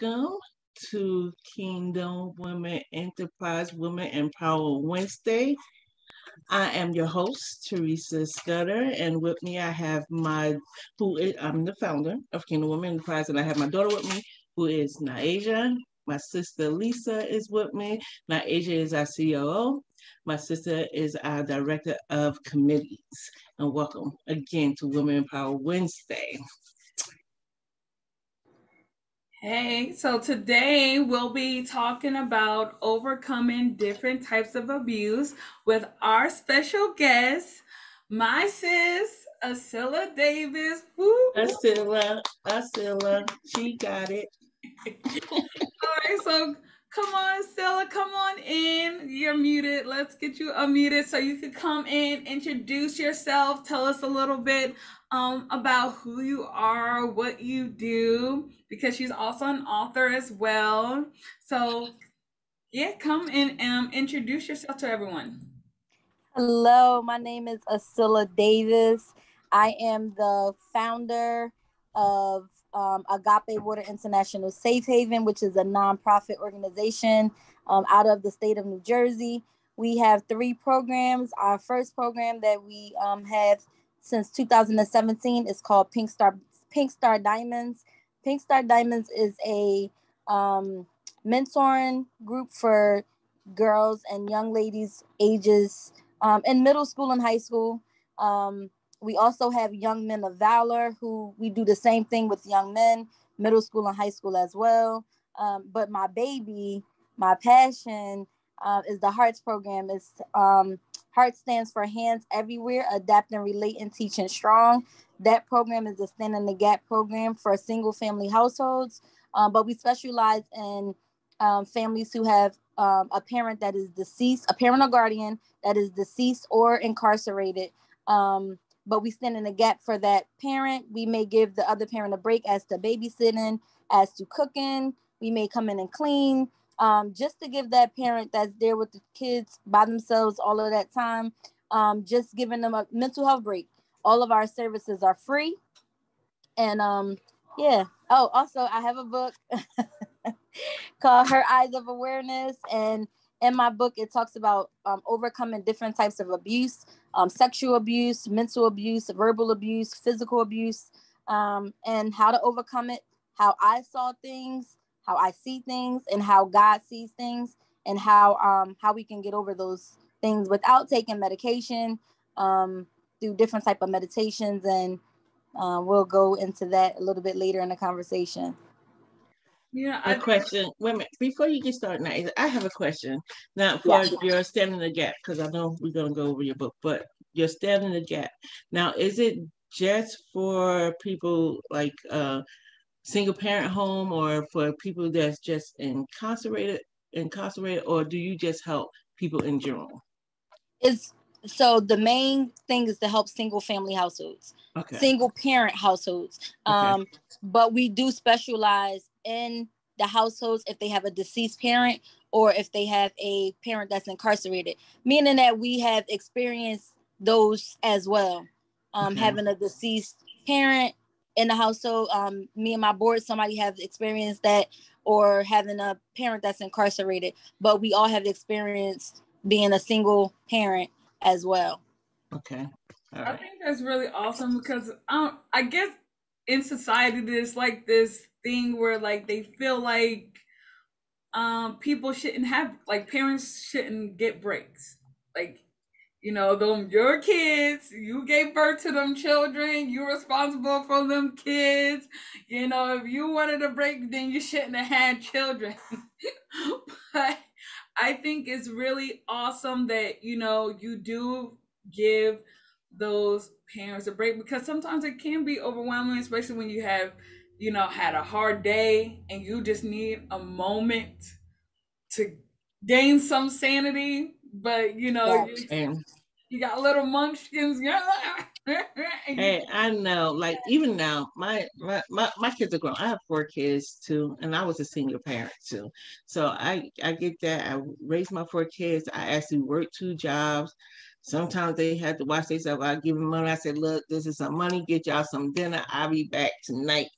Welcome to Kingdom Women Enterprise Women Empower Wednesday. I am your host, Teresa Scudder, and with me I have my, who is, I'm the founder of Kingdom Women Enterprise, and I have my daughter with me, who is Naija. My sister Lisa is with me. Naija is our COO. My sister is our Director of Committees. And welcome again to Women Empower Wednesday. Hey, so today we'll be talking about overcoming different types of abuse with our special guest, my sis, Asila Davis. Woo! Asila, Asila, she got it. All right, so come on, Stella, come on in. You're muted. Let's get you unmuted so you can come in, introduce yourself, tell us a little bit um, about who you are, what you do, because she's also an author as well. So, yeah, come in and um, introduce yourself to everyone. Hello, my name is Asila Davis. I am the founder of um, Agape Water International Safe Haven, which is a nonprofit organization um, out of the state of New Jersey. We have three programs. Our first program that we um, have since 2017 is called Pink Star Pink Star Diamonds. Pink Star Diamonds is a um, mentoring group for girls and young ladies ages um, in middle school and high school. Um, we also have Young Men of Valor, who we do the same thing with young men, middle school and high school as well. Um, but my baby, my passion uh, is the Hearts program. It's um, Heart stands for Hands Everywhere, Adapt and Relate and Teaching Strong. That program is the Stand in the Gap program for single family households, um, but we specialize in um, families who have um, a parent that is deceased, a parent or guardian that is deceased or incarcerated. Um, but we stand in the gap for that parent. We may give the other parent a break as to babysitting, as to cooking. We may come in and clean um, just to give that parent that's there with the kids by themselves all of that time, um, just giving them a mental health break. All of our services are free. And um, yeah. Oh, also, I have a book called Her Eyes of Awareness. And in my book, it talks about um, overcoming different types of abuse um, sexual abuse, mental abuse, verbal abuse, physical abuse, um, and how to overcome it, how I saw things, how I see things and how God sees things and how um how we can get over those things without taking medication um through different type of meditations and uh, we'll go into that a little bit later in the conversation. Yeah, a question. Wait a minute. Before you get started, now, I have a question. Now, for yeah. your standing the gap, because I know we're gonna go over your book, but you're standing the gap. Now, is it just for people like uh single parent home, or for people that's just incarcerated, incarcerated, or do you just help people in general? It's so the main thing is to help single family households okay. single parent households okay. um but we do specialize in the households if they have a deceased parent or if they have a parent that's incarcerated, meaning that we have experienced those as well. Um, okay. Having a deceased parent in the household, um, me and my board, somebody have experienced that, or having a parent that's incarcerated. But we all have experienced being a single parent as well. Okay. I think that's really awesome because um, I guess in society there's like this thing where like they feel like um people shouldn't have like parents shouldn't get breaks like you know them your kids you gave birth to them children you're responsible for them kids you know if you wanted a break then you shouldn't have had children but i think it's really awesome that you know you do give those parents a break because sometimes it can be overwhelming especially when you have you know, had a hard day and you just need a moment to gain some sanity, but you know, you, you, got little munchkins. hey, I know. Like even now, my, my my my kids are grown. I have four kids too, and I was a single parent too. So I I get that. I raised my four kids. I actually worked two jobs. Sometimes they had to watch themselves. I give them money. I said, "Look, this is some money. Get y'all some dinner. I'll be back tonight."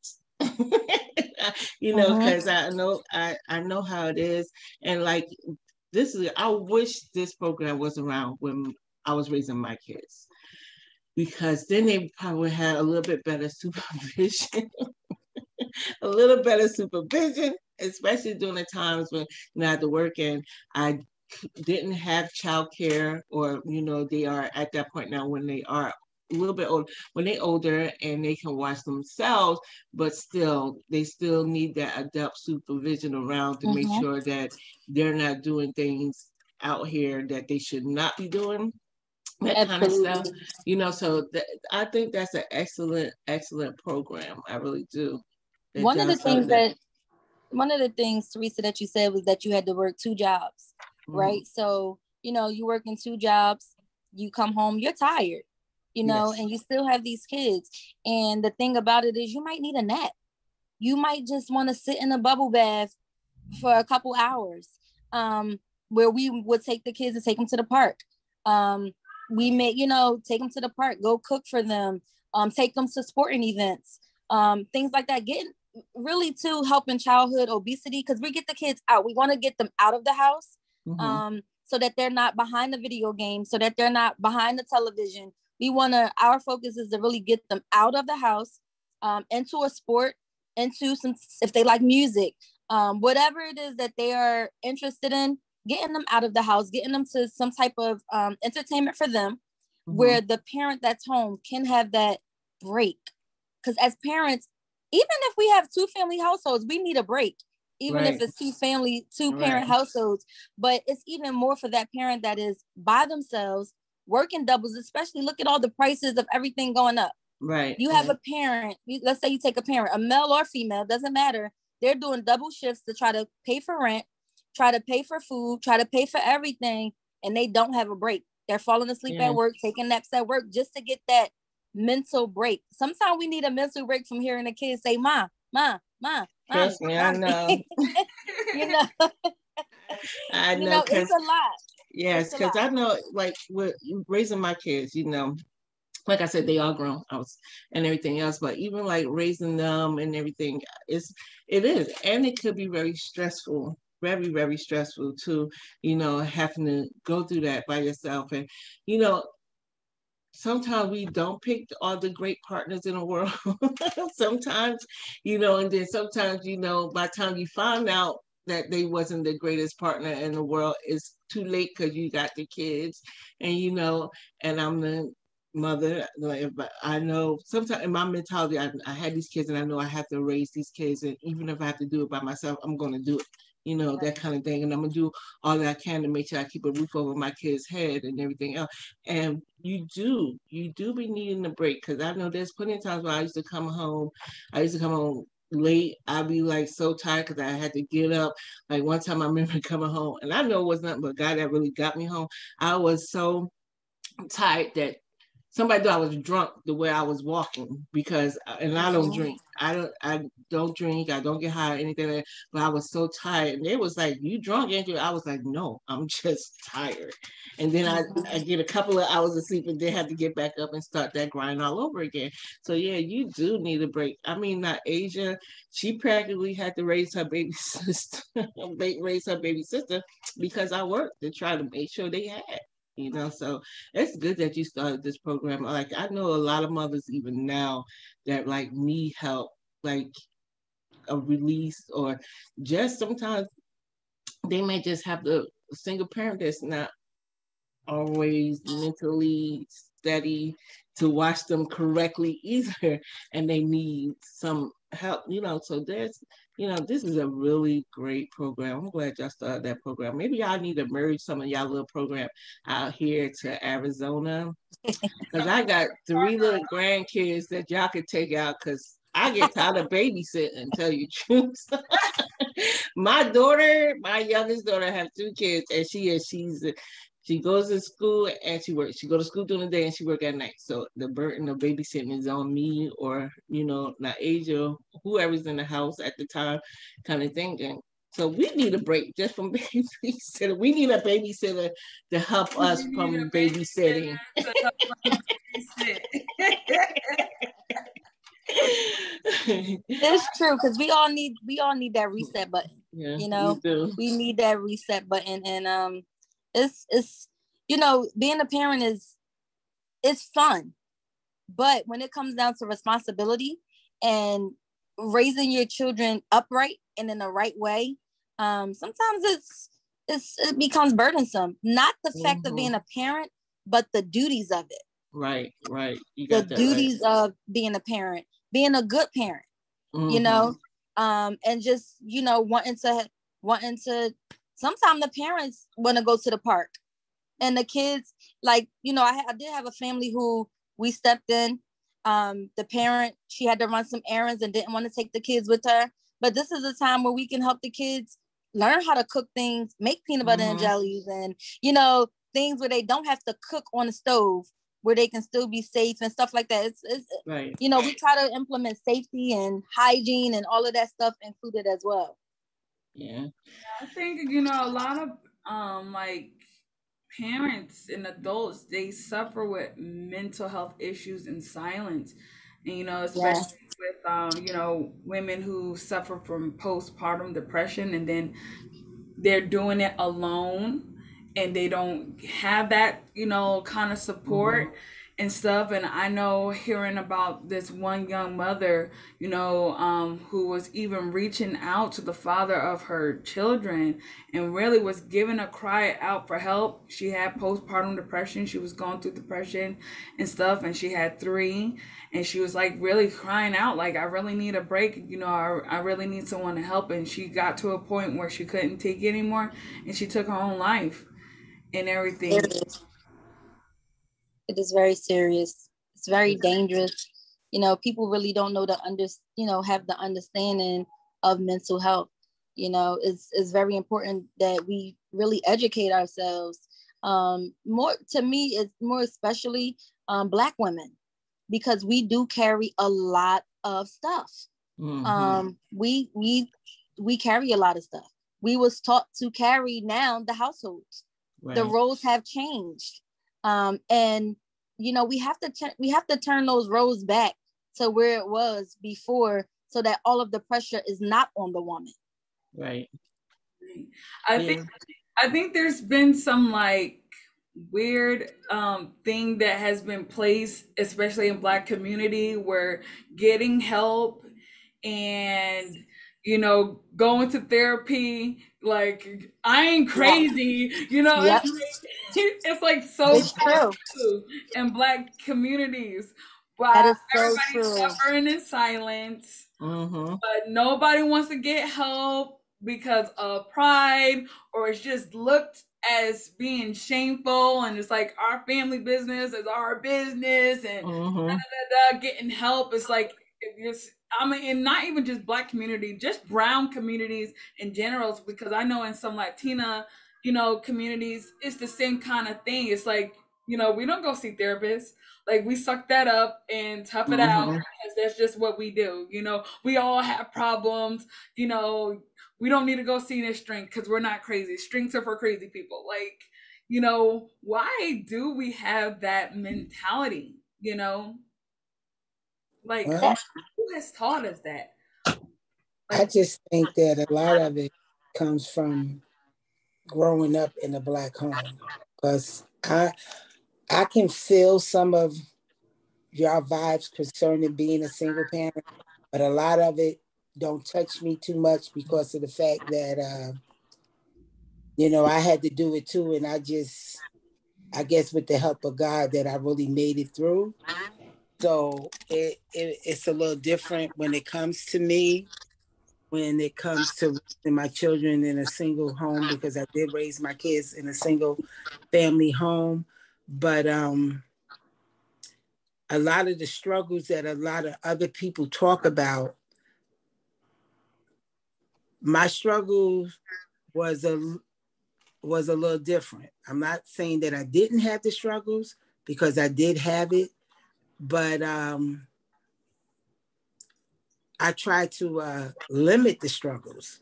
you know, because uh-huh. I know I, I know how it is. And like this is I wish this program was around when I was raising my kids. Because then they probably had a little bit better supervision. a little better supervision, especially during the times when you know, I had to work and I didn't have childcare or you know they are at that point now when they are a little bit old when they older and they can watch themselves, but still they still need that adult supervision around to mm-hmm. make sure that they're not doing things out here that they should not be doing. That Absolutely. kind of stuff, you know. So th- I think that's an excellent, excellent program. I really do. It one of the things that, that one of the things, Teresa, that you said was that you had to work two jobs, mm-hmm. right? So, you know, you work in two jobs, you come home, you're tired you know, yes. and you still have these kids. And the thing about it is, you might need a nap. You might just want to sit in a bubble bath for a couple hours, um, where we would take the kids and take them to the park. Um, we may, you know, take them to the park, go cook for them, um, take them to sporting events, um, things like that. Getting really to helping childhood obesity because we get the kids out. We want to get them out of the house. Mm-hmm. Um, so that they're not behind the video game, so that they're not behind the television, we want to our focus is to really get them out of the house um, into a sport into some if they like music um, whatever it is that they are interested in getting them out of the house getting them to some type of um, entertainment for them mm-hmm. where the parent that's home can have that break because as parents even if we have two family households we need a break even right. if it's two family two parent right. households but it's even more for that parent that is by themselves working doubles, especially look at all the prices of everything going up. Right. You have right. a parent, let's say you take a parent, a male or female, doesn't matter. They're doing double shifts to try to pay for rent, try to pay for food, try to pay for everything, and they don't have a break. They're falling asleep yeah. at work, taking naps at work just to get that mental break. Sometimes we need a mental break from hearing the kids say, Ma, Ma, Ma. Trust me, I know. you know. I know. You know it's a lot. Yes, because I know, like, with raising my kids, you know, like I said, they all grown outs and everything else, but even like raising them and everything, it's it is, and it could be very stressful, very very stressful too. You know, having to go through that by yourself, and you know, sometimes we don't pick all the great partners in the world. sometimes, you know, and then sometimes, you know, by the time you find out that they wasn't the greatest partner in the world, it's too late because you got the kids, and you know, and I'm the mother. I know sometimes in my mentality, I, I had these kids, and I know I have to raise these kids, and even if I have to do it by myself, I'm going to do it. You know that kind of thing, and I'm gonna do all that I can to make sure I keep a roof over my kids' head and everything else. And you do, you do be needing a break because I know there's plenty of times where I used to come home. I used to come home late. I'd be like so tired because I had to get up. Like one time I remember coming home, and I know it was nothing but God that really got me home. I was so tired that somebody thought I was drunk the way I was walking because uh, and I don't drink. I don't I don't drink, I don't get high or anything like but I was so tired. And they was like, You drunk, Andrew? I was like, No, I'm just tired. And then I, I get a couple of hours of sleep and then have to get back up and start that grind all over again. So yeah, you do need a break. I mean not Asia, she practically had to raise her baby sister, raise her baby sister because I worked to try to make sure they had you know so it's good that you started this program. Like i know a lot of mothers even now that like need help like a release or just sometimes they may just have the single parent that's not always mentally steady to watch them correctly either and they need some help you know so there's you know, this is a really great program. I'm glad y'all started that program. Maybe y'all need to merge some of y'all little program out here to Arizona. Because I got three little grandkids that y'all could take out because I get tired of babysitting, tell you truth. my daughter, my youngest daughter, have two kids, and she is she's she goes to school and she works. She go to school during the day and she work at night. So the burden of babysitting is on me or, you know, not Asia, whoever's in the house at the time kind of thing. And so we need a break just from babysitter. We need a babysitter to help us from babysitting. it's true because we all need we all need that reset button. Yeah, you know, we need that reset button, and um, it's it's you know being a parent is it's fun but when it comes down to responsibility and raising your children upright and in the right way um sometimes it's it's it becomes burdensome not the mm-hmm. fact of being a parent but the duties of it right right the duties right. of being a parent being a good parent mm-hmm. you know um and just you know wanting to wanting to sometimes the parents want to go to the park and the kids like you know I, I did have a family who we stepped in um the parent she had to run some errands and didn't want to take the kids with her but this is a time where we can help the kids learn how to cook things make peanut butter mm-hmm. and jellies and you know things where they don't have to cook on the stove where they can still be safe and stuff like that. It's, it's right. you know, we try to implement safety and hygiene and all of that stuff included as well. Yeah. I think, you know, a lot of um like parents and adults, they suffer with mental health issues in silence. And you know, especially yeah. with um, you know, women who suffer from postpartum depression and then they're doing it alone and they don't have that, you know, kind of support. Mm-hmm and stuff and i know hearing about this one young mother you know um, who was even reaching out to the father of her children and really was giving a cry out for help. She had postpartum depression. She was going through depression and stuff and she had three and she was like really crying out like i really need a break you know i, I really need someone to help and she got to a point where she couldn't take it anymore and she took her own life and everything it is very serious. It's very dangerous. You know, people really don't know the under, you know, have the understanding of mental health. You know, it's it's very important that we really educate ourselves. Um, more to me, it's more especially um, Black women because we do carry a lot of stuff. Mm-hmm. Um, we we we carry a lot of stuff. We was taught to carry now the households. Right. The roles have changed um, and you know we have to t- we have to turn those roles back to where it was before so that all of the pressure is not on the woman right i yeah. think i think there's been some like weird um thing that has been placed especially in black community where getting help and you know, going to therapy. Like I ain't crazy, yeah. you know. Yep. It's, like, it's like so it's true in black communities. Wow, so everybody's true. suffering in silence, mm-hmm. but nobody wants to get help because of pride, or it's just looked as being shameful, and it's like our family business is our business, and mm-hmm. da, da, da, getting help is like it's I mean, and not even just black community, just brown communities in general, because I know in some Latina, you know, communities, it's the same kind of thing. It's like, you know, we don't go see therapists. Like we suck that up and tough it mm-hmm. out because that's just what we do. You know, we all have problems. You know, we don't need to go see this strength because we're not crazy. Strengths are for crazy people. Like, you know, why do we have that mentality? You know, like, who has taught us that? I just think that a lot of it comes from growing up in a black home because I I can feel some of your vibes concerning being a single parent, but a lot of it don't touch me too much because of the fact that uh, you know I had to do it too, and I just I guess with the help of God that I really made it through. So it, it, it's a little different when it comes to me, when it comes to my children in a single home, because I did raise my kids in a single family home. But um, a lot of the struggles that a lot of other people talk about, my struggle was a was a little different. I'm not saying that I didn't have the struggles because I did have it, but um, I try to uh, limit the struggles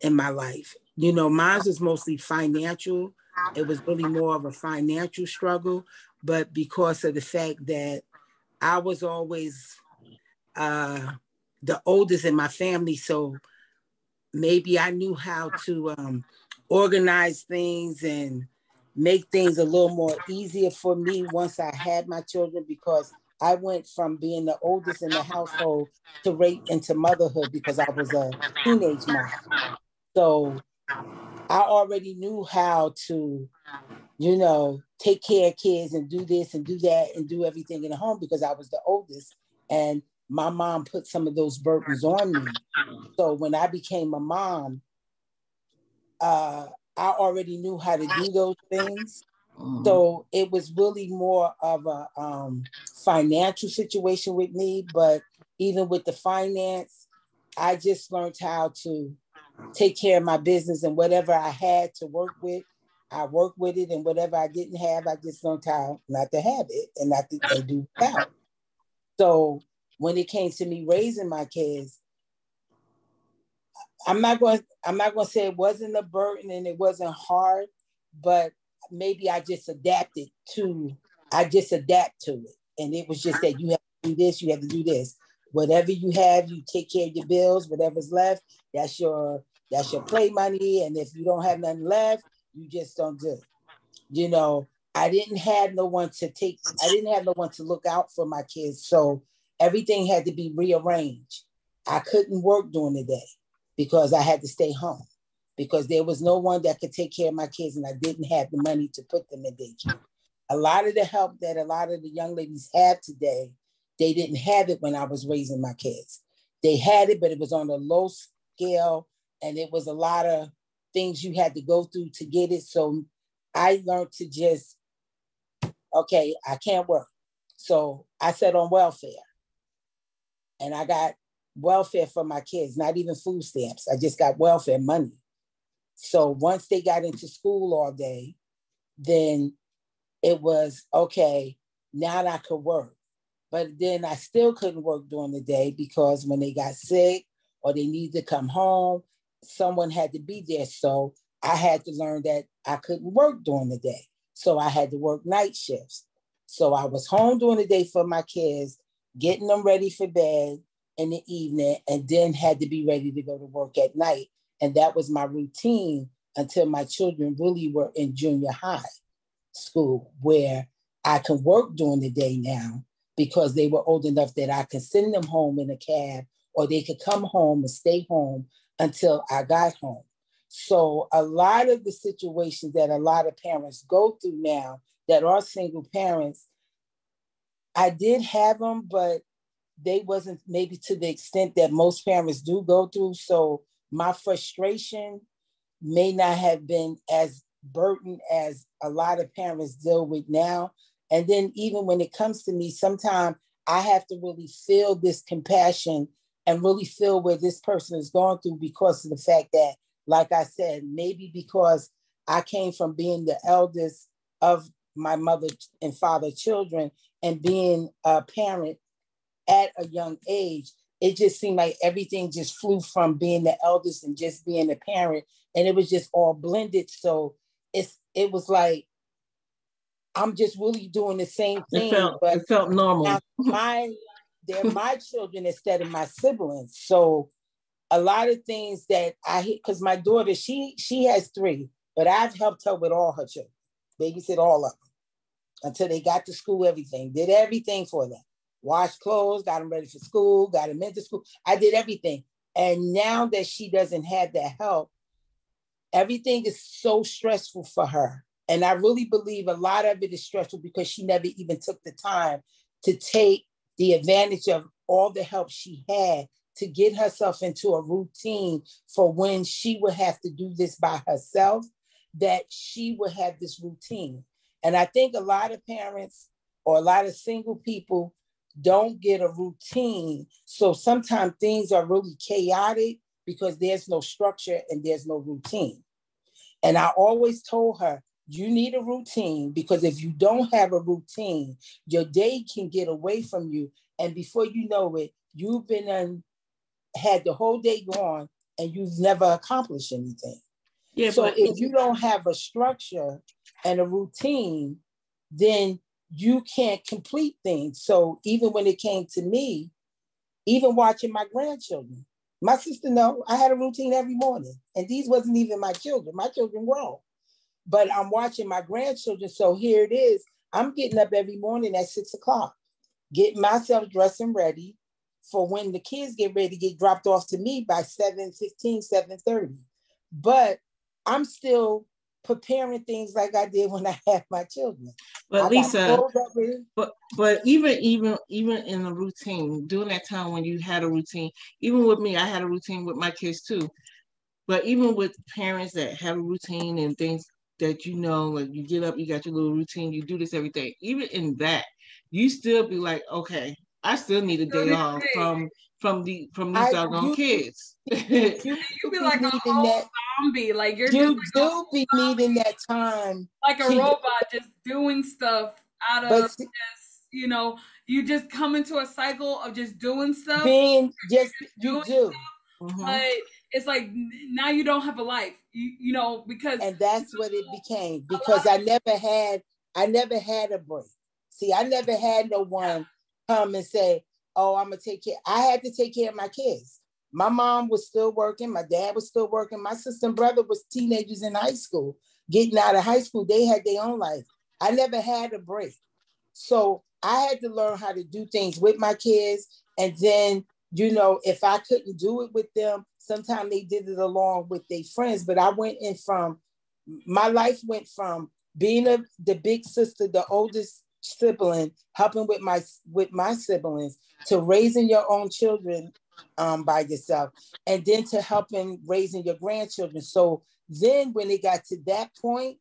in my life. You know, mine was mostly financial. It was really more of a financial struggle, but because of the fact that I was always uh, the oldest in my family, so maybe I knew how to um, organize things and make things a little more easier for me once I had my children because I went from being the oldest in the household to right into motherhood because I was a teenage mom. So I already knew how to, you know, take care of kids and do this and do that and do everything in the home because I was the oldest. And my mom put some of those burdens on me. So when I became a mom, uh, I already knew how to do those things. Mm-hmm. So it was really more of a um, financial situation with me, but even with the finance, I just learned how to take care of my business and whatever I had to work with, I worked with it, and whatever I didn't have, I just learned how not to have it and not to do without. So when it came to me raising my kids, I'm not going. I'm not going to say it wasn't a burden and it wasn't hard, but maybe I just adapted to, I just adapt to it. And it was just that you have to do this, you have to do this. Whatever you have, you take care of your bills, whatever's left, that's your that's your play money. And if you don't have nothing left, you just don't do it. You know, I didn't have no one to take, I didn't have no one to look out for my kids. So everything had to be rearranged. I couldn't work during the day because I had to stay home because there was no one that could take care of my kids and I didn't have the money to put them in daycare. A lot of the help that a lot of the young ladies have today, they didn't have it when I was raising my kids. They had it, but it was on a low scale and it was a lot of things you had to go through to get it. So I learned to just, okay, I can't work. So I set on welfare and I got welfare for my kids, not even food stamps. I just got welfare money. So once they got into school all day, then it was okay, now I could work. But then I still couldn't work during the day because when they got sick or they needed to come home, someone had to be there. So I had to learn that I couldn't work during the day. So I had to work night shifts. So I was home during the day for my kids, getting them ready for bed in the evening, and then had to be ready to go to work at night. And that was my routine until my children really were in junior high school, where I can work during the day now because they were old enough that I could send them home in a cab or they could come home and stay home until I got home. So a lot of the situations that a lot of parents go through now that are single parents, I did have them, but they wasn't maybe to the extent that most parents do go through. So my frustration may not have been as burden as a lot of parents deal with now. And then even when it comes to me, sometimes I have to really feel this compassion and really feel where this person is going through because of the fact that, like I said, maybe because I came from being the eldest of my mother and father children and being a parent at a young age, it just seemed like everything just flew from being the eldest and just being a parent, and it was just all blended. So it's it was like I'm just really doing the same thing, it felt, but it felt normal. my they're my children instead of my siblings. So a lot of things that I because my daughter she she has three, but I've helped her with all her children, babysit all of them until they got to school. Everything did everything for them washed clothes, got them ready for school, got them into school. I did everything. And now that she doesn't have that help, everything is so stressful for her. And I really believe a lot of it is stressful because she never even took the time to take the advantage of all the help she had to get herself into a routine for when she would have to do this by herself, that she would have this routine. And I think a lot of parents or a lot of single people don't get a routine. So sometimes things are really chaotic because there's no structure and there's no routine. And I always told her, you need a routine because if you don't have a routine, your day can get away from you. And before you know it, you've been un, had the whole day gone and you've never accomplished anything. Yeah, so if you don't have a structure and a routine, then you can't complete things. So even when it came to me, even watching my grandchildren, my sister know I had a routine every morning, and these wasn't even my children. My children grown, but I'm watching my grandchildren. So here it is. I'm getting up every morning at six o'clock, getting myself dressed and ready for when the kids get ready to get dropped off to me by 7 15, 7 30. But I'm still preparing things like I did when I had my children. But I Lisa, but but even even even in the routine, during that time when you had a routine, even with me, I had a routine with my kids too. But even with parents that have a routine and things that you know, like you get up, you got your little routine, you do this everything. Even in that, you still be like, okay, I still need a day off from from the from these doggone kids. you, you be like a whole that, zombie, like you're you just like do be needing that time, like a robot, just doing stuff out of just you know, you just come into a cycle of just doing stuff. Being just you do. Mm-hmm. But it's like now you don't have a life, you, you know, because and that's what it became because I never had I never had a break. See, I never had no one come and say, oh, I'm gonna take care. I had to take care of my kids. My mom was still working, my dad was still working, my sister and brother was teenagers in high school. Getting out of high school, they had their own life. I never had a break. So I had to learn how to do things with my kids. And then, you know, if I couldn't do it with them, sometimes they did it along with their friends. But I went in from my life went from being a, the big sister, the oldest sibling, helping with my with my siblings, to raising your own children um, by yourself, and then to helping raising your grandchildren. So then, when it got to that point,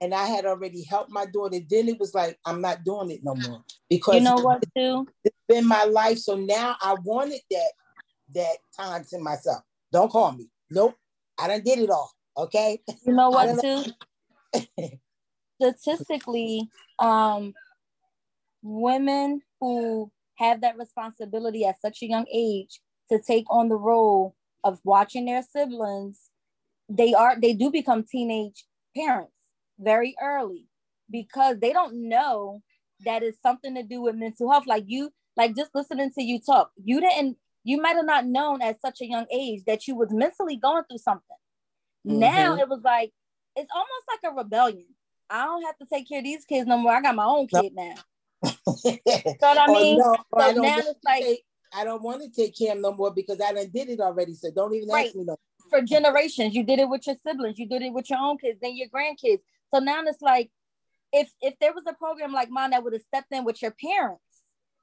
and I had already helped my daughter, then it was like I'm not doing it no more because you know what, too. It's been my life, so now I wanted that that time to myself. Don't call me. Nope, I done did it all. Okay. You know what, too. Statistically, um, women who have that responsibility at such a young age to take on the role of watching their siblings they are they do become teenage parents very early because they don't know that it's something to do with mental health. Like you like just listening to you talk you didn't you might have not known at such a young age that you was mentally going through something. Mm-hmm. now it was like it's almost like a rebellion. I don't have to take care of these kids no more. I got my own kid now what I mean? No, so I now it's like I don't want to take care of no more because I done did it already. So don't even Right. ask me no. For generations, you did it with your siblings, you did it with your own kids, then your grandkids. So now it's like, if if there was a program like mine that would have stepped in with your parents,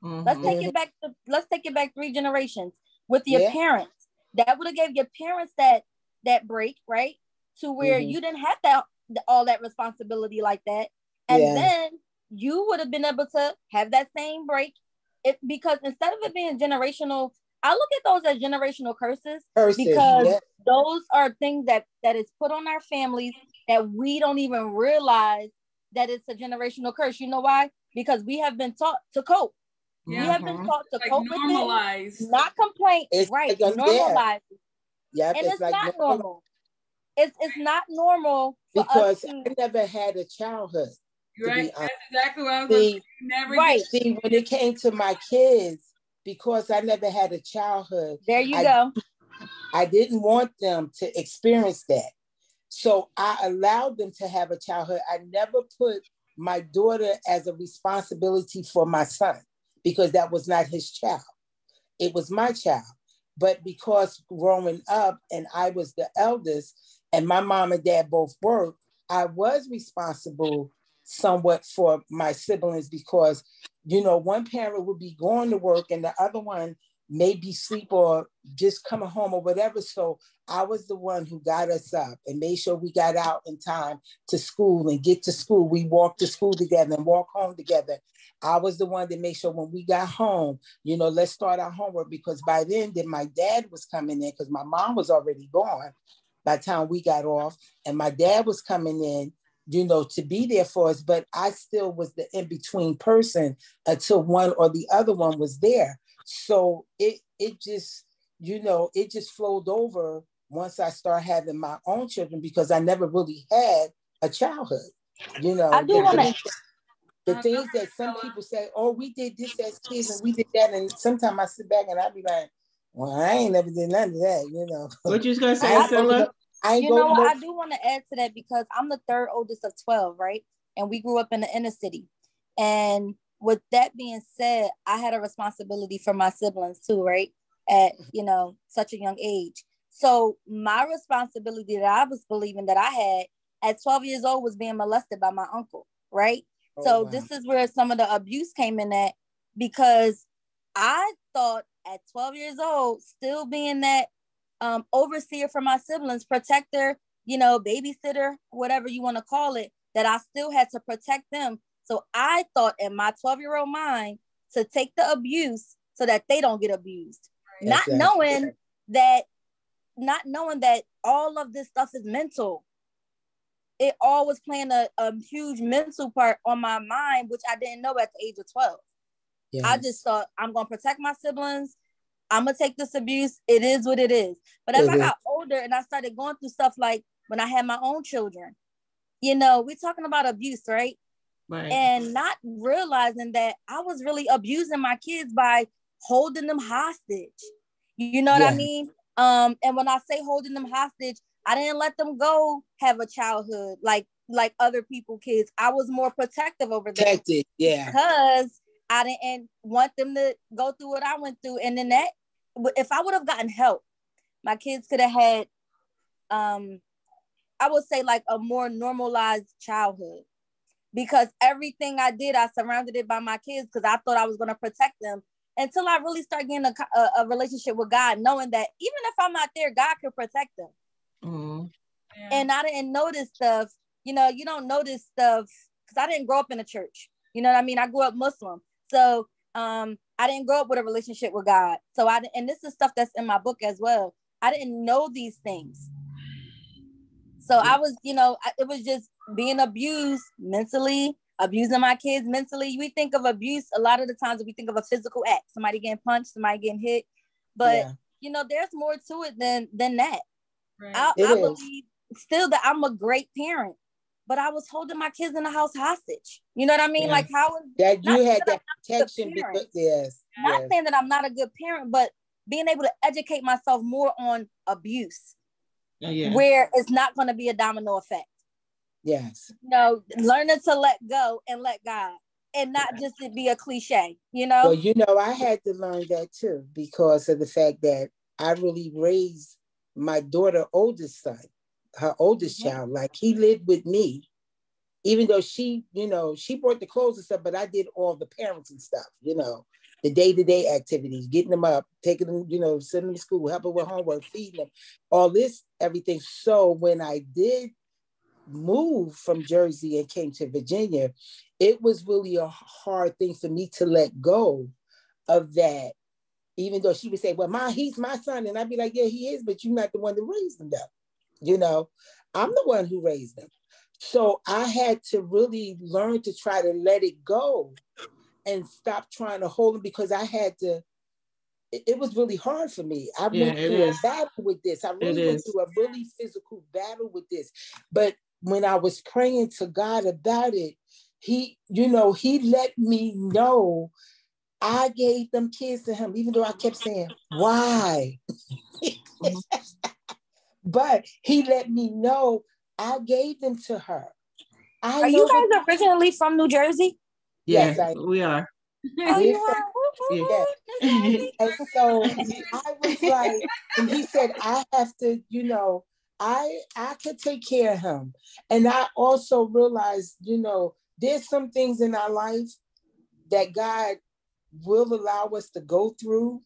let's Mhm. take it back to let's take it back three generations with your Yeah. parents. That would have gave your parents that that break, right? To where Mhm. you didn't have that all that responsibility like that. And Yeah. then you would have been able to have that same break. It because instead of it being generational, I look at those as generational curses Person. because yeah. those are things that that is put on our families that we don't even realize that it's a generational curse. You know why? Because we have been taught to cope. We have been Mhm. taught to Like cope with it, not complain. It's right, like, yeah. normalize, it. Yep, and it's, like not normal normal. It's it's not normal for because us to I never had a childhood. You're be right. honest. That's exactly what I was going See, to say. You never Right. get see, when it came to my kids, because I never had a childhood, there you I- go. I didn't want them to experience that. So I allowed them to have a childhood. I never put my daughter as a responsibility for my son because that was not his child. It was my child. But because growing up and I was the eldest and my mom and dad both worked, I was responsible somewhat for my siblings because, you know, one parent would be going to work and the other one maybe sleep or just coming home or whatever. So I was the one who got us up and made sure we got out in time to school and get to school. We walked to school together and walk home together. I was the one that made sure when we got home, you know, let's start our homework because by then, then my dad was coming in because my mom was already gone by the time we got off, and my dad was coming in, you know, to be there for us. But I still was the in between person until one or the other one was there. So it it just, you know, it just flowed over once I start having my own children because I never really had a childhood. You know, I do the wanna- things- the things that some people say, oh, we did this as kids and we did that. And sometimes I sit back and I be like, well, I ain't never did none of that, you know. What you was gonna say, I ain't go to Stella? no- I You know no- I do want to add to that because I'm the third oldest of 12, right? And we grew up in the inner city. And with that being said, I had a responsibility for my siblings too, right? At, you know, such a young age. So my responsibility that I was believing that I had at 12 years old was being molested by my uncle, right? Oh, so wow. this is where some of the abuse came in at because I thought at 12 years old, still being that um, overseer for my siblings, protector, you know, babysitter, whatever you want to call it, that I still had to protect them. So I thought in my 12 year old mind to take the abuse so that they don't get abused, not Exactly. knowing that, not knowing that all of this stuff is mental. It all was playing a, a huge mental part on my mind, which I didn't know at the age of 12. I just thought I'm gonna protect my siblings. I'm gonna take this abuse. It is what it is. But as It I got older and I started going through stuff like when I had my own children, you know, we're talking about abuse, right? Right. And not realizing that I was really abusing my kids by holding them hostage. You know what I mean? Um, and when I say holding them hostage, I didn't let them go have a childhood like like other people kids. I was more protective over them Protected, yeah. because I didn't want them to go through what I went through. And then that, if I would have gotten help, my kids could have had, um, I would say like a more normalized childhood. Because everything I did, I surrounded it by my kids because I thought I was going to protect them until I really start getting a, a, a relationship with God, knowing that even if I'm not there, God could protect them Mhm. Yeah. and I didn't notice stuff. You know, you don't notice stuff because I didn't grow up in a church. You know what I mean? I grew up Muslim, so um, I didn't grow up with a relationship with God. So I and this is stuff that's in my book as well. I didn't know these things, so I was, you know, it was just being abused mentally, abusing my kids mentally. We think of abuse a lot of the times. We think of a physical act, somebody getting punched, somebody getting hit, but Yeah. you know, there's more to it than than that. Right. I, I believe still that I'm a great parent, but I was holding my kids in the house hostage. You know what I mean? Yeah. Like how is That you had that protection because yes. not yes. saying that I'm not a good parent, but being able to educate myself more on abuse, Yeah, yeah. where it's not going to be a domino effect. Yes. You know, learning to let go and let God. and not just to be a cliche, you know? Well, you know, I had to learn that too because of the fact that I really raised my daughter oldest son, her oldest child, like he lived with me, even though she, you know, she brought the clothes and stuff, but I did all the parenting stuff, you know, the day-to-day activities, getting them up, taking them, you know, sending them to school, helping with homework, feeding them, all this, everything. So when I did move from Jersey and came to Virginia, it was really a hard thing for me to let go of that. Even though she would say, Well, my he's my son. And I'd be like, Yeah, he is, but you're not the one that raised him though. You know, I'm the one who raised them. So I had to really learn to try to let it go and stop trying to hold them because I had to it, was really hard for me. I yeah, went through is. a battle with this. I really went through a really physical battle with this. But when I was praying to God about it, he, you know, he let me know I gave them kids to him, even though I kept saying, why? but he let me know I gave them to her. I are you guys that- originally from New Jersey? Yes, I, we are. Oh, you are? Yeah. and so I was like, and he said, I have to, you know, I I could take care of him. And I also realized, you know, there's some things in our life that God will allow us to go through.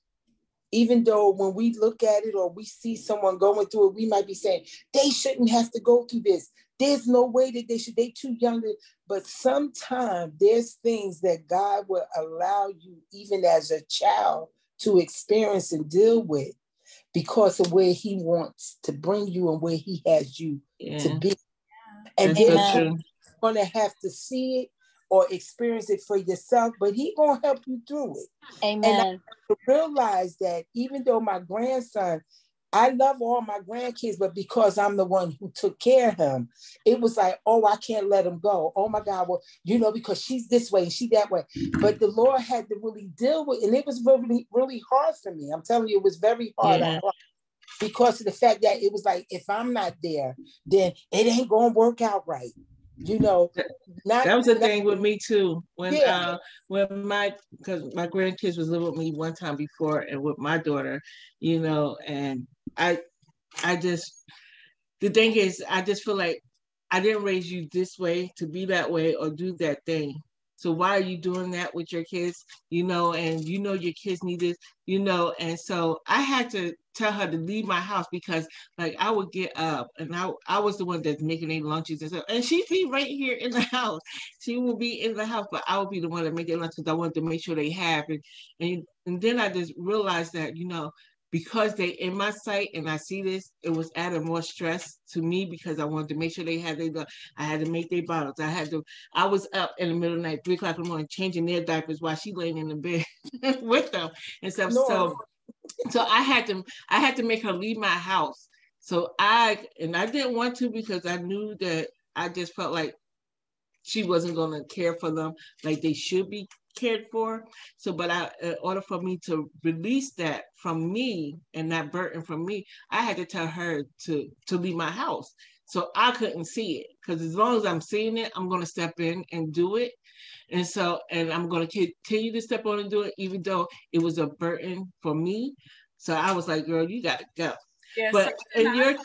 Even though when we look at it or we see someone going through it, we might be saying, they shouldn't have to go through this. There's no way that they should, they too young. To, but sometimes there's things that God will allow you, even as a child, to experience and deal with because of where he wants to bring you and where he has you yeah. to be. And then you're gonna have to see it or experience it for yourself, but he gonna help you through it. Amen. And I realize that even though my grandson I love all my grandkids, but because I'm the one who took care of him, it was like, oh, I can't let him go. Oh my God, well, you know, because she's this way and she that way. But the Lord had to really deal with, and it was really, really hard for me. I'm telling you, it was very hard. Yeah. Because of the fact that it was like, if I'm not there, then it ain't gonna work out right you know not, that was the thing with me too when yeah. uh when my because my grandkids was living with me one time before and with my daughter you know and I I just the thing is I just feel like I didn't raise you this way to be that way or do that thing. So why are you doing that with your kids? You know, and you know your kids need this, you know, and so I had to tell her to leave my house because like I would get up and I I was the one that's making their lunches and stuff. And she'd be right here in the house. She would be in the house, but I would be the one that make their lunch because I wanted to make sure they have it. And and then I just realized that, you know, because they in my sight and I see this, it was adding more stress to me because I wanted to make sure they had their I had to make their bottles. I had to I was up in the middle of the night, three o'clock in the morning, changing their diapers while she laying in the bed with them and stuff. No. So so I had to I had to make her leave my house. So I and I didn't want to because I knew that I just felt like she wasn't going to care for them like they should be cared for. So, but I, in order for me to release that from me and that burden from me, I had to tell her to to leave my house. So I couldn't see it because as long as I'm seeing it, I'm going to step in and do it. And so, and I'm going to continue to step on and do it, even though it was a burden for me. So I was like, girl, you got to go. Yeah, but and you're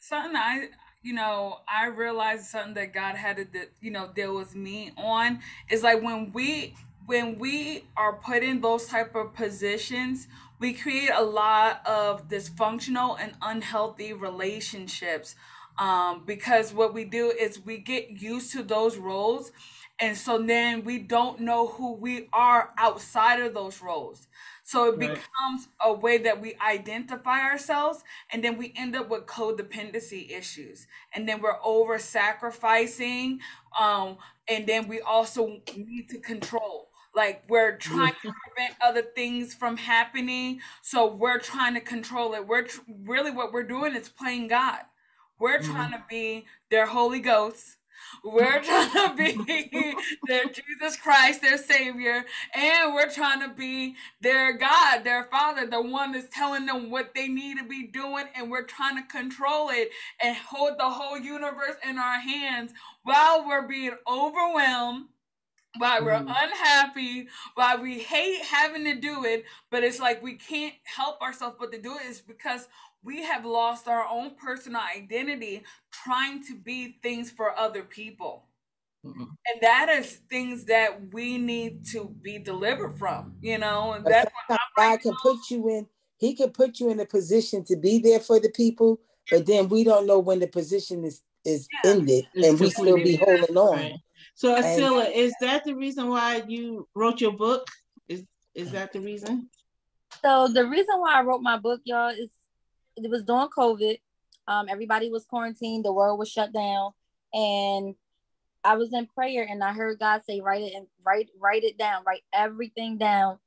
something I you know, I realized something that God had to, you know, deal with me on is like when we when we are put in those type of positions we create a lot of dysfunctional and unhealthy relationships um, because what we do is we get used to those roles and so then we don't know who we are outside of those roles so it right. becomes a way that we identify ourselves, and then we end up with codependency issues. And then we're over sacrificing, um, and then we also need to control. Like we're trying to prevent other things from happening, so we're trying to control it. We're tr- really what we're doing is playing God. We're mm-hmm. trying to be their Holy Ghost we're trying to be their Jesus Christ, their Savior, and we're trying to be their God, their Father, the one that's telling them what they need to be doing, and we're trying to control it and hold the whole universe in our hands while we're being overwhelmed why we're mm. unhappy, why we hate having to do it, but it's like we can't help ourselves but to do it is because we have lost our own personal identity trying to be things for other people. Mm-hmm. And that is things that we need to be delivered from, you know. And that's what God can put you in. He can put you in a position to be there for the people, but then we don't know when the position is is yeah. ended, and we still be holding on. Right. So, Asila, and, is that the reason why you wrote your book? Is is that the reason? So the reason why I wrote my book, y'all, is it was during COVID. Um, everybody was quarantined. The world was shut down, and I was in prayer and I heard God say, write it and write, write it down, write everything down.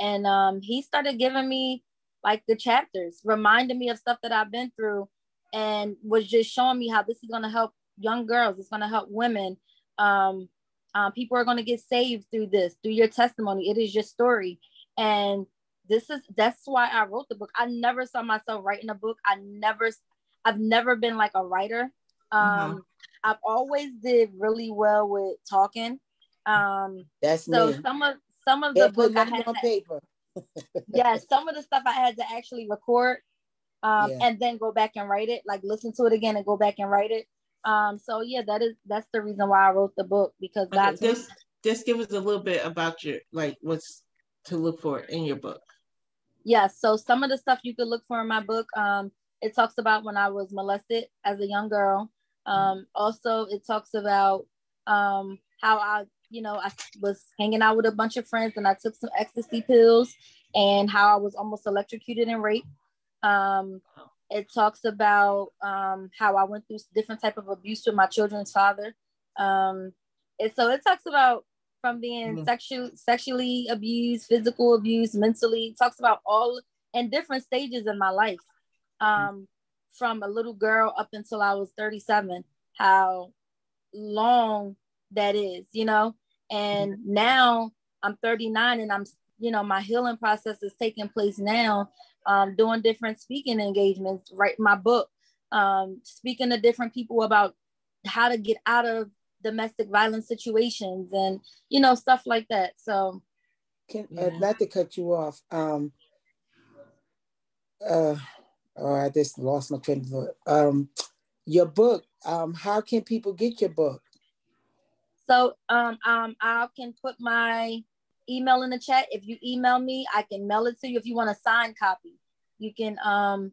And um, he started giving me like the chapters, reminding me of stuff that I've been through and was just showing me how this is going to help young girls. It's going to help women. Um, um, people are going to get saved through this, through your testimony. It is your story. And this is, that's why I wrote the book. I never saw myself writing a book. I never, I've never been like a writer. Um, mm-hmm. I've always did really well with talking. Um, That's so me. some of some of the book I had on to, paper. yeah, some of the stuff I had to actually record, um, yeah. and then go back and write it. Like listen to it again and go back and write it. Um, so yeah, that is that's the reason why I wrote the book because okay, just just give us a little bit about your like what's to look for in your book. Yeah, so some of the stuff you could look for in my book, um, it talks about when I was molested as a young girl. Um, also, it talks about um, how I, you know, I was hanging out with a bunch of friends and I took some ecstasy pills and how I was almost electrocuted and raped. Um, it talks about um, how I went through different type of abuse with my children's father. Um, and so it talks about from being mm-hmm. sexual, sexually abused, physical abuse, mentally. It talks about all in different stages in my life. Um, from a little girl up until I was 37, how long that is, you know? And mm-hmm. now I'm 39 and I'm, you know, my healing process is taking place now, um, doing different speaking engagements, writing my book, um, speaking to different people about how to get out of domestic violence situations and, you know, stuff like that. So, can, uh, yeah. uh, not to cut you off. Um, uh, Oh, I just lost my train of thought. Um, your book. Um, how can people get your book? So um, um, I can put my email in the chat. If you email me, I can mail it to you. If you want a signed copy, you can um,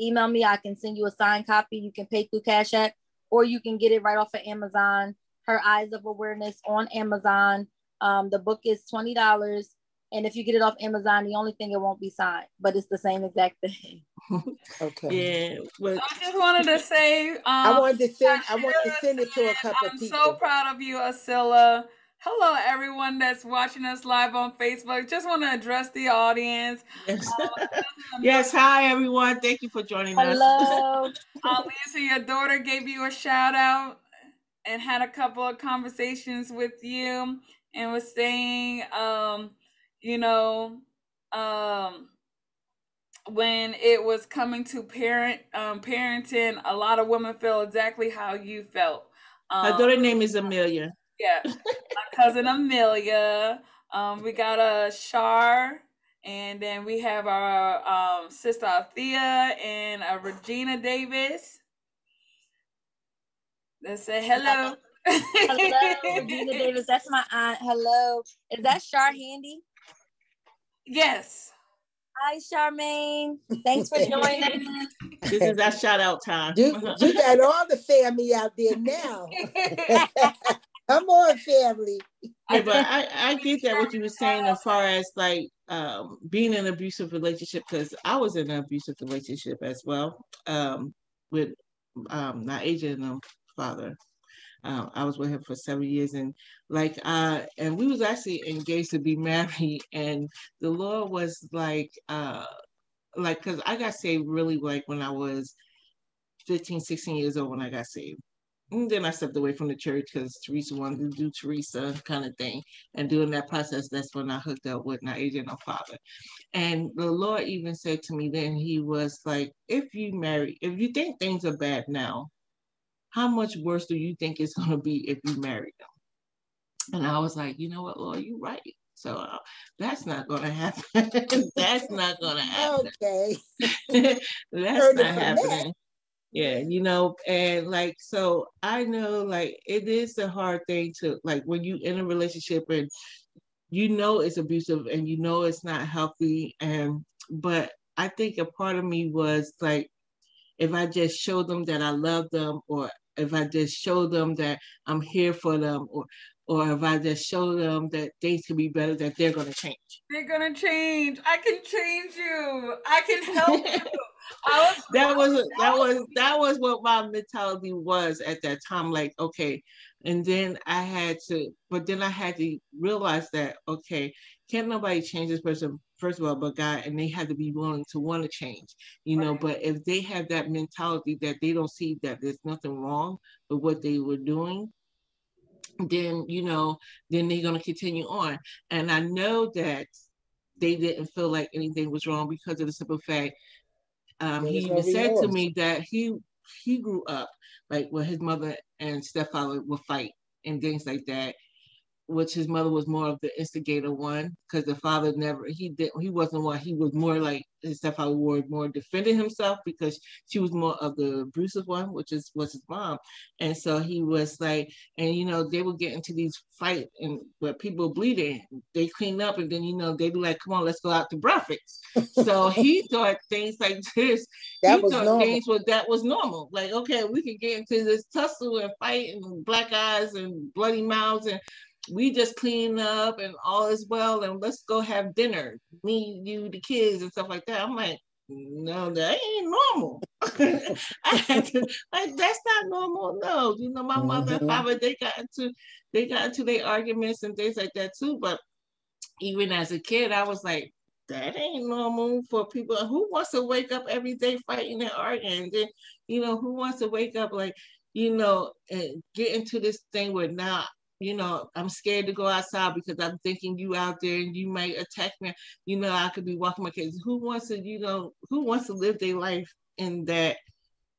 email me. I can send you a signed copy. You can pay through Cash App, or you can get it right off of Amazon. Her Eyes of Awareness on Amazon. Um, the book is twenty dollars. And if you get it off Amazon, the only thing it won't be signed, but it's the same exact thing. okay. Yeah. Well, I just wanted to say. Um, I wanted to send. I wanted to send it to a couple I'm of people. I'm so proud of you, Asila. Hello, everyone that's watching us live on Facebook. Just want to address the audience. Yes. Uh, yes. Hi, everyone. Thank you for joining Hello. us. Hello. uh, Lisa, your daughter gave you a shout out and had a couple of conversations with you and was saying, um, you know, um, when it was coming to parent um, parenting, a lot of women feel exactly how you felt. Um, Her daughter name is Amelia. Yeah, my cousin Amelia. Um, we got a Shar, and then we have our um, sister Althea and a Regina Davis. Let's say hello. hello, Regina Davis. That's my aunt. Hello. Is that Shar Handy? Yes. Hi, Charmaine. Thanks for joining. this is our shout out time. You, you got all the family out there now. Come on, family. But I, I get that what you were saying as far as like um, being in an abusive relationship because I was in an abusive relationship as well um, with um, my agent and father. Um, I was with him for seven years, and like, uh, and we was actually engaged to be married, and the Lord was like, uh, like, cause I got saved really like when I was 15, 16 years old when I got saved. And then I stepped away from the church because Teresa wanted to do Teresa kind of thing. And during that process, that's when I hooked up with my agent or father. And the Lord even said to me then, He was like, if you marry, if you think things are bad now, how much worse do you think it's going to be if you marry them? And I was like, you know what, Lord, you're right. So uh, that's not going to happen. that's not going to happen. Okay. that's Heard not happening. Yeah, you know, and like, so I know like it is a hard thing to like when you in a relationship and you know it's abusive and you know it's not healthy. And, but I think a part of me was like, if I just show them that I love them or if I just show them that I'm here for them or or if I just show them that things can be better, that they're gonna change. They're gonna change. I can change you. I can help you. was that was that was that was what my mentality was at that time. Like, okay, and then I had to, but then I had to realize that okay, can't nobody change this person first of all, but God, and they had to be willing to want to change, you know. Right. But if they have that mentality that they don't see that there's nothing wrong with what they were doing, then you know, then they're gonna continue on. And I know that they didn't feel like anything was wrong because of the simple fact um, he even said to me that he he grew up like where his mother and stepfather would fight and things like that which his mother was more of the instigator one because the father never he didn't he wasn't one he was more like his stepfather was more defending himself because she was more of the abusive one which is was his mom. And so he was like and you know they would get into these fight and where people bleeding they clean up and then you know they'd be like come on let's go out to breakfast so he thought things like this that he was thought normal. things was that was normal. Like okay we can get into this tussle and fight and black eyes and bloody mouths and we just clean up and all is well and let's go have dinner. Me you the kids and stuff like that. I'm like no that ain't normal. I had to, like that's not normal no. You know my mm-hmm. mother and mm-hmm. father they got into they got into their arguments and things like that too. But even as a kid i was like that ain't normal for people. Who wants to wake up every day fighting and arguing? And then you know who wants to wake up like you know and get into this thing where now you know, I'm scared to go outside because I'm thinking you out there and you might attack me. You know, I could be walking my kids. Who wants to, you know, who wants to live their life in that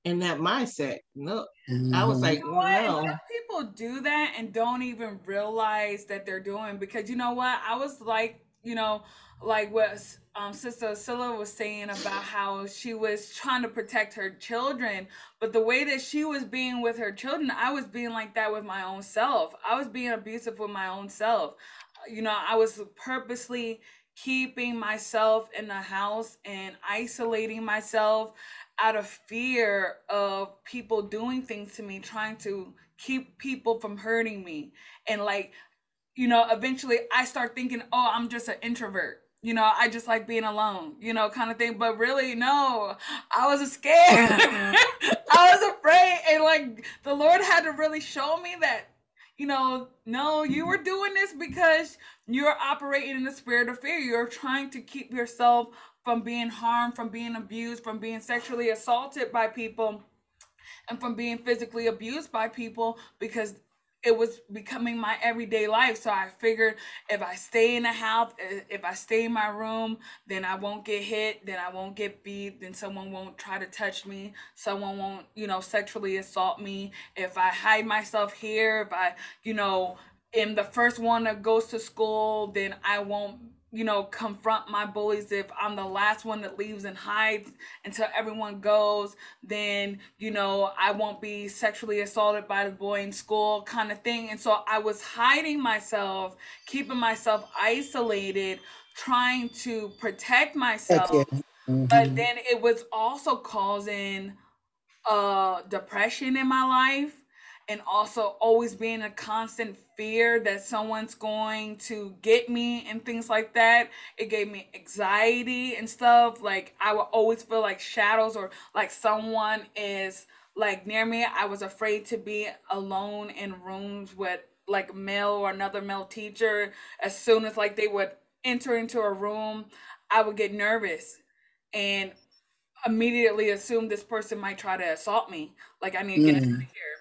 in that mindset? No, mm-hmm. I was mm-hmm. like, you know no. People do that and don't even realize that they're doing because you know what? I was like, you know, like what um, Sister Asila was saying about how she was trying to protect her children, but the way that she was being with her children, I was being like that with my own self. I was being abusive with my own self. You know, I was purposely keeping myself in the house and isolating myself out of fear of people doing things to me, trying to keep people from hurting me. And like, you know, eventually I start thinking, oh, I'm just an introvert you know, I just like being alone, you know, kind of thing. But really, no, I was scared. I was afraid. And like the Lord had to really show me that, you know, no, you were doing this because you're operating in the spirit of fear. You're trying to keep yourself from being harmed, from being abused, from being sexually assaulted by people and from being physically abused by people because it was becoming my everyday life. So I figured if I stay in the house, if I stay in my room, then I won't get hit, then I won't get beat, then someone won't try to touch me, someone won't, you know, sexually assault me. If I hide myself here, if I, you know, am the first one that goes to school, then I won't you know, confront my bullies if I'm the last one that leaves and hides until everyone goes, then, you know, I won't be sexually assaulted by the boy in school kind of thing. And so I was hiding myself, keeping myself isolated, trying to protect myself. Mm-hmm. But then it was also causing uh depression in my life and also always being a constant fear that someone's going to get me and things like that. It gave me anxiety and stuff. Like I would always feel like shadows or like someone is like near me. I was afraid to be alone in rooms with like male or another male teacher. As soon as like they would enter into a room, I would get nervous and immediately assume this person might try to assault me. Like I need to get mm. out of here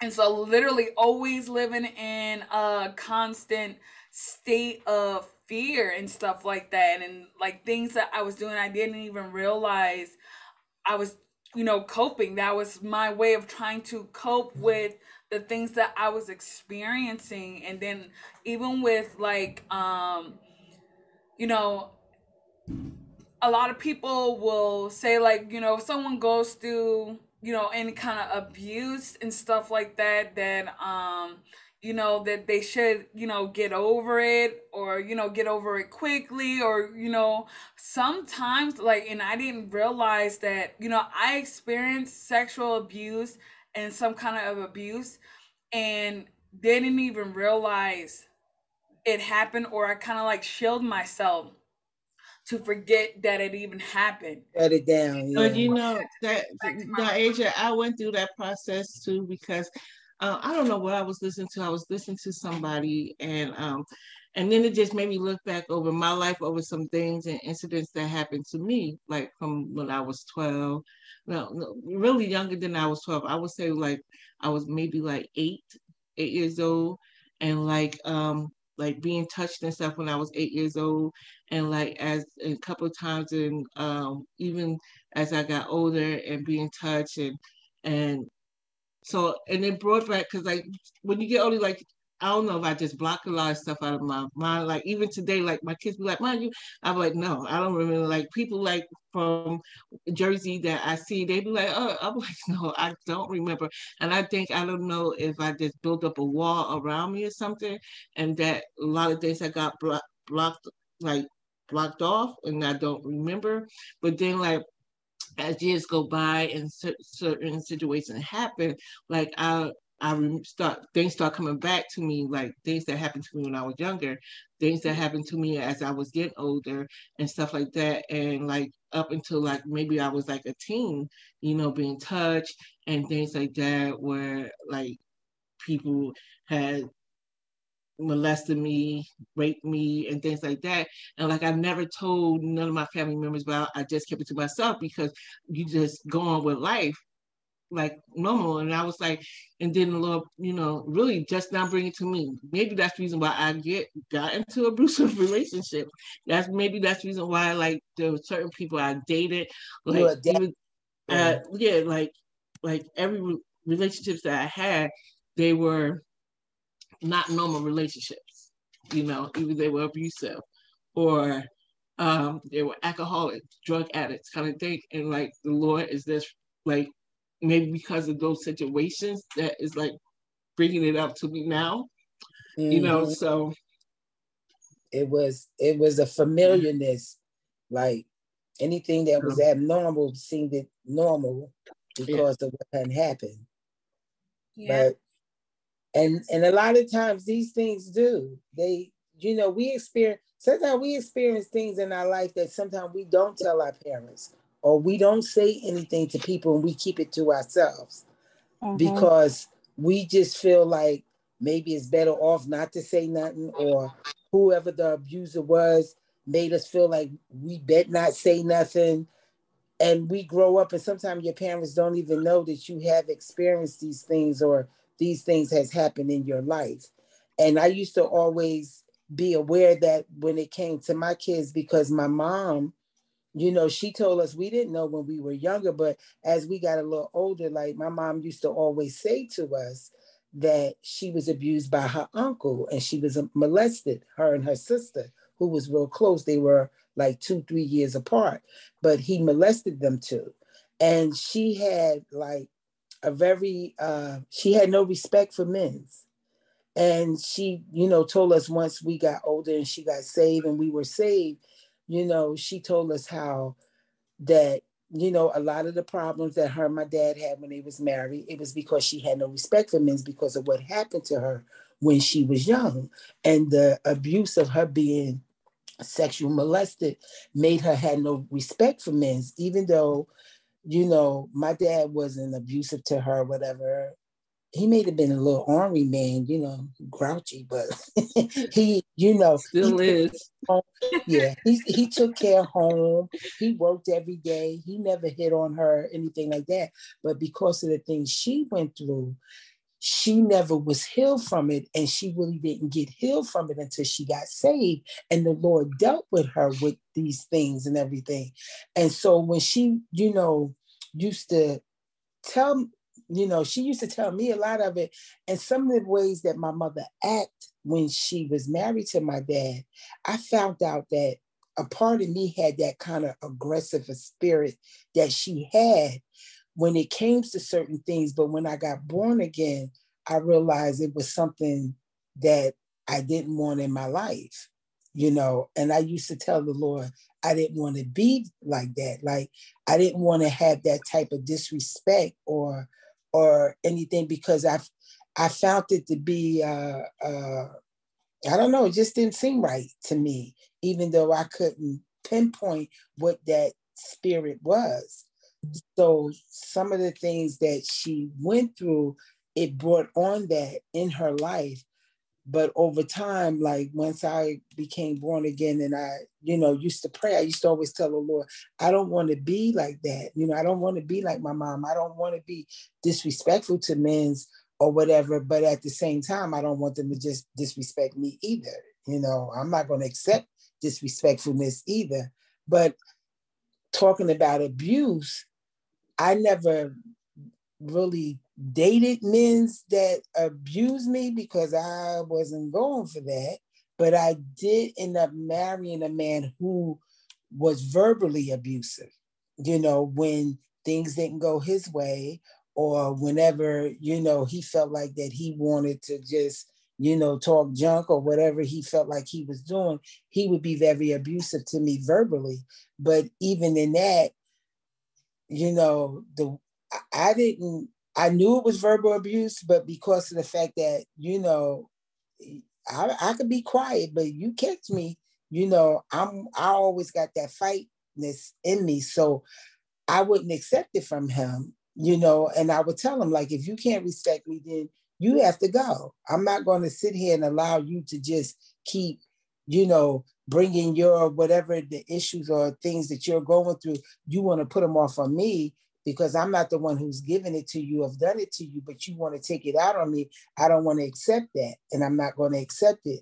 and so, literally, always living in a constant state of fear and stuff like that. And like things that I was doing, I didn't even realize I was, you know, coping. That was my way of trying to cope with the things that I was experiencing and then even with like um you know a lot of people will say like you know if someone goes through you know any kind of abuse and stuff like that that um you know that they should you know get over it or you know get over it quickly or you know sometimes like and i didn't realize that you know i experienced sexual abuse and some kind of abuse and didn't even realize it happened or i kind of like shield myself to forget that it even happened. Shut it down. Yeah. But you know that the Asia, I went through that process too because uh, I don't know what I was listening to. I was listening to somebody, and um, and then it just made me look back over my life, over some things and incidents that happened to me, like from when I was twelve. No, no, really younger than I was twelve. I would say like I was maybe like eight, eight years old, and like um, like being touched and stuff when I was eight years old, and like as a couple of times, and um, even as I got older and being touched and and so and it brought back because like when you get older, like I don't know if I just block a lot of stuff out of my mind. Like even today, like my kids be like, "Mind you," I'm like, "No, I don't remember." Like people like from Jersey that I see, they be like, "Oh," I'm like, "No, I don't remember." And I think I don't know if I just built up a wall around me or something, and that a lot of things I got blo- blocked, like blocked off, and I don't remember. But then like as years go by and certain situations happen, like I I start things start coming back to me, like things that happened to me when I was younger, things that mm-hmm. happened to me as I was getting older, and stuff like that, and like up until like maybe I was like a teen, you know, being touched and things like that, where like people had molested me, raped me, and things like that. And like I never told none of my family members about. I just kept it to myself because you just go on with life like normal. And I was like, and then the Lord, you know, really just not bring it to me. Maybe that's the reason why I get got into abusive relationship. That's maybe that's the reason why like there were certain people I dated, like even, uh, yeah, like like every relationships that I had, they were not normal relationships. You know, either they were abusive or um, they were alcoholics, drug addicts, kind of thing. And like the Lord is this like maybe because of those situations that is like bringing it up to me now. Mm-hmm. You know, mm-hmm. so it was it was a familiarness, like anything that was abnormal seemed normal because yeah. of what had happened. Yeah. But and and a lot of times these things do they you know we experience sometimes we experience things in our life that sometimes we don't tell our parents or we don't say anything to people and we keep it to ourselves mm-hmm. because we just feel like maybe it's better off not to say nothing or whoever the abuser was made us feel like we bet not say nothing and we grow up and sometimes your parents don't even know that you have experienced these things or these things has happened in your life. And I used to always be aware that when it came to my kids, because my mom, you know, she told us we didn't know when we were younger, but as we got a little older, like my mom used to always say to us that she was abused by her uncle and she was molested, her and her sister, who was real close. They were like two, three years apart, but he molested them too. And she had like a very uh, she had no respect for men's and she you know told us once we got older and she got saved and we were saved you know she told us how that you know a lot of the problems that her and my dad had when they was married it was because she had no respect for men's because of what happened to her when she was young and the abuse of her being sexual molested made her had no respect for men's even though you know, my dad wasn't abusive to her, whatever. He may have been a little ornery man, you know, grouchy, but he, you know, still is. Yeah, he he took care of home. He worked every day. He never hit on her, anything like that. But because of the things she went through, she never was healed from it and she really didn't get healed from it until she got saved and the lord dealt with her with these things and everything and so when she you know used to tell you know, she used to tell me a lot of it. And some of the ways that my mother act when she was married to my dad, I found out that a part of me had that kind of aggressive spirit that she had when it came to certain things. But when I got born again, I realized it was something that I didn't want in my life, you know. And I used to tell the Lord, I didn't want to be like that. Like I didn't want to have that type of disrespect or or anything because I I found it to be uh, uh, I don't know, it just didn't seem right to me, even though I couldn't pinpoint what that spirit was. So some of the things that she went through, it brought on that in her life. But over time, like once I became born again and I, you know, used to pray, I used to always tell the Lord, I don't want to be like that. You know, I don't want to be like my mom. I don't want to be disrespectful to men's or whatever. But at the same time, I don't want them to just disrespect me either. You know, I'm not going to accept disrespectfulness either. But talking about abuse, I never really dated men that abused me because I wasn't going for that. But I did end up marrying a man who was verbally abusive, you know, when things didn't go his way or whenever, you know, he felt like that he wanted to just, you know, talk junk or whatever he felt like he was doing, he would be very abusive to me verbally. But even in that, you know, the I didn't I knew it was verbal abuse, but because of the fact that, you know, I, I could be quiet, but you catch me, you know, I'm I always got that fightness in me. So I wouldn't accept it from him, you know, and I would tell him, like, if you can't respect me, then you have to go. I'm not going to sit here and allow you to just keep, you know, bringing your whatever the issues or things that you're going through, you want to put them off on me because I'm not the one who's given it to you, I've done it to you, but you want to take it out on me. I don't want to accept that, and I'm not going to accept it.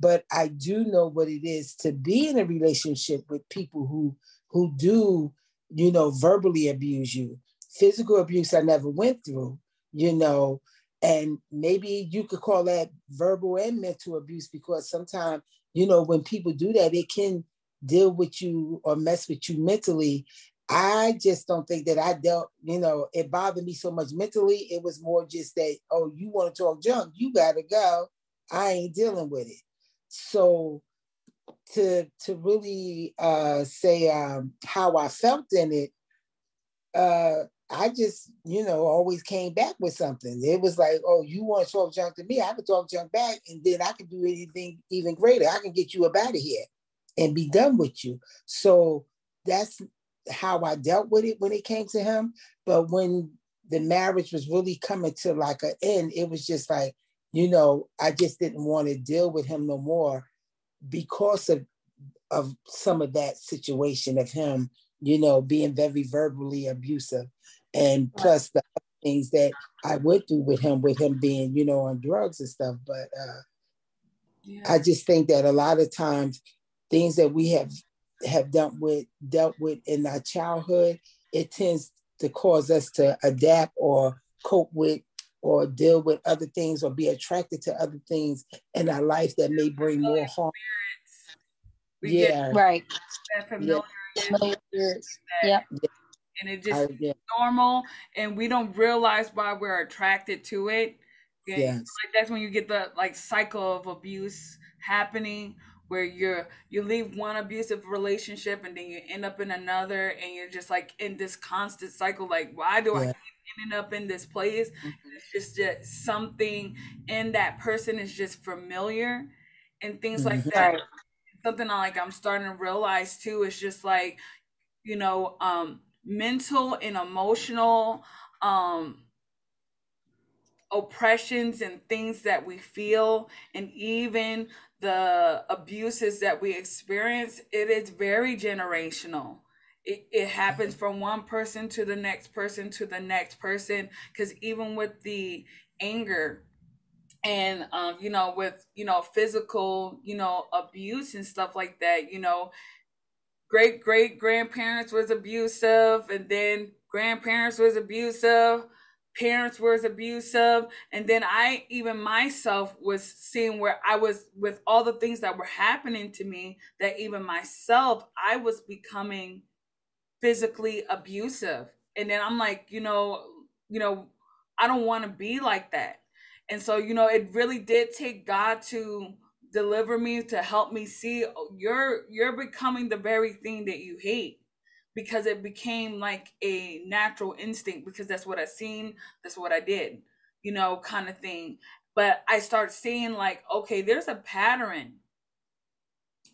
But I do know what it is to be in a relationship with people who who do, you know, verbally abuse you. Physical abuse I never went through, you know, and maybe you could call that verbal and mental abuse because sometimes, you know, when people do that, it can deal with you or mess with you mentally I just don't think that I dealt, you know, it bothered me so much mentally. It was more just that, oh, you want to talk junk, you gotta go. I ain't dealing with it. So to to really uh say um how I felt in it, uh I just, you know, always came back with something. It was like, oh, you want to talk junk to me? I can talk junk back, and then I can do anything even greater. I can get you up out of here and be done with you. So that's how I dealt with it when it came to him. But when the marriage was really coming to like an end, it was just like, you know, I just didn't want to deal with him no more because of of some of that situation of him, you know, being very verbally abusive. And plus the things that I went through with him, with him being, you know, on drugs and stuff. But uh, yeah. I just think that a lot of times things that we have have dealt with dealt with in our childhood, it tends to cause us to adapt or cope with or deal with other things or be attracted to other things in our life that may bring more harm. yeah, right. familiar yeah. And it just uh, yeah. normal, and we don't realize why we're attracted to it. Yeah, like that's when you get the like cycle of abuse happening where you're you leave one abusive relationship and then you end up in another and you're just like in this constant cycle like why do yeah. i keep ending up in this place mm-hmm. it's just just something in that person is just familiar and things mm-hmm. like that something I like i'm starting to realize too is just like you know um mental and emotional um oppressions and things that we feel and even the abuses that we experience, it is very generational. It, it happens from one person to the next person to the next person. Because even with the anger and, um, you know, with, you know, physical, you know, abuse and stuff like that, you know, great great grandparents was abusive and then grandparents was abusive parents were abusive and then i even myself was seeing where i was with all the things that were happening to me that even myself i was becoming physically abusive. And then i'm like you know you know i don't want to be like that. And so you know it really did take god to deliver me to help me see oh, you're you're becoming the very thing that you hate because it became like a natural instinct because that's what I seen, that's what I did, you know, kind of thing. But I start seeing like, okay, there's a pattern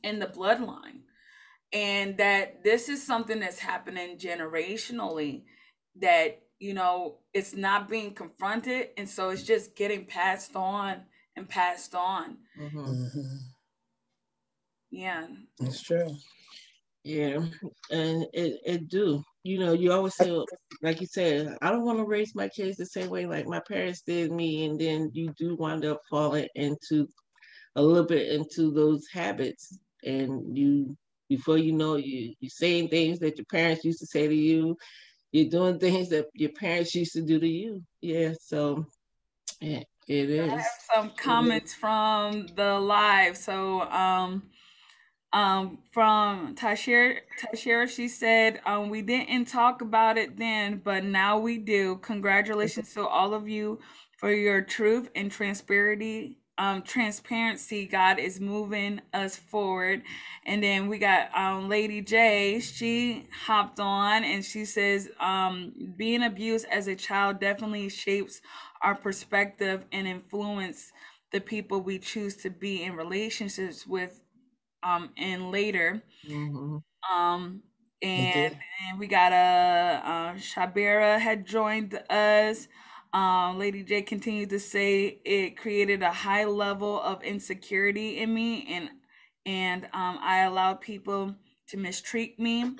in the bloodline. And that this is something that's happening generationally that, you know, it's not being confronted. And so it's just getting passed on and passed on. Mm-hmm. Mm-hmm. Yeah. It's true. Yeah, and it, it do. You know, you always say, like you said, I don't want to raise my kids the same way like my parents did me, and then you do wind up falling into a little bit into those habits, and you before you know you you're saying things that your parents used to say to you, you're doing things that your parents used to do to you. Yeah, so yeah, it is. I have some comments from the live. So um um from Tashir Tashira she said um we didn't talk about it then but now we do. Congratulations to all of you for your truth and transparency um transparency. God is moving us forward. And then we got um Lady J. She hopped on and she says um being abused as a child definitely shapes our perspective and influence the people we choose to be in relationships with um and later. Mm-hmm. Um and, and we got a uh, uh, Shabira had joined us. Um, Lady J continued to say it created a high level of insecurity in me, and and um, I allowed people to mistreat me.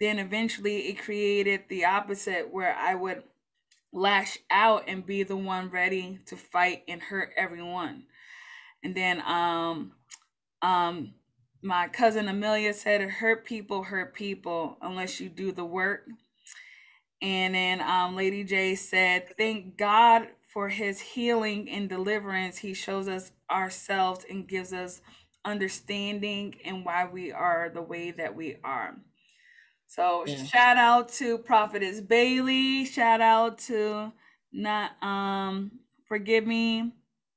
Then eventually, it created the opposite, where I would lash out and be the one ready to fight and hurt everyone. And then um, um, my cousin Amelia said, hurt people hurt people unless you do the work. And then um, Lady J said, thank God for his healing and deliverance. He shows us ourselves and gives us understanding and why we are the way that we are. So yeah. shout out to Prophetess Bailey. Shout out to not um forgive me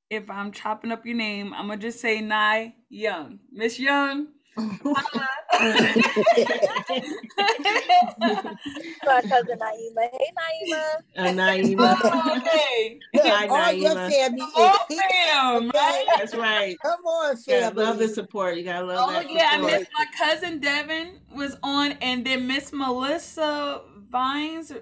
if I'm chopping up your name, I'm gonna just say Nye Young. Miss Young. My cousin Naima. Hey Naima. Uh, Naima. Oh, okay. Hi, All Naima. your family oh, fam, right? That's right. Come on, family. love the support. You gotta love oh, that. Oh yeah, support. Miss my cousin Devin was on, and then Miss Melissa Vines.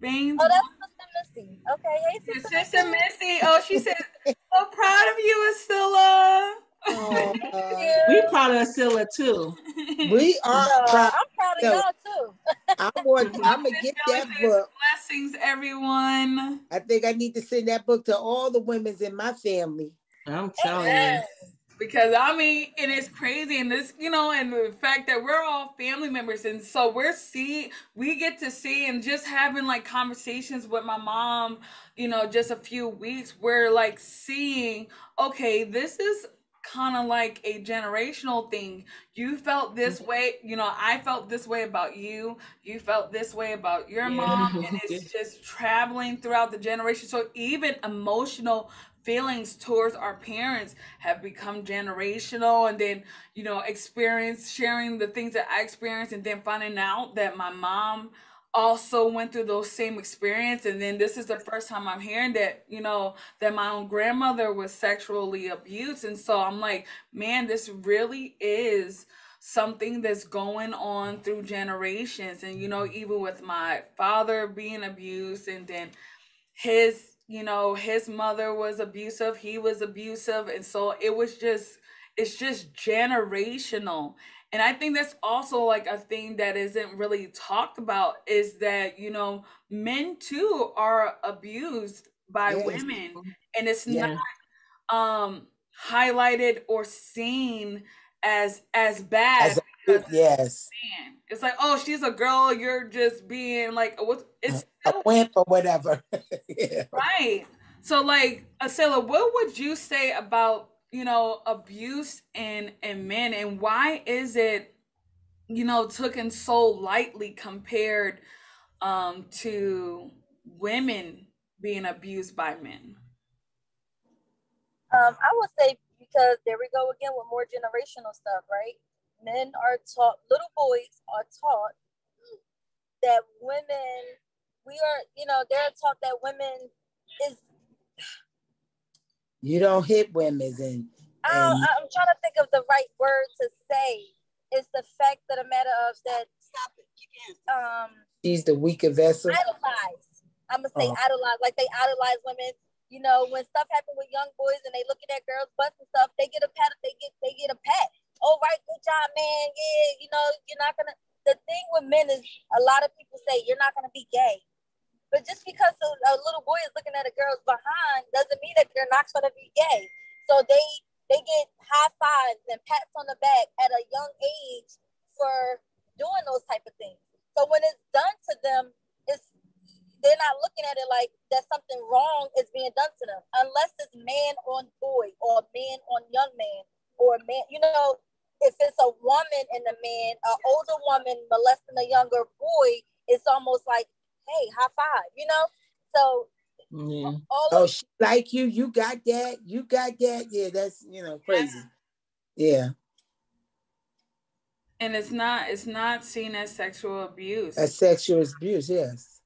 Vines. Oh, that's Missy. Okay, hey, Sister, Sister Missy. Oh, she said, "So proud of you, Asila." Oh, we proud of Asila too. We are. Uh, proud. I'm proud of y'all too. I'm going. I'm gonna get that book. Blessings, everyone. I think I need to send that book to all the women's in my family. I'm telling you because I mean, and it's crazy, and this, you know, and the fact that we're all family members, and so we're see, we get to see, and just having like conversations with my mom, you know, just a few weeks, we're like seeing, okay, this is kind of like a generational thing. You felt this mm-hmm. way, you know, I felt this way about you. You felt this way about your mom. And it's just traveling throughout the generation. So even emotional feelings towards our parents have become generational and then you know experience sharing the things that i experienced and then finding out that my mom also went through those same experience. And then this is the first time i'm hearing that you know that my own grandmother was sexually abused. And so i'm like man this really is something that's going on through generations. And you know even with my father being abused and then his you know, his mother was abusive, he was abusive. And so it was just, it's just generational. And I think that's also like a thing that isn't really talked about is that, you know, men too are abused by yes. women. And it's yeah. not um highlighted or seen as as bad. As a, yes. Man. It's like, oh, she's a girl, you're just being like what it's a wimp or whatever. yeah. Right. So, like, Asila, what would you say about you know abuse in in men, and why is it you know taken so lightly compared um to women being abused by men? Um, I would say because there we go again with more generational stuff, right? Men are taught, little boys are taught that women, we are, you know, they're taught that women is. You don't hit women, and, I'm trying to think of the right word to say. It's the fact that a matter of that. Stop it. You can't. Um, she's the weaker vessel. Idolize. I'm gonna say oh. idolize, like they idolize women you know, when stuff happen with young boys and they looking at girls' butts and stuff, they get a pat. They get they get a pat. Oh, right, good job, man. Yeah, you know, you're not gonna. The thing with men is a lot of people say you're not gonna be gay, but just because a, a little boy is looking at a girl's behind doesn't mean that they're not gonna be gay. So they they get high fives and pats on the back at a young age for doing those type of things. So when it's done to them, it's they're not looking at it like that something wrong is being done to them unless it's man on boy or man on young man or man you know if it's a woman and a man an older woman molesting a younger boy it's almost like hey high five you know? So yeah. oh she like you? You got that? You got that? Yeah that's you know crazy. Yeah. And it's not it's not seen as sexual abuse. As sexual abuse yes.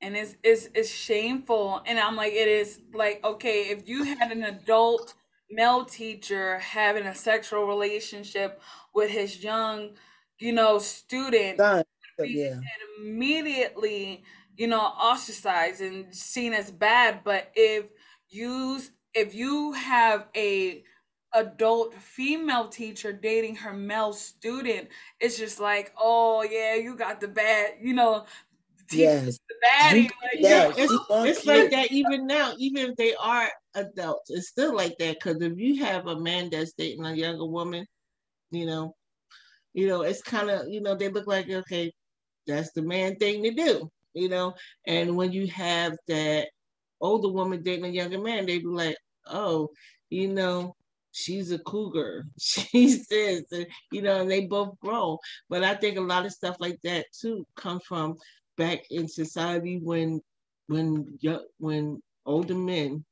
And it's it's it's shameful. And i'm like it is like okay if you had an adult male teacher having a sexual relationship with his young you know student yeah. immediately you know ostracized and seen as bad but if you if you have a adult female teacher dating her male student it's just like oh yeah you got the bad you know yes. Baddie, yeah, it's, it's like that even now, even if they are adults, it's still like that. Because if you have a man that's dating a younger woman, you know, you know, it's kind of, you know, they look like okay, that's the man thing to do, you know. And when you have that older woman dating a younger man, they be like, oh, you know, she's a cougar. She's this, and, you know, and they both grow. But I think a lot of stuff like that too comes from back in society when when when older men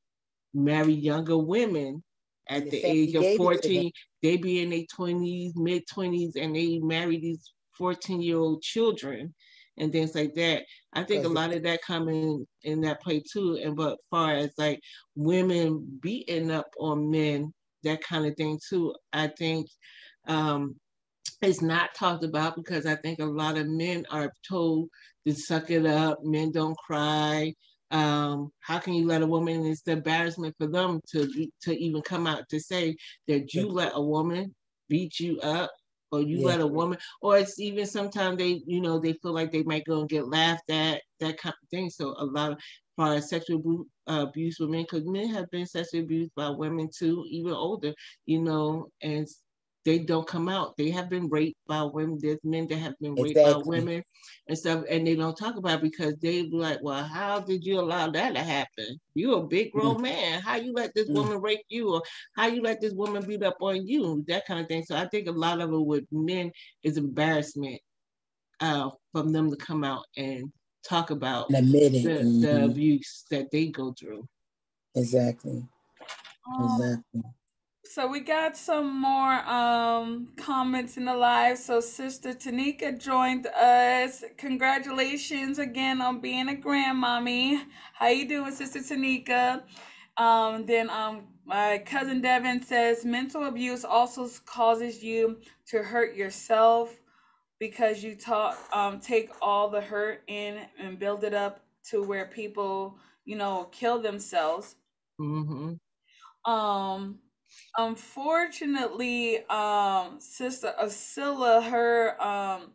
marry younger women at the, the age of 14 they be in their 20s mid 20s and they marry these 14 year old children and things like that i think a lot of that coming in that play too and but far as like women beating up on men that kind of thing too i think um it's not talked about because I think a lot of men are told to suck it up, men don't cry. Um, how can you let a woman? It's the embarrassment for them to to even come out to say that you let a woman beat you up or you yeah. let a woman, or it's even sometimes they, you know, they feel like they might go and get laughed at, that kind of thing. So a lot of as sexual abuse, uh, abuse with men, because men have been sexually abused by women too, even older, you know, and they don't come out. They have been raped by women. There's men that have been raped exactly. by women and stuff, and they don't talk about because they be like, "Well, how did you allow that to happen? You're a big grown mm. man. How you let this mm. woman rape you, or how you let this woman beat up on you? That kind of thing." So I think a lot of it with men is embarrassment uh, from them to come out and talk about the, mm-hmm. the abuse that they go through. Exactly. Um, exactly. So we got some more um comments in the live. So Sister Tanika joined us. Congratulations again on being a grandmommy. How you doing, Sister Tanika? Um, then um my cousin Devin says mental abuse also causes you to hurt yourself because you talk um take all the hurt in and build it up to where people, you know, kill themselves. Mm-hmm. Um Unfortunately, um, Sister Asila, her um,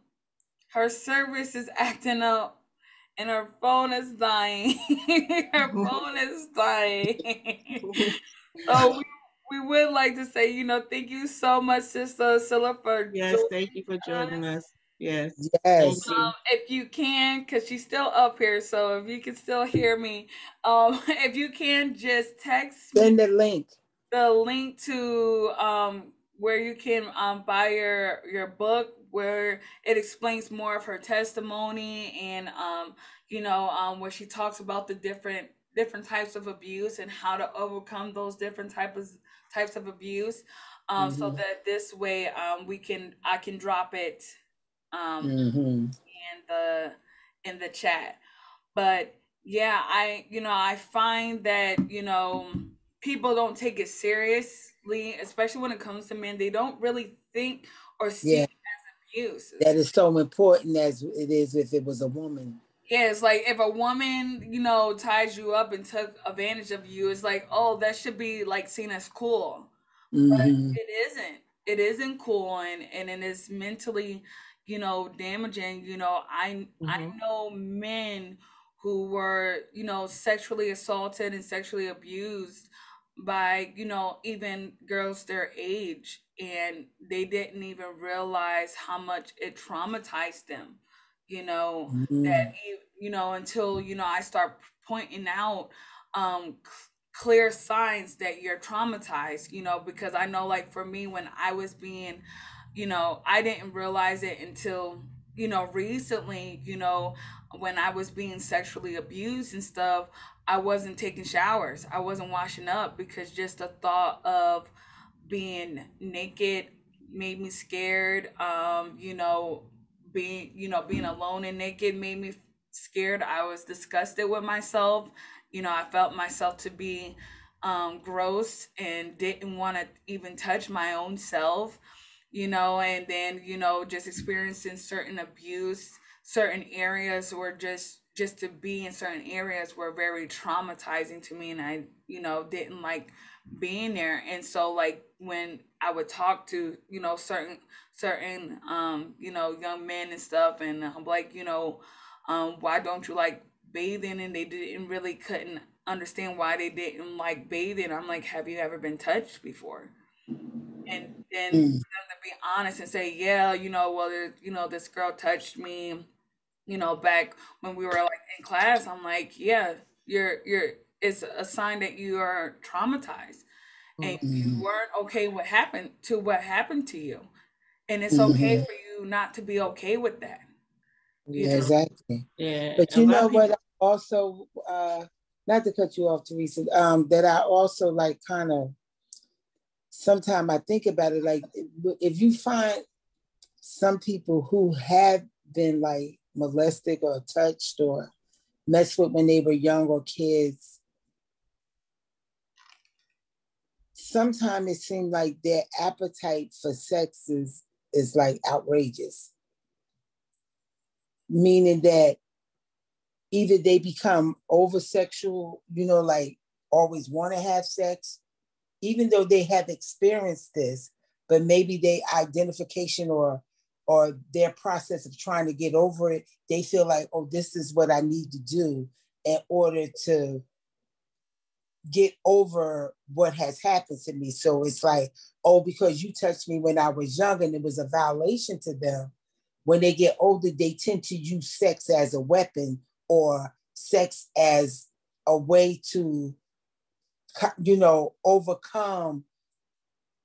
her service is acting up, and her phone is dying. her phone is dying. so we, we would like to say, you know, thank you so much, Sister Asila, for yes, thank you for joining us. us. Yes. Yes. Um, if you can, because she's still up here, so if you can still hear me, um, if you can just text Send the link. The link to um where you can um buy your your book where it explains more of her testimony and um you know um where she talks about the different different types of abuse and how to overcome those different types of types of abuse. Um so Mhm. that this way um we can I can drop it um hmm in the in the chat. But yeah i you know i find that you know people don't take it seriously especially when it comes to men they don't really think or see Yeah. it as abuse That is so important as it is if it was a woman. yeah it's like if a woman you know ties you up and took advantage of you it's like oh that should be like seen as cool but hmm it isn't it isn't cool and and it is mentally you know damaging you know i i Mhm. know men who were you know sexually assaulted and sexually abused by you know even girls their age and they didn't even realize how much it traumatized them you know Mm-hmm. that you, you know until you know i start pointing out um clear signs that you're traumatized you know because i know like for me when i was being you know i didn't realize it until you know recently you know when i was being sexually abused and stuff i wasn't taking showers. I wasn't washing up because just the thought of being naked made me scared. Um you know being you know being alone and naked made me scared. I was disgusted with myself. You know i felt myself to be um gross and didn't want to even touch my own self you know and then you know just experiencing certain abuse certain areas were just just to be in certain areas were very traumatizing to me and i you know didn't like being there. And so like when i would talk to you know certain certain um you know young men and stuff and i'm like you know um why don't you like bathing? And they didn't really couldn't understand why they didn't like bathing. I'm like have you ever been touched before? And then for Mm. to be honest and say yeah you know well there, you know this girl touched me you know back when we were like in class i'm like yeah you're you're it's a sign that you are traumatized and you Mhm. weren't okay what happened to what happened to you and it's okay Mhm. for you not to be okay with that Yeah, know exactly. Yeah. But you know of what? people. I also, uh, not to cut you off, Teresa. Um, that I also like kind of. Sometimes I think about it like if you find some people who have been like molested or touched or messed with when they were young or kids. Sometimes it seems like their appetite for sex is is like outrageous. Meaning that either they become over sexual, you know, like always want to have sex, even though they have experienced this, but maybe they identification or or their process of trying to get over it, they feel like, oh, this is what I need to do in order to get over what has happened to me. So it's like, oh, because you touched me when I was young and it was a violation to them. When they get older, they tend to use sex as a weapon or sex as a way to, you know, overcome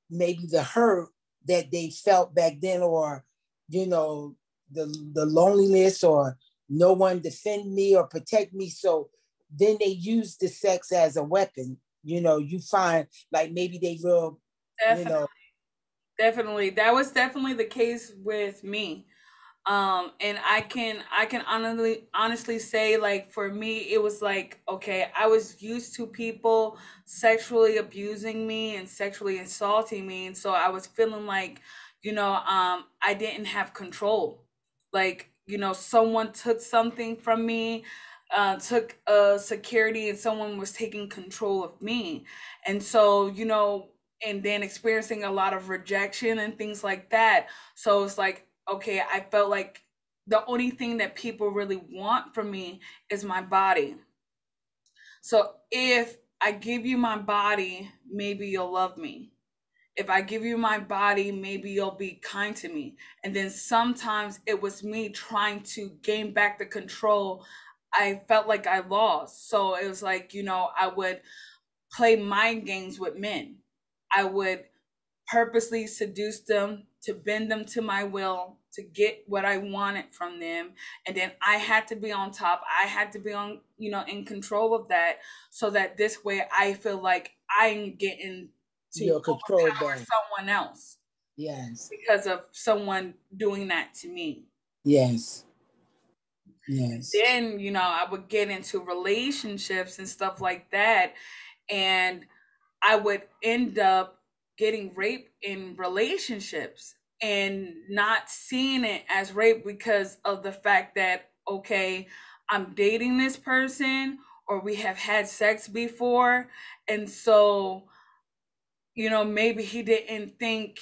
maybe the hurt that they felt back then or, you know, the, the loneliness or no one defend me or protect me. So then they use the sex as a weapon. You know, you find like maybe they will, definitely you know, definitely. That was definitely the case with me. Um and i can i can honestly honestly say like for me it was like okay i was used to people sexually abusing me and sexually assaulting me. And so i was feeling like you know um i didn't have control like you know someone took something from me uh took a security and someone was taking control of me and so you know and then experiencing a lot of rejection and things like that so it's like okay, I felt like the only thing that people really want from me is my body. So if I give you my body, maybe you'll love me. If I give you my body, maybe you'll be kind to me. And then sometimes it was me trying to gain back the control. I felt like I lost. So it was like, you know, I would play mind games with men. I would purposely seduce them to bend them to my will to get what I wanted from them. And then I had to be on top. I had to be on, you know, in control of that so that this way I feel like I'm getting to Your control back. someone else. Yes. Because of someone doing that to me. Yes. Yes. Then, you know, I would get into relationships and stuff like that. And I would end up getting raped in relationships and not seeing it as rape because of the fact that okay i'm dating this person or we have had sex before and so you know maybe he didn't think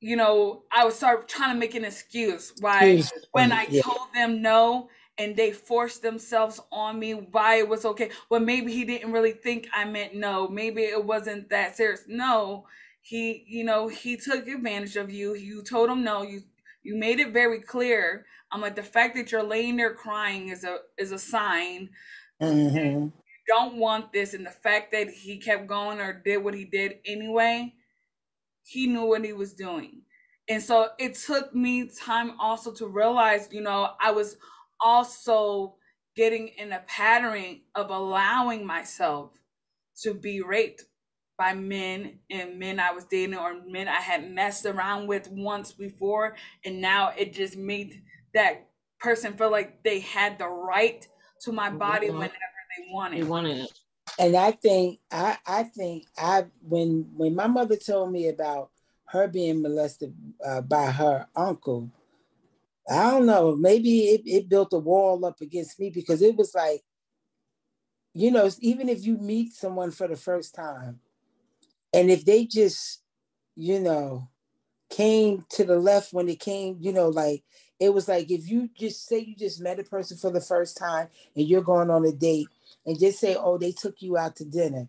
you know i would start trying to make an excuse why when i yeah. told them no and they forced themselves on me why it was okay. Well maybe he didn't really think i meant no. Maybe it wasn't that serious. No he you know he took advantage of you. You told him no. You you made it very clear. I'm like the fact that you're laying there crying is a is a sign mm-hmm. Don't want this and the fact that he kept going or did what he did anyway he knew what he was doing and so it took me time also to realize you know i was also getting in a pattern of allowing myself to be raped by men and men I was dating or men I had messed around with once before. And now it just made that person feel like they had the right to my body mm-hmm. whenever they wanted. They wanted it. And I think I I think I when when my mother told me about her being molested uh, by her uncle, I don't know, maybe it, it built a wall up against me because it was like, you know, even if you meet someone for the first time, and if they just, you know, came to the left when it came, you know, like it was like if you just say you just met a person for the first time and you're going on a date and just say, oh, they took you out to dinner.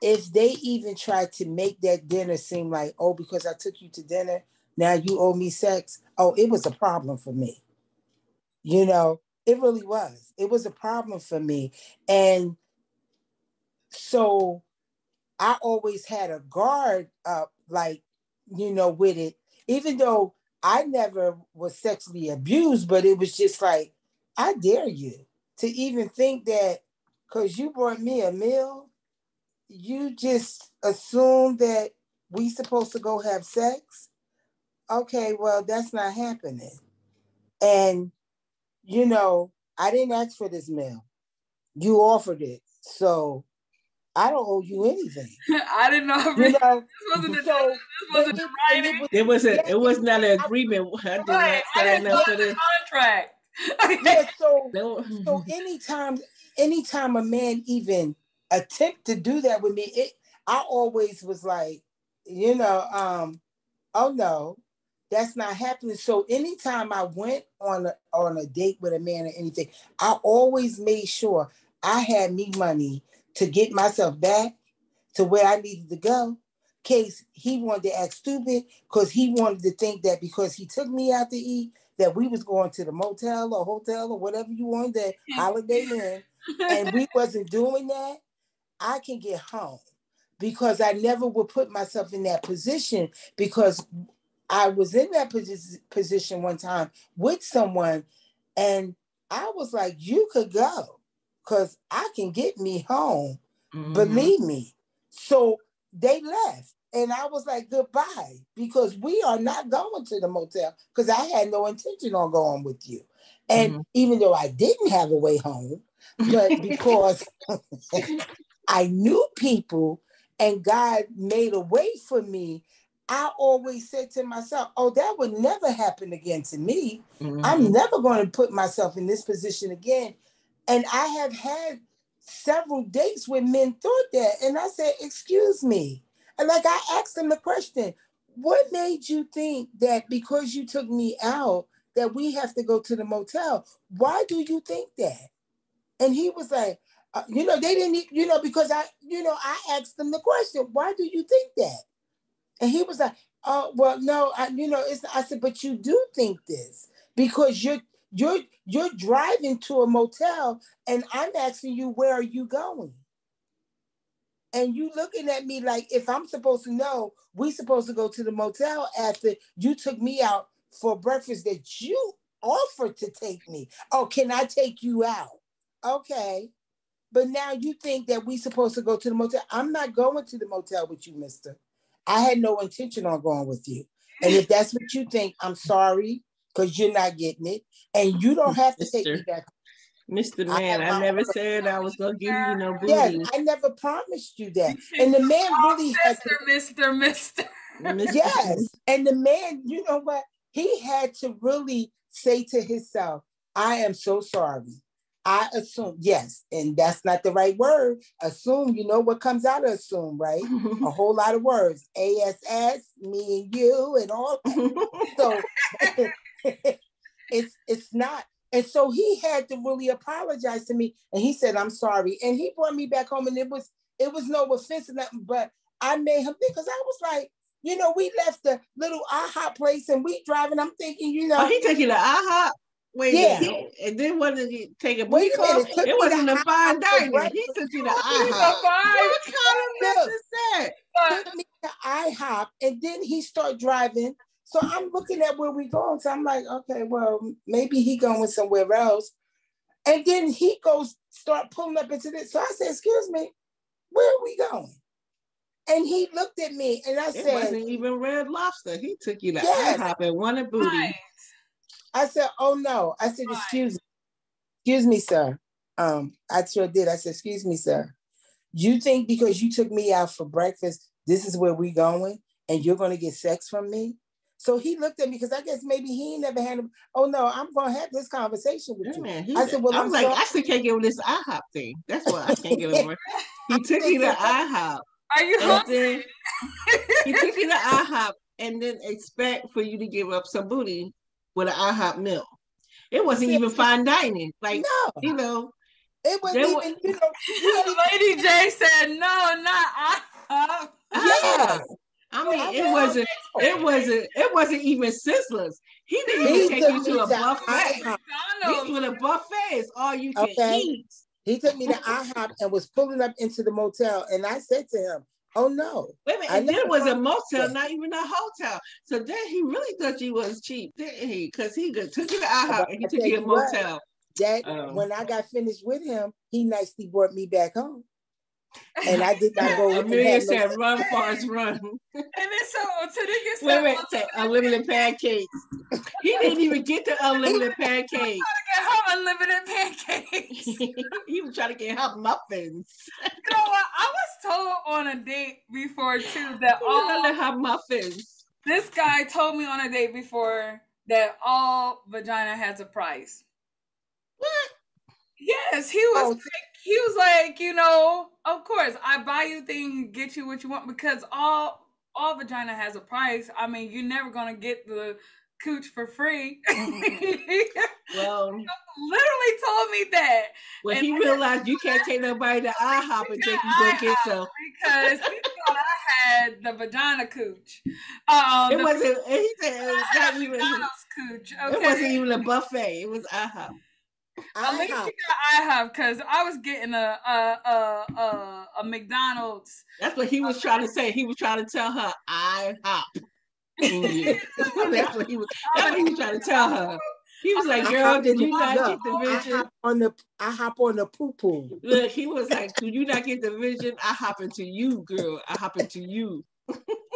If they even tried to make that dinner seem like, oh, because I took you to dinner, now you owe me sex. Oh, it was a problem for me. You know, it really was. It was a problem for me. And so I always had a guard up, like, you know, with it, even though I never was sexually abused, but it was just like, I dare you to even think that because you brought me a meal, you just assume that we supposed to go have sex. Okay, well, that's not happening. And, you know, I didn't ask for this meal. You offered it. So I don't owe you anything. I didn't know. You know this wasn't a, so, this wasn't it, it, it was a, it was not an agreement. I did not sign up for the contract. yeah, so so anytime anytime a man even attempt to do that with me, it I always was like, you know, um, oh no, that's not happening. So anytime I went on a, on a date with a man or anything, I always made sure I had me money to get myself back to where I needed to go. Case he wanted to act stupid because he wanted to think that because he took me out to eat that we was going to the motel or hotel or whatever you wanted to holiday in, and we wasn't doing that. I can get home because I never would put myself in that position because I was in that position one time with someone, and I was like, "You could go." because I can get me home. Mm-hmm. Believe me. So they left. And I was like, goodbye, because we are not going to the motel because I had no intention on going with you. And mm-hmm. even though I didn't have a way home, but because I knew people and God made a way for me, I always said to myself, oh, that would never happen again to me. Mm-hmm. I'm never going to put myself in this position again and I have had several dates where men thought that. And I said, excuse me. And like I asked them the question, what made you think that because you took me out, that we have to go to the motel? Why do you think that? And he was like, uh, you know, they didn't, you know, because I, you know, I asked them the question, why do you think that? And he was like, "Oh, well, no, I, you know, it's." I said, "But you do think this because you're you're you're driving to a motel, and I'm asking you where are you going." And you looking at me like if I'm supposed to know, we supposed to go to the motel after you took me out for breakfast that you offered to take me. Oh, can I take you out? Okay. But now you think that we supposed to go to the motel. I'm not going to the motel with you, mister. I had no intention on going with you. And if that's what you think, I'm sorry because you're not getting it. And you don't have to take me back. Mr. Man, I, I never said I was gonna give you no booty. Yes, I never promised you that. And the man really had to, Mr. Mister. Mister. Yes. And the man, you know what? He had to really say to himself, I am so sorry. I assume, yes, and that's not the right word. Assume, you know what comes out of assume, right? a whole lot of words. ASS, me and you, and all so it's it's not. And so he had to really apologize to me. And he said, I'm sorry. And he brought me back home, and it was it was no offense or nothing, but I made him think because I was like, you know, we left the little IHOP place and we driving. I'm thinking, you know, oh, he took you to IHOP. Wait yeah. Minute. And then what did he take a booty call? It, it wasn't a fine dining. He took you to IHOP. What kind of mess is that? Took me to IHOP and then he start driving. So I'm looking at where we going. So I'm like, okay, well, maybe he going somewhere else. And then he goes start pulling up into this. So I said, excuse me, where are we going? And he looked at me and I it said, It wasn't even Red Lobster. He took you to yes. IHOP and wanted booty. Right. I said, oh no. I said, excuse me. Excuse me, sir. Um, I sure did. I said, excuse me, sir. You think because you took me out for breakfast, this is where we going and you're going to get sex from me? So he looked at me because I guess maybe he never had. Oh no, I'm gonna have this conversation with yeah, you. Man, I said, "Well, I'm, I'm like, sorry. I still can't get over this IHOP thing. That's why I can't get over." he took me to IHOP. Are you hungry? he took you to IHOP and then expect for you to give up some booty with an IHOP meal. It wasn't even fine dining. Like, no. you know, it wasn't even, was, you know, Lady J said, no, not IHOP. Yeah. I mean, it wasn't, it wasn't, it wasn't even Sizzlers. He didn't even take you to a buffet. He went a buffet. It's all you can okay. eat. He took me to IHOP and was pulling up into the motel, and I said to him, Oh no. Wait a minute, and then it was a motel, not even a hotel. So then he really thought you was cheap, didn't he? Because he took you to IHOP and he took you to a motel. What, that um, when I got finished with him, he nicely brought me back home and I did not go. Amelia said, no "Run, Forrest, run." And then so Tanika said, "Wait, wait, say, unlimited pancakes." He didn't even get the unlimited pancakes. He was trying to get her unlimited pancakes. he was trying to get her muffins. You know what? I was told on a date before too that all to have muffins. This guy told me on a date before that all vagina has a price. What? Yes, he was. Oh, he was like, you know, of course, I buy you things, get you what you want because all all vagina has a price. I mean, you're never gonna get the cooch for free. well, literally told me that. When and he realized you can't take nobody to IHOP and take you go get some. Because he thought I had the vagina cooch. Um, it wasn't. He said it was not even. Cooch, okay? It wasn't even a buffet. It was IHOP. At least you got I have because I was getting a a, a a a McDonald's. That's what he was trying to say. He was trying to tell her I hop. that's what he was. That's what he was trying to tell her. He was like, "Girl, did you not get the vision?" I hop on the I hop on the poo poo. Look, he was like, "Do you not get the vision? I hop into you, girl. I hop into you."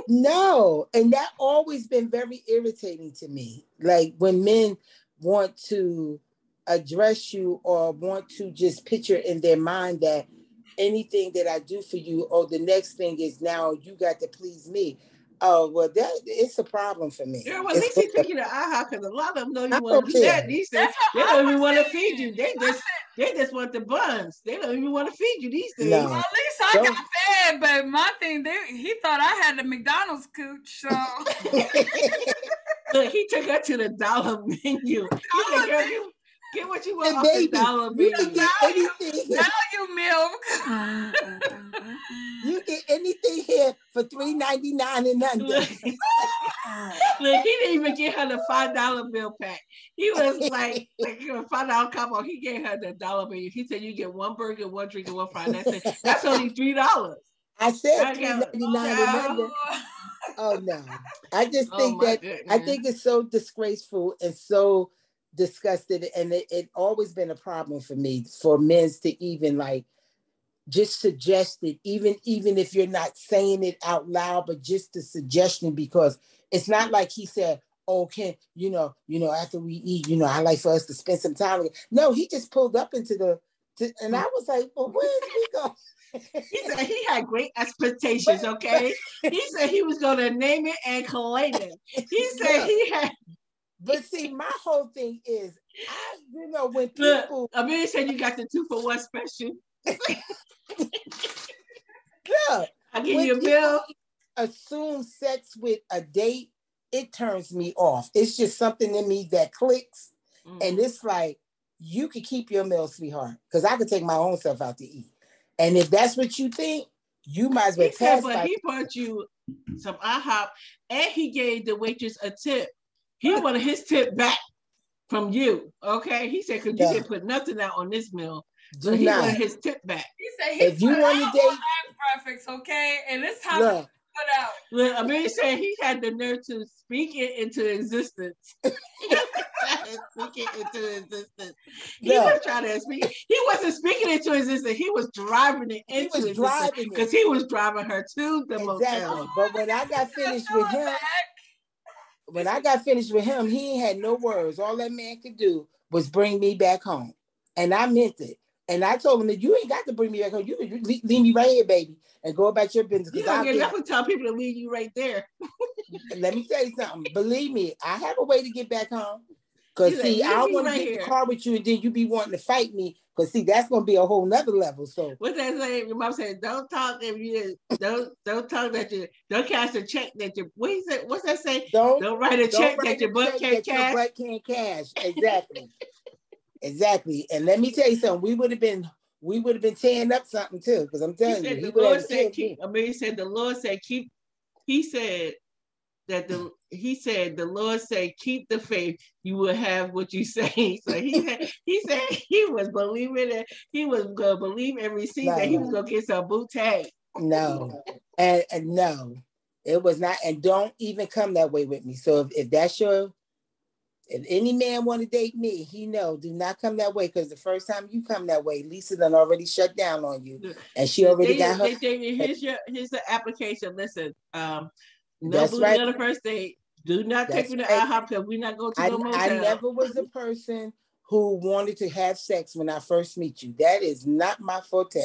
no, and that always been very irritating to me. Like when men want to address you or want to just picture in their mind that anything that I do for you, or oh, the next thing is now you got to please me. Oh well, that it's a problem for me. Yeah, well, at least he took you to IHOP because a lot of them know you want to do that. These days, they don't even want to feed you. They just they just want the buns. They don't even want to feed you these days. No. Well, at least I don't. got fed, but my thing, they, he thought I had the McDonald's cooch. So Look, he took her to the dollar menu. He said, "Girl, you Get what you want off the dollar bill. You can get anything. Now you milk. you get anything here for three ninety nine and under. Look, Look, he didn't even get her the five dollar bill pack. He was like, like five dollar combo. He gave her the dollar bill. He said you get one burger, one drink, and one fry. That's it. That's only three dollars. I said three ninety nine and under. Oh, oh no. I just Oh, think my that goodness. I think it's so disgraceful and so disgusted, and it, it always been a problem for me for men to even like just suggest it, even even if you're not saying it out loud, but just the suggestion because it's not like he said, "Oh, can you know, you know, after we eat, you know, I like for us to spend some time." together." No, he just pulled up into the, to, and I was like, "Well, where did we go?" He said he had great expectations, okay? He said he was gonna name it and claim it. He said he had But see, my whole thing is, I, you know, when people I mean he said you got the two for one special. look, I give you a bill. assume sex with a date, it turns me off. It's just something in me that clicks, Mm. and it's like you can keep your meal, sweetheart, because I could take my own self out to eat. And if that's what you think, you might as well He said, but he bought you some IHOP and he gave the waitress a tip. He wanted his tip back from you. Okay. He said, because you Yeah. didn't put nothing out on this meal. So he not. wanted his tip back. He said he If you put want to date- all graphics, okay? And it's time to put out. Look, I mean, he said he had the nerve to speak it into existence. speak it into existence. He Look. was trying to speak. He wasn't speaking into existence. He was driving it He into was existence because he was driving her to the exactly. motel. But when I got finished with him, when I got finished with him, he had no words. All that man could do was bring me back home. And I meant it. And I told him that you ain't got to bring me back home. You can leave, me right here, baby, and go about your business. You don't get enough to tell people to leave you right there. let me tell you something. Believe me, I have a way to get back home. Cause He's see, like, I don't want right to get in here." the car with you and then you be wanting to fight me. Cause see, that's gonna be a whole nother level. So What's that saying? Your mom said, "Don't talk if you don't don't talk that you don't cash a check that you what is it? What's that say? don't Don't write a don't check write that your butt can't that your cash." butt can't cash. Exactly. exactly. And let me tell you something. We would have been we would have been tearing up something too. Because I'm He telling you, said he the would Lord have said keep. I mean, he said the Lord said keep. He said that the he said the Lord said keep the faith. You will have what you say. So he said he said he was believing that he was gonna believe and receive that he was gonna get some boot tag. No, and, and no, it was not. And don't even come that way with me. So if, if that's your, if any man want to date me, he know do not come that way because the first time you come that way, Lisa done already shut down on you, and she already They- got her. they- they- here's your here's the application. Listen, um, no That's booty right. on the first date. Do not take me to right. IHOP because we're not going to I, no motel. I never was a person who wanted to have sex when I first meet you. That is not my forte.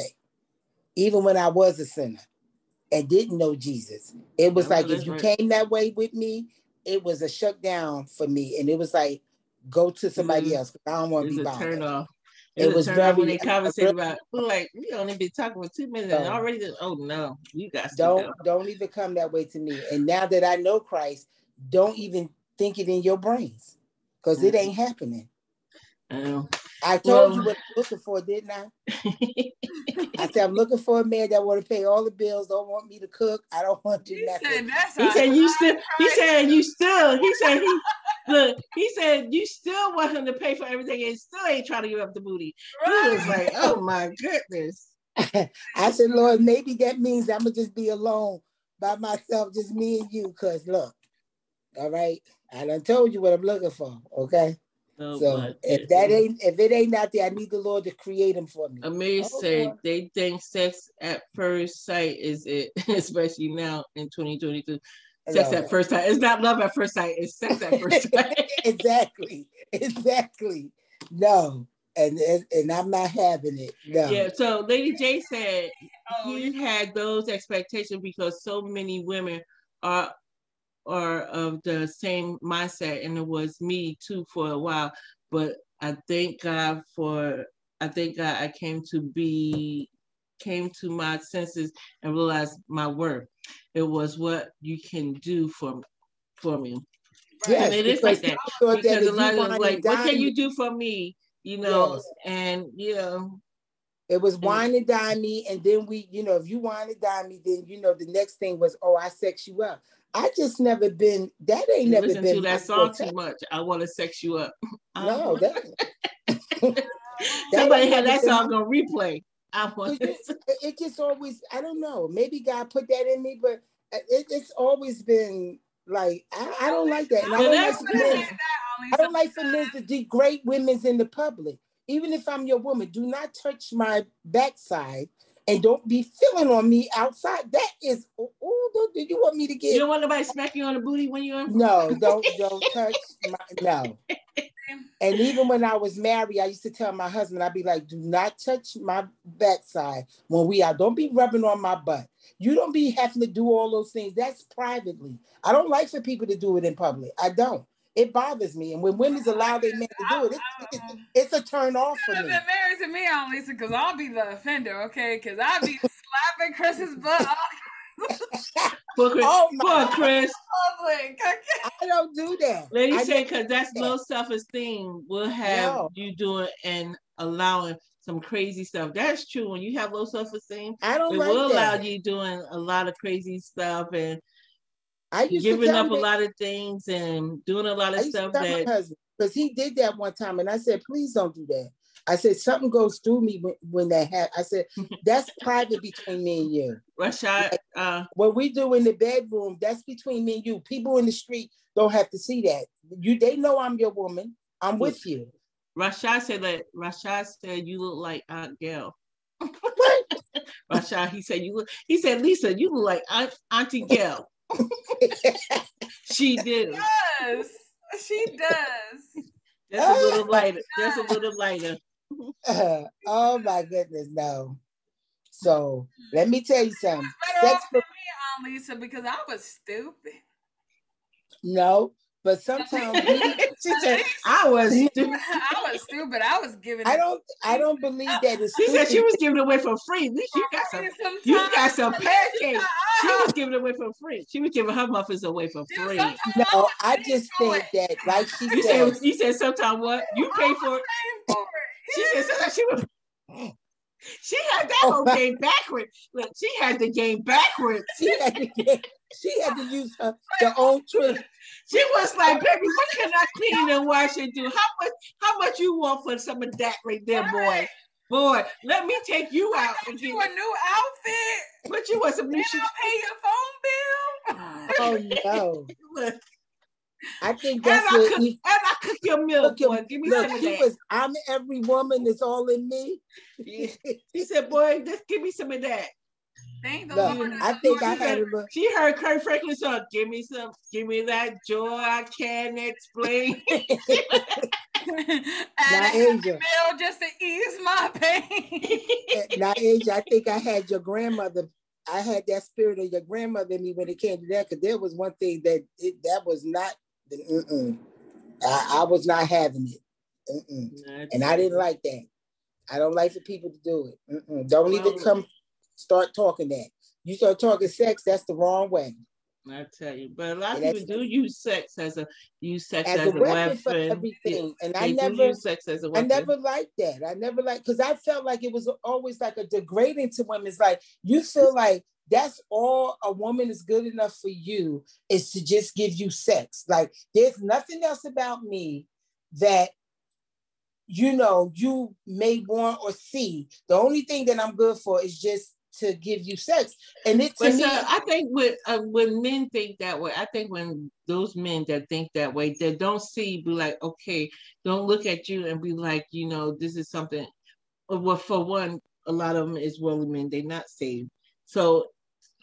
Even when I was a sinner and didn't know Jesus, it was like if you right. came that way with me, it was a shutdown for me, and it was like go to somebody Mhm. else. I don't want to be bothered. It It was off when they conversate I- about. We're like, we only been talking for two minutes and already. Oh no, you got Don't go. don't even come that way to me. And now that I know Christ, don't even think it in your brains because it Mhm. ain't happening. Um, I told you what I'm looking for, didn't I? I said I'm looking for a man that want to pay all the bills, don't want me to cook. I don't want to do He said nothing. that's he said you still. He said you still. He said he. Look, he said you still want him to pay for everything and still ain't trying to give up the booty. He was like, oh my goodness. I said, Lord, maybe that means I'm gonna just be alone by myself, just me and you. Cause look, all right, I done told you what I'm looking for. Okay, Oh so my if that ain't if it ain't out there, I need the Lord to create them for me. Amir Oh, said boy. they think sex at first sight is it, especially now in 2022. Sex No. at first sight. It's not love at first sight. It's sex at first sight. exactly, exactly. No, and, and and I'm not having it. No. yeah. So Lady J said Oh, he had those expectations because so many women are are of the same mindset, and it was me too for a while. But I thank God for I thank God I came to be came to my senses and realized my worth. It was what you can do for for me. Yes, and it is like that thought that because a lot of like, what can you do for me you know, Yes. and you know, It was wine and dine me, and then we, you know, if you wine and dine me, then you know the next thing was, oh, I sex you up. I just never been. That ain't you never listen been to my that song forte. too much. I want to sex you up. No, Um, that, somebody had never that been song on replay. I want to. Cause it, it just always. I don't know. Maybe God put that in me, but it, it's always been like I, I don't like that, and I don't like that's for men. I don't like for men to degrade women's in the public. Even if I'm your woman, do not touch my backside and don't be feeling on me outside. That is, oh, do you want me to get? You don't want nobody smack you on the booty when you're in. No, don't don't touch my no. And even when I was married, I used to tell my husband, I'd be like, do not touch my backside when we are. Don't be rubbing on my butt. You don't be having to do all those things. That's privately. I don't like for people to do it in public. I don't. It bothers me. And when women's oh, allow their men to do it, it, it- it's a turn off for Been me. married to me on Lisa because I'll be the offender, okay? Because I'll be slapping Chris's butt all For Chris, Oh my for Chris, public. I don't do that. lady I say because that's that. low self esteem will have No. you doing and allowing some crazy stuff. That's true. When you have low self esteem, I don't it like will allow you doing a lot of crazy stuff and I used to giving up a lot of things and doing a lot of stuff that because he did that one time, and I said, "Please don't do that." I said something goes through me when, when that happens. I said that's private between me and you. Rashad, uh, What we do in the bedroom, that's between me and you. People in the street don't have to see that. You, they know I'm your woman. I'm with you. Rashad said that Rashad said you look like Aunt Gail. What? Rashad, he said you look. He said Lisa, you look like Aunt, Auntie Gail. She did. Yes, she does. Just a little lighter. Just a little lighter. Uh, oh my goodness, no. So let me tell you something. Better Sex off than me on Lisa because I was stupid. no, but sometimes we, she said I was. stupid. I was stupid. I was giving. I don't I don't believe that it's She said she was giving away for free. At least you got some. Sometimes- You got some pancakes. She was giving away for free. She was giving her muffins away for free. No, I just think that, like she You said, said you said sometime what you pay for it. For it. She said sometimes she was. She had that Oh, whole game backwards. Look, she had the game backwards. she had to get, she had to use her their own trick. She was like, "Baby, what can I clean and wash and do? How much? How much you want for some of that right there, boy? Boy, let me take you I out got and get. you a new outfit. What you want some new Then shoes? I'll pay your phone bill. Oh no. I think and that's I what cook, he and I cook your meal, look, boy. at- Give me look, some of he that. was I'm every woman that's all in me. Yeah. He said, "Boy, just give me some of that." Thank the Look, Lord. I think I She had said- a little She heard Kirk Franklin song. Give me some. Give me that joy I can't explain. and now a Asia. bill just to ease my pain. Eh, now Asia, I think I had your grandmother. I had that spirit of your grandmother in me when it came to that, because there was one thing that it, that was not. Mm-mm. I, I was not having it, and I didn't like that. I don't like for people to do it. Mm-mm. Don't even Well- come start talking that. You start talking sex, that's the wrong way. I tell you, but a lot of people do use sex as a use sex As as, a a weapon for weapon. everything. And They I never use sex as a I weapon. never liked that. I never liked because I felt like it was always like a degrading to women. It's like you feel like that's all a woman is good enough for you is to just give you sex. Like there's nothing else about me that you know you may want or see. The only thing that I'm good for is just to give you sex. And it to But me, so I think when uh, when men think that way, I think when those men that think that way, they don't see, be like, okay, don't look at you and be like, you know, this is something. uh, Well, for one, a lot of them is worldly men; they're not saved. So,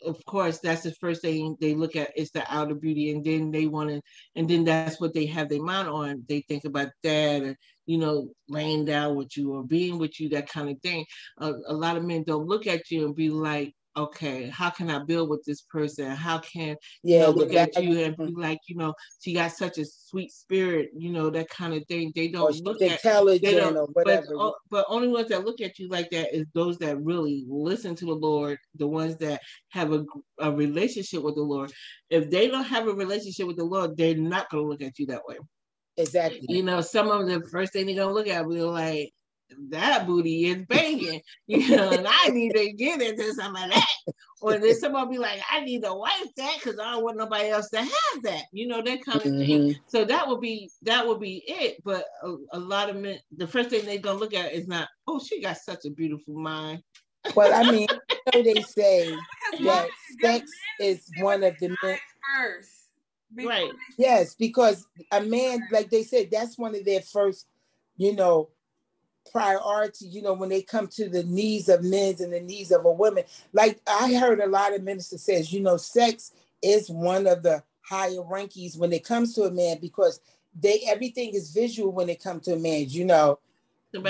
of course, that's the first thing they look at is the outer beauty, and then they want to, and then that's what they have their mind on. They think about that, and you know, laying down with you or being with you, that kind of thing a, a lot of men don't look at you and be like, okay, how can I build with this person? How can you yeah, know, look at you and mm-hmm. be like, you know, she got such a sweet spirit, you know, that kind of thing. They don't she's look at they don't- or but, whatever. but only ones that look at you like that is those that really listen to the Lord, the ones that have a, a relationship with the Lord. If they don't have a relationship with the Lord, they're not going to look at you that way. Exactly. You know, some of them the first thing they're gonna look at will be like, that booty is banging, you know, and I need to get into some of that. Or then someone be like, I need to wipe that because I don't want nobody else to have that, you know, that kind of mm-hmm. thing. So that would be that would be it. But a, a lot of men, the first thing they're gonna look at is not, oh, she got such a beautiful mind. Well, I mean, you know, they say that sex is one of the men first. Right. Yes, because a man, like they said, that's one of their first, you know, priority, you know, when they come to the needs of men and the needs of a woman. Like I heard a lot of ministers says, you know, sex is one of the higher rankings when it comes to a man because they everything is visual when it comes to a man, you know.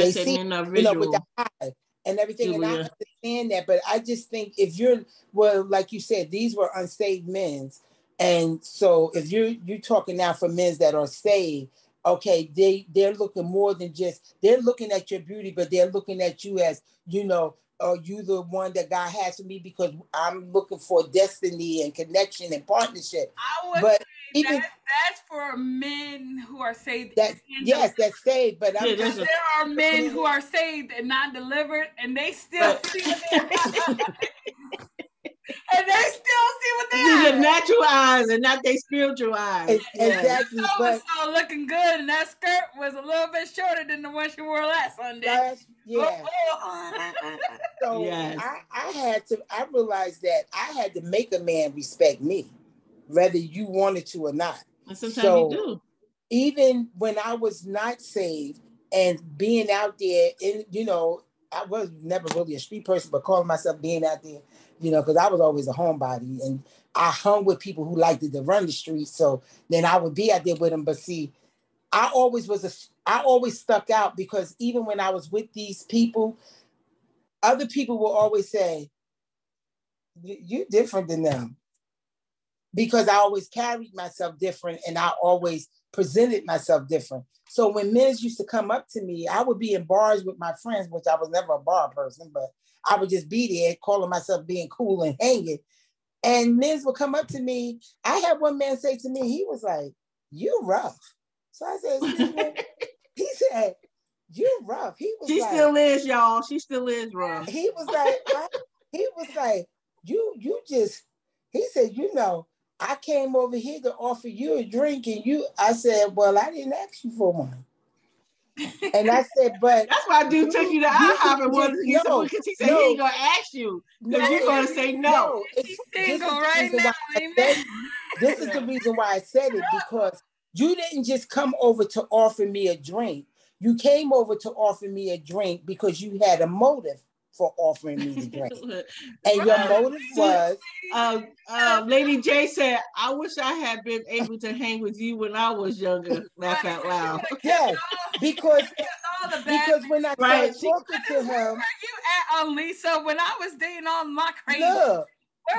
they see, you know, with the eye and everything. and I understand that, but I just think if you're well, like you said, these were unsaved men. And so if you're you're talking now for men that are saved, okay, they they're looking more than just they're looking at your beauty, but they're looking at you as you know, are you the one that God has for me because I'm looking for destiny and connection and partnership. but even that, that's for men who are saved. That yes, that's saved. But I'm just, there are men who are saved and not delivered, and they still see and they still see what they These are natural eyes and not their spiritual eyes. Exactly. Yeah. But so looking good, and that skirt was a little bit shorter than the one she wore last Sunday. Last, yeah. Oh, oh. so yes. I, I had to. I realized that I had to make a man respect me, whether you wanted to or not. And sometimes so, you do. Even when I was not saved and being out there, and you know, I was never really a street person, but calling myself being out there you know, because I was always a homebody and I hung with people who liked to run the streets. So then I would be out there with them. But see, I always was a, I always stuck out because even when I was with these people, other people will always say, you're different than them. Because I always carried myself different and I always presented myself different. So when men used to come up to me, I would be in bars with my friends, which I was never a bar person, but I would just be there calling myself being cool and hanging. And men would come up to me. I had one man say to me, he was like, You rough. So I said, he said, You rough. He was She like, still is, y'all. She still is rough. He was like, he was like, You, you just, he said, you know, I came over here to offer you a drink, and you, I said, Well, I didn't ask you for one. And I said, but that's why I do take you to IHOP and want to no, because he said no, he ain't gonna ask you because no, you're gonna say no. no it's, this, right now, said, this is the reason why I said it because you didn't just come over to offer me a drink. You came over to offer me a drink because you had a motive for offering me the drink. and your motive was uh, uh, Lady J said, I wish I had been able to hang with you when I was younger. Laugh out loud. Yes, because because when I right. started talking to him, where you at, um, Lisa? When I was dating on my crazy. Look,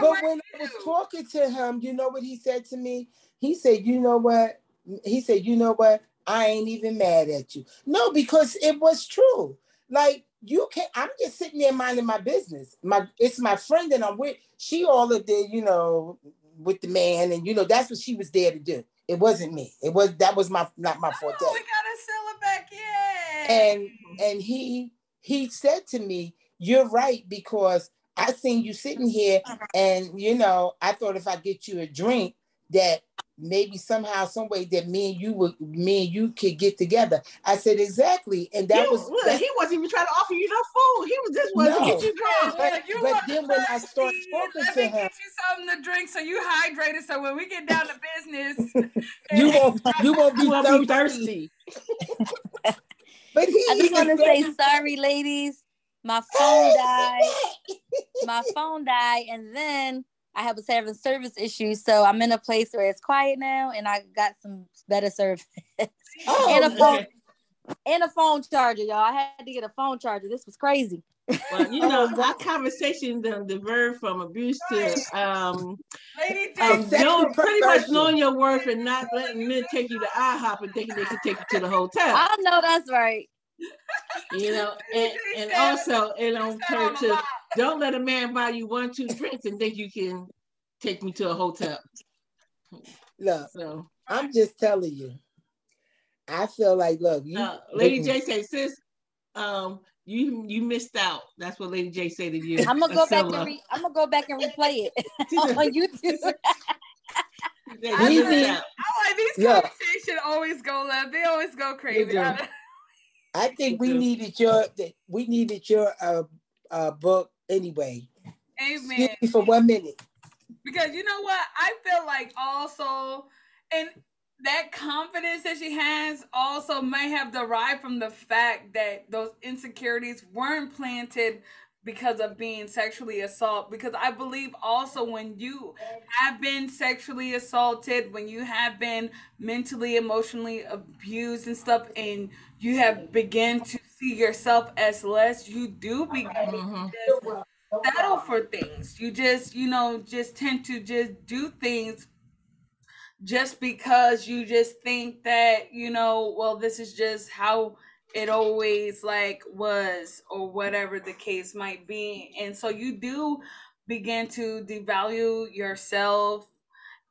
but when I was talking to him, you know what he said to me? He said, "You know what?" He said, "You know what? I ain't even mad at you." No, because it was true. Like you can not I'm just sitting there minding my business. My it's my friend that I'm with. She all of the, you know, with the man, and you know, that's what she was there to do. It wasn't me. It was that was my not my oh, forte. Oh, we gotta sell it back, yeah. And and he he said to me, You're right, because I seen you sitting here, uh-huh. and you know, I thought if I get you a drink, that maybe somehow, some way that me and you would, me and you could get together. I said exactly, and that was look, he wasn't even trying to offer you no food. He was just wanting no. to get you drunk. But, but then when I start talking Let to me him, get you something to drink so you hydrated. So when we get down to business, you won't you won't be, won't thirsty. but he, I just want to say sorry, ladies. My phone died. My phone died, and then I have was having service issues, so I'm in a place where it's quiet now, and I got some better service. Oh, and a phone and a phone charger, y'all. I had to get a phone charger. This was crazy. Well, you know, our conversation diverged from abuse to um, um know, pretty much knowing your worth and not letting men take you to IHOP and thinking they can take you to the hotel. I know that's right. You know, and, and also it don't turn to don't let a man buy you one, two drinks and think you can take me to a hotel. Look, so I'm just telling you. I feel like, look, you, uh, Lady J say, sis, um, you you missed out. That's what Lady J said to you. I'm gonna go back and re- I'm gonna go back and replay it on YouTube. I, like, I like these conversations always go left. They always go crazy. I think we needed your we needed your uh, uh book anyway. Amen. for one minute. Because you know what? I feel like also and that confidence that she has also may have derived from the fact that those insecurities weren't planted because of being sexually assaulted because i believe also when you have been sexually assaulted when you have been mentally emotionally abused and stuff and you have begun to see yourself as less you do begin mm-hmm. to settle for things. You just you know just tend to just do things just because you just think that you know well this is just how it always like was or whatever the case might be. And so you do begin to devalue yourself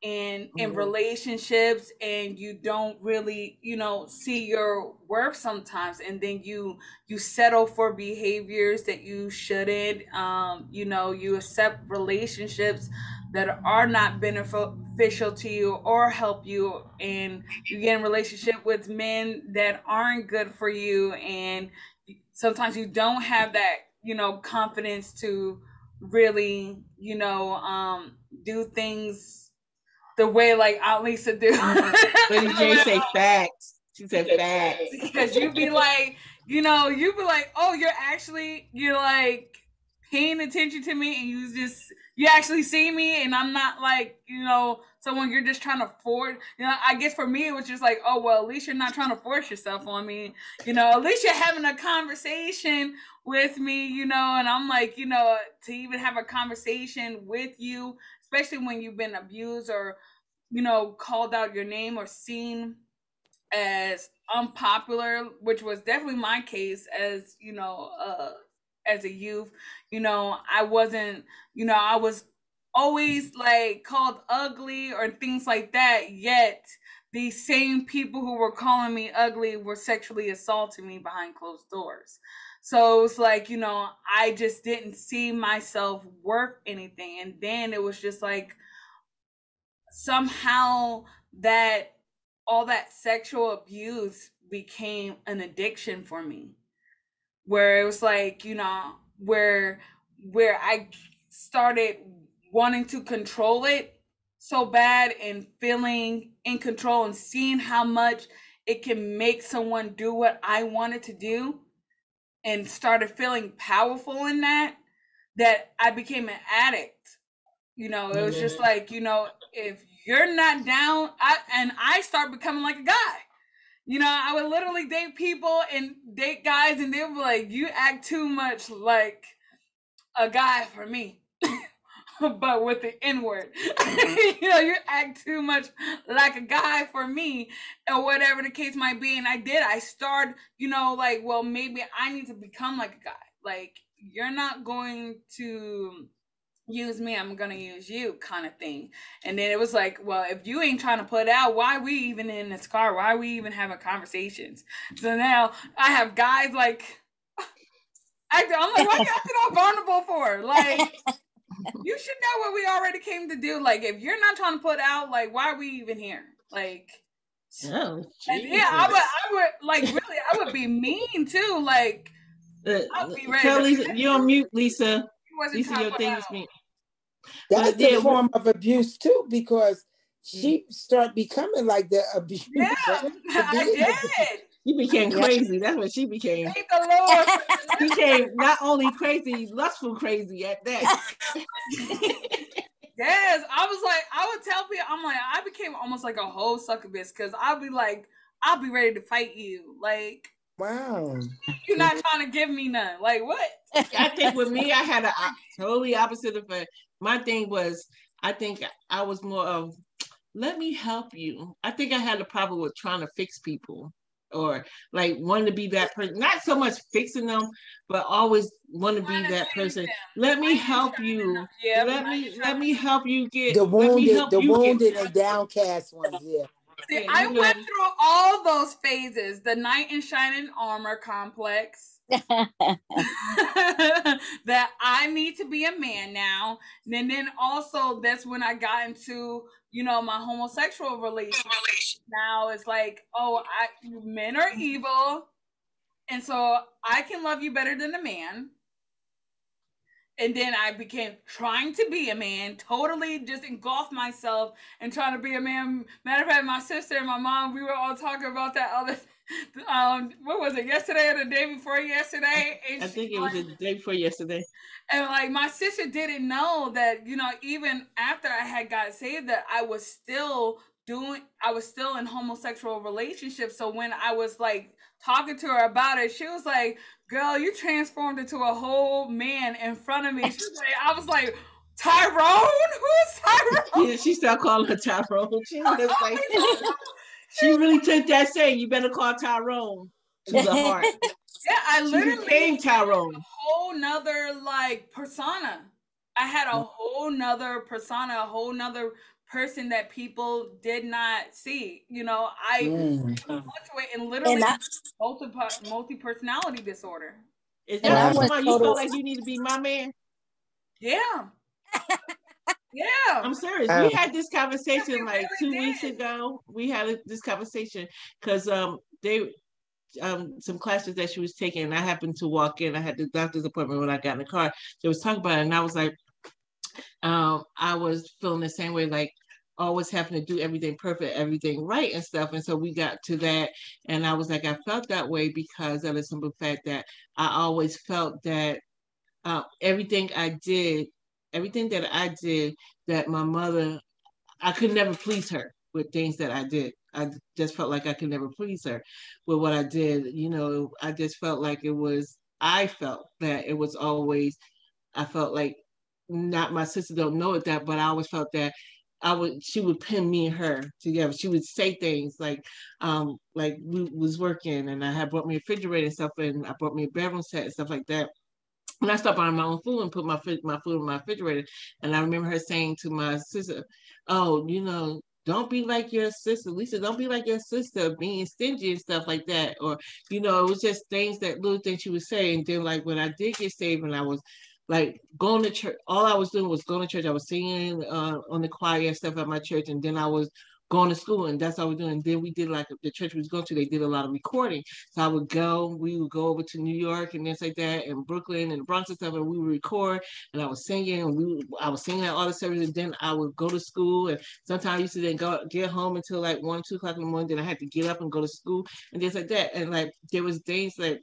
in in mm-hmm. relationships and you don't really you know see your worth sometimes and then you you settle for behaviors that you shouldn't um you know you accept relationships that are not beneficial to you or help you and you get in relationship with men that aren't good for you and sometimes you don't have that you know confidence to really you know um do things the way like Aunt Lisa do. Mm-hmm. but you can't say facts. She said facts. Because you'd be like, you know, you'd be like, oh, you're actually you're like paying attention to me and you just you actually see me and I'm not like, you know, someone you're just trying to force. You know, I guess for me it was just like, oh well, at least you're not trying to force yourself on me. You know, at least you're having a conversation with me, you know, and I'm like, you know, to even have a conversation with you, especially when you've been abused or, you know, called out your name or seen as unpopular, which was definitely my case as, you know, uh as a youth. You know, I wasn't, you know, I was always like called ugly or things like that. Yet these same people who were calling me ugly were sexually assaulting me behind closed doors. So it's like, you know, I just didn't see myself worth anything. And then it was just like somehow that all that sexual abuse became an addiction for me where it was like you know where where i started wanting to control it so bad and feeling in control and seeing how much it can make someone do what i wanted to do and started feeling powerful in that that i became an addict. You know it was just like you know if you're not down i and i start becoming like a guy. You know, I would literally date people and date guys, and they would be like, "You act too much like a guy for me." but with the N word. Mm-hmm. you know, you act too much like a guy for me, or whatever the case might be. And I did. I started, you know, like, well, maybe I need to become like a guy. Like, you're not going to use me, I'm gonna use you kind of thing. And then it was like, well, if you ain't trying to put out, why we even in this car? Why we even having conversations? So now I have guys like I, am like, what you acting all vulnerable for? Like you should know what we already came to do. Like if you're not trying to put out, like why are we even here? Like Oh, yeah, I would, I would like really, I would be mean too. Like, uh, I'd be ready. Tell Lisa, you're on mute, Lisa. Lisa, your thing is me. That's the yeah, form of abuse too, because she start becoming like the abuse. Yeah, I did. She became crazy. That's what she became. Thank the Lord. she became not only crazy, lustful crazy at that. yes, I was like, I would tell people, I'm like, I became almost like a whole succubus because I'll be like, I'll be ready to fight you. Like, wow, you're not trying to give me none. Like, what? I think with me, I had a totally opposite effect my thing was I think I was more of let me help you. I think I had a problem with trying to fix people or like wanting to be that person. Not so much fixing them, but always want to be that person. Let me help you. Yeah, let me let me help you get the wounded, the wounded and downcast ones. Yeah. See, I went through all those phases. The knight in shining armor complex. that I need to be a man now. And then also that's when I got into, you know, my homosexual relationship. Now it's like, oh, I men are evil. And so I can love you better than a man and then I became trying to be a man, totally just engulfed myself and trying to be a man. Matter of fact, my sister and my mom, we were all talking about that other, um, what was it, yesterday or the day before yesterday? I think it was the day before yesterday. And like my sister didn't know that, you know, even after I had got saved, that I was still doing, I was still in homosexual relationships. So when I was like talking to her about it, she was like, girl, you transformed into a whole man in front of me. She was Like, I was like, Tyrone? Who's Tyrone? Yeah, she started calling her Tyrone. She was like, she really took that saying, you better call Tyrone to the heart. Yeah, I literally became Tyrone. A whole nother like persona. I had a whole nother persona, a whole nother person that people did not see. You know, I mm. fluctuate in literally multi multi personality disorder. Is that why you feel like you need to be my man? Yeah. Yeah. I'm serious. Um, we had this conversation like two did. weeks ago. We had a, this conversation because um they um some classes that she was taking and I happened to walk in. I had the doctor's appointment when I got in the car. They was talking about it and I was like, um, I was feeling the same way, like always having to do everything perfect, everything right and stuff. And so we got to that. And I was like, I felt that way because of the simple fact that I always felt that uh, everything I did, everything that I did, that my mother, I could never please her with things that I did. I just felt like I could never please her with what I did. You know, I just felt like it was, I felt that it was always, I felt like not my sister don't know it that, but I always felt that I would she would pin me and her together. She would say things like um like we was working and I had brought me a refrigerator and stuff and I brought me a bedroom set and stuff like that. And I stopped buying my own food and put my my food in my refrigerator. And I remember her saying to my sister, "Oh, you know, don't be like your sister, Lisa. Don't be like your sister, being stingy and stuff like that." Or you know, it was just things that little things she would say. And then like when I did get saved and I was like going to church. All I was doing was going to church. I was singing uh, on the choir and stuff at my church, and then I was going to school, and that's all was doing. And then we did like the church we was going to. They did a lot of recording, so I would go. We would go over to New York and things like that, and Brooklyn and Bronx and stuff, and we would record. And I was singing, and we I was singing at all the services. And then I would go to school, and sometimes I used to then go get home until like one, two o'clock in the morning. Then I had to get up and go to school and things like that. And like there was things like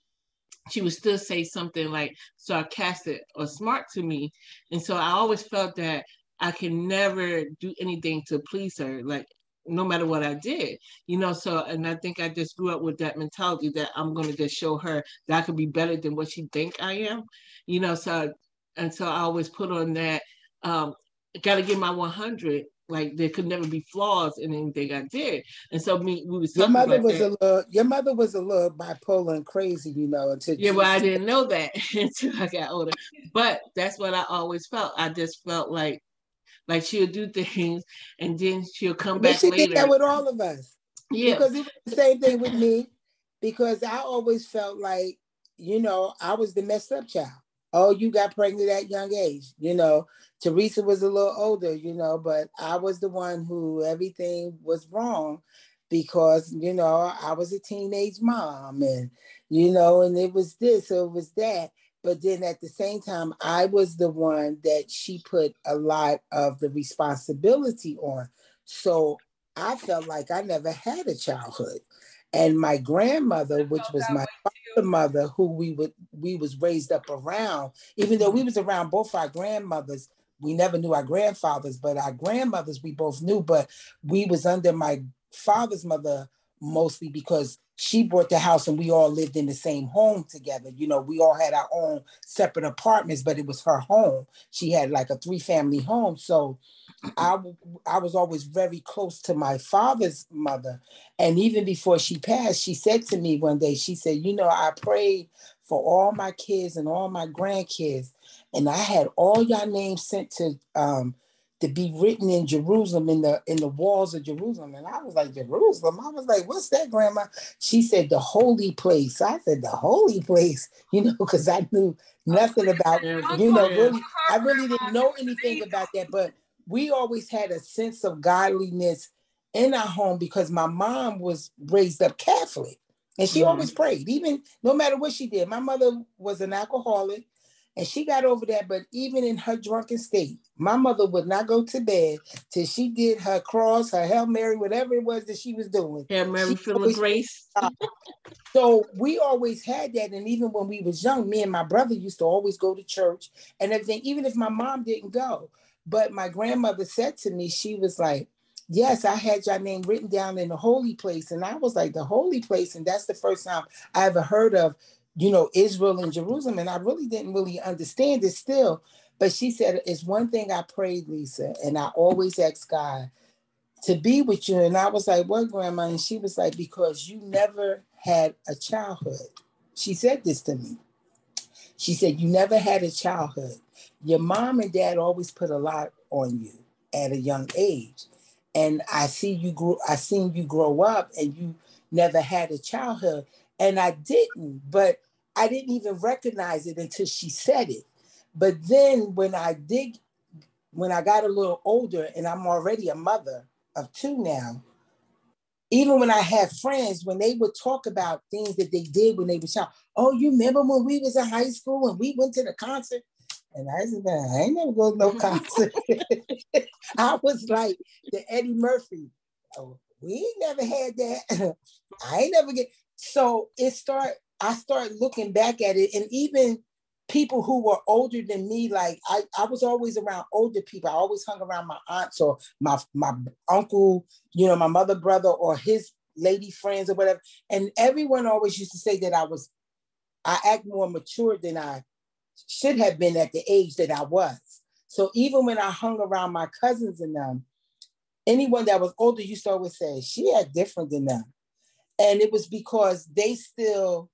she would still say something like sarcastic or smart to me. And so I always felt that I can never do anything to please her, like no matter what I did, you know. So, and I think I just grew up with that mentality that I'm going to just show her that I could be better than what she think I am, you know. So, and so I always put on that, um, got to get my 100 like there could never be flaws in anything I did. And so me, we was your mother was that. a little your mother was a little bipolar and crazy, you know, until Yeah, well I didn't know that until I got older. But that's what I always felt. I just felt like like she'll do things and then she'll come but back she later. did that with all of us. Yeah. Because it was the same thing with me. Because I always felt like, you know, I was the messed up child oh, you got pregnant at young age. You know, Teresa was a little older, you know, but I was the one who everything was wrong because, you know, I was a teenage mom and, you know, and it was this, or it was that. But then at the same time, I was the one that she put a lot of the responsibility on. So I felt like I never had a childhood. And my grandmother, which was my mother who we would we was raised up around even though we was around both our grandmothers we never knew our grandfathers but our grandmothers we both knew but we was under my father's mother mostly because she bought the house and we all lived in the same home together you know we all had our own separate apartments but it was her home she had like a three family home so I, I was always very close to my father's mother. And even before she passed, she said to me one day, she said, You know, I prayed for all my kids and all my grandkids. And I had all y'all names sent to um, to be written in Jerusalem in the in the walls of Jerusalem. And I was like, Jerusalem. I was like, what's that, grandma? She said the holy place. I said the holy place, you know, because I knew nothing about, you know, really, I really didn't know anything about that. But we always had a sense of godliness in our home because my mom was raised up Catholic and she mm-hmm. always prayed, even no matter what she did. My mother was an alcoholic and she got over that, but even in her drunken state, my mother would not go to bed till she did her cross, her Hail Mary, whatever it was that she was doing. Hail Mary, full of grace. so we always had that. And even when we was young, me and my brother used to always go to church and everything, even if my mom didn't go. But my grandmother said to me, she was like, Yes, I had your name written down in the holy place. And I was like, the holy place. And that's the first time I ever heard of you know, Israel and Jerusalem. And I really didn't really understand it still. But she said, It's one thing I prayed, Lisa, and I always ask God to be with you. And I was like, What, Grandma? And she was like, Because you never had a childhood. She said this to me. She said, You never had a childhood. Your mom and dad always put a lot on you at a young age. And I see you grew, I seen you grow up and you never had a childhood. And I didn't, but I didn't even recognize it until she said it. But then when I did, when I got a little older and I'm already a mother of two now, even when I had friends, when they would talk about things that they did when they were child, oh, you remember when we was in high school and we went to the concert? And I said, I ain't never go to no concert. I was like the Eddie Murphy. Oh, we ain't never had that. I ain't never get. So it start I started looking back at it, and even people who were older than me, like I, I was always around older people. I always hung around my aunts or my my uncle, you know, my mother, brother, or his lady friends or whatever. And everyone always used to say that I was, I act more mature than I should have been at the age that I was. So even when I hung around my cousins and them, anyone that was older used to always say, she act different than them. And it was because they still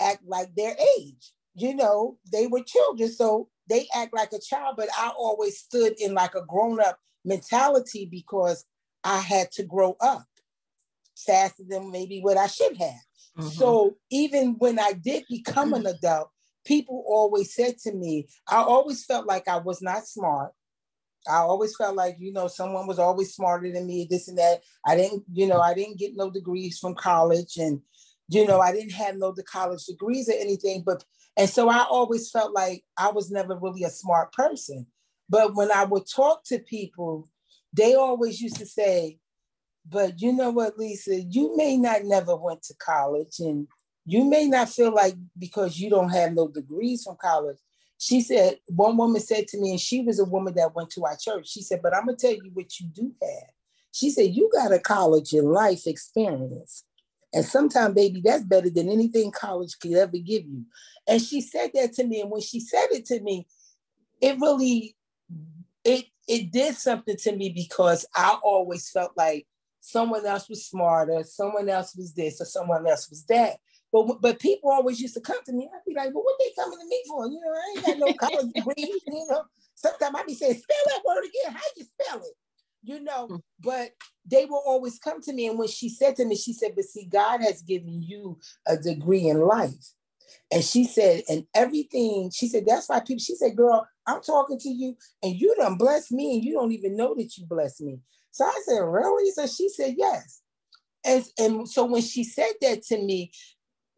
act like their age. You know, they were children, so they act like a child, but I always stood in like a grown up mentality because I had to grow up faster than maybe what I should have. Mm-hmm. So even when I did become an adult, people always said to me, I always felt like I was not smart. I always felt like, you know, someone was always smarter than me, this and that. I didn't, you know, I didn't get no degrees from college. And you know, I didn't have no the college degrees or anything, but and so I always felt like I was never really a smart person. But when I would talk to people, they always used to say, but you know what, Lisa, you may not never went to college and you may not feel like because you don't have no degrees from college. She said, one woman said to me, and she was a woman that went to our church. She said, but I'm gonna tell you what you do have. She said, you got a college in life experience. And sometimes, baby, that's better than anything college could ever give you. And she said that to me. And when she said it to me, it really it it did something to me because I always felt like someone else was smarter, someone else was this, or someone else was that. But but people always used to come to me. I'd be like, "Well, what they coming to me for? You know, I ain't got no college degree. You know." Sometimes I'd be saying, "Spell that word again. How you spell it?" You know. Mm. But they will always come to me. And when she said to me, she said, But see, God has given you a degree in life. And she said, and everything, she said, that's why people, she said, girl, I'm talking to you and you done bless me and you don't even know that you bless me. So I said, really? So she said, yes. And, and so when she said that to me,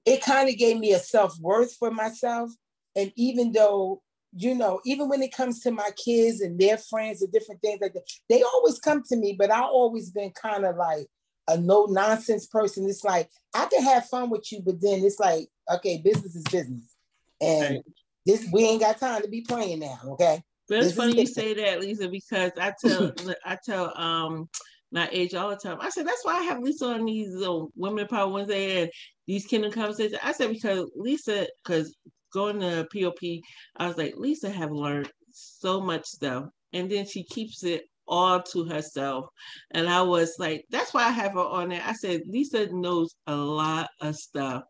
it kind of gave me a self-worth for myself. And even though you know, even when it comes to my kids and their friends and different things like that, they always come to me, but I always been kind of like a no nonsense person. It's like I can have fun with you, but then it's like, okay, business is business. And okay. this we ain't got time to be playing now, okay? But it's funny you say that, Lisa, because I tell I tell um my age all the time. I said that's why I have Lisa on these uh, Women Power Wednesday and these Kingdom conversations. I said because Lisa, because going to POP, I was like, Lisa have learned so much stuff. And then she keeps it all to herself. And I was like, that's why I have her on there. I said, Lisa knows a lot of stuff,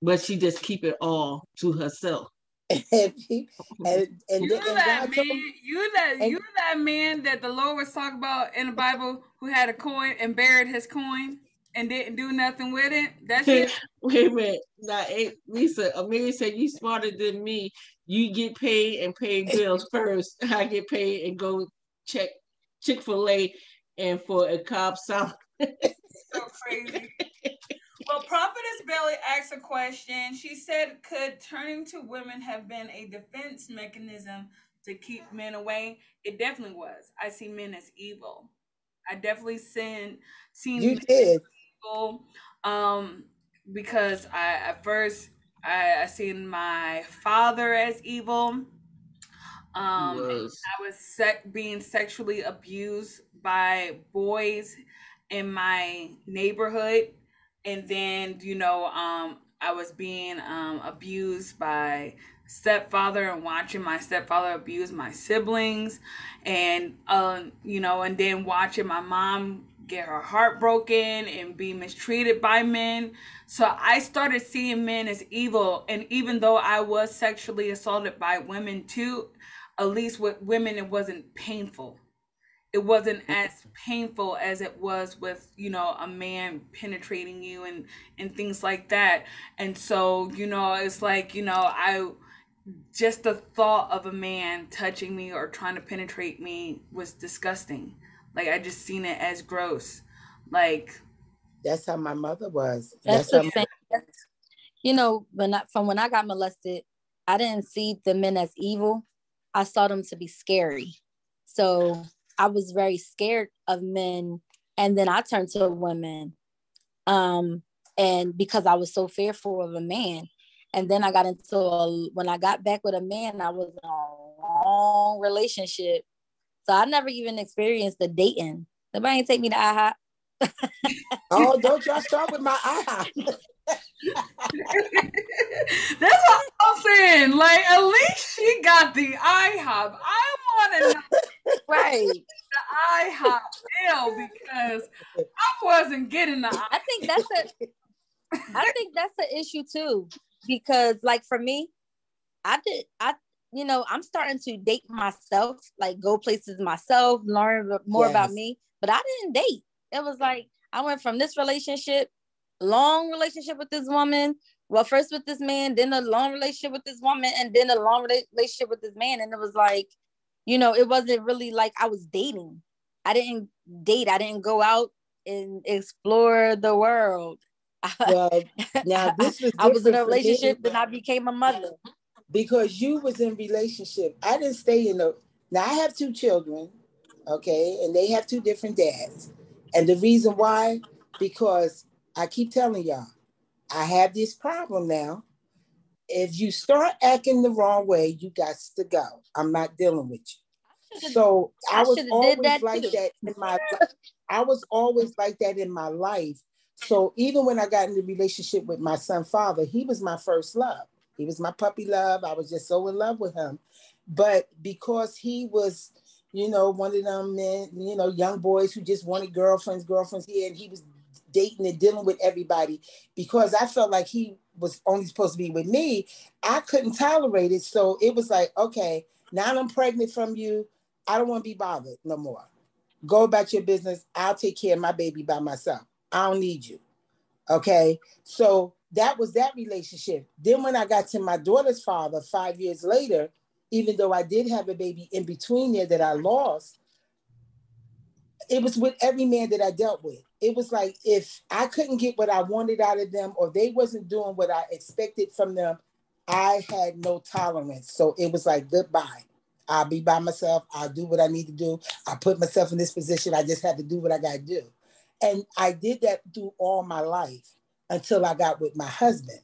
but she just keep it all to herself. and and, and, you and that God man, you that and- you that man that the Lord was talking about in the Bible who had a coin and buried his coin and didn't do nothing with it. That's it. Wait a minute. Now, Lisa, Amelia said you smarter than me. You get paid and pay bills first. I get paid and go check Chick Fil A and for a Cobb salad. so crazy. Well, Prophetess Belly asked a question. She said, Could turning to women have been a defense mechanism to keep men away? It definitely was. I see men as evil. I definitely seen seen you men did. Um, because I at first I, I seen my father as evil. Um, was. I was sec- being sexually abused by boys in my neighborhood, and then you know, um, I was being um, abused by stepfather and watching my stepfather abuse my siblings, and uh, you know, and then watching my mom get her heart broken and be mistreated by men. So I started seeing men as evil, and even though I was sexually assaulted by women too, at least with women it wasn't painful. It wasn't as painful as it was with you know a man penetrating you and and things like that. And so you know it's like you know i just the thought of a man touching me or trying to penetrate me was disgusting like i just seen it as gross like That's how my mother was. That's That's, the how same. that's- You know, when I, from when I got molested, I didn't see the men as evil. I saw them to be scary. So I was very scared of men, and then I turned to women. Um, and because I was so fearful of a man, and then I got into a when I got back with a man, I was in a long relationship. So I never even experienced the dating. Nobody ain't take me to IHOP. oh, don't y'all start with my IHOP. that's what i'm saying like at least she got the ihop i want to know Right. the IHOP deal because I wasn't getting the I think that's a I think that's an issue too. Because like for me, I did I you know, I'm starting to date myself, like go places myself, learn more about me. But I didn't date. It was like I went from this relationship, long relationship with this woman. Well, first with this man, then a long relationship with this woman, and then a long relationship with this man. And it was like, you know, it wasn't really like I was dating. I didn't date. I didn't go out and explore the world. Well, now this was I was in a different for me. relationship, then I became a mother. Because you was in relationship. I didn't stay in the. Now I have two children, okay, and they have two different dads. And the reason why, because I keep telling y'all, I have this problem now. If you start acting the wrong way, you got to go. I'm not dealing with you. So I, I was always that like too. that in my. I was always like that in my life. So even when I got in the relationship with my son father, he was my first love. He was my puppy love. I was just so in love with him. But because he was, you know, one of them men, you know, young boys who just wanted girlfriends, girlfriends here, and he was dating and dealing with everybody, because I felt like he was only supposed to be with me, I couldn't tolerate it. So it was like, okay, now I'm pregnant from you. I don't want to be bothered no more. Go about your business. I'll take care of my baby by myself. I don't need you. Okay. So that was that relationship. Then when I got to my daughter's father five years later, even though I did have a baby in between there that I lost, it was with every man that I dealt with. It was like if I couldn't get what I wanted out of them or they wasn't doing what I expected from them, I had no tolerance. So it was like goodbye. I'll be by myself. I'll do what I need to do. I put myself in this position. I just had to do what I got to do. And I did that through all my life until I got with my husband.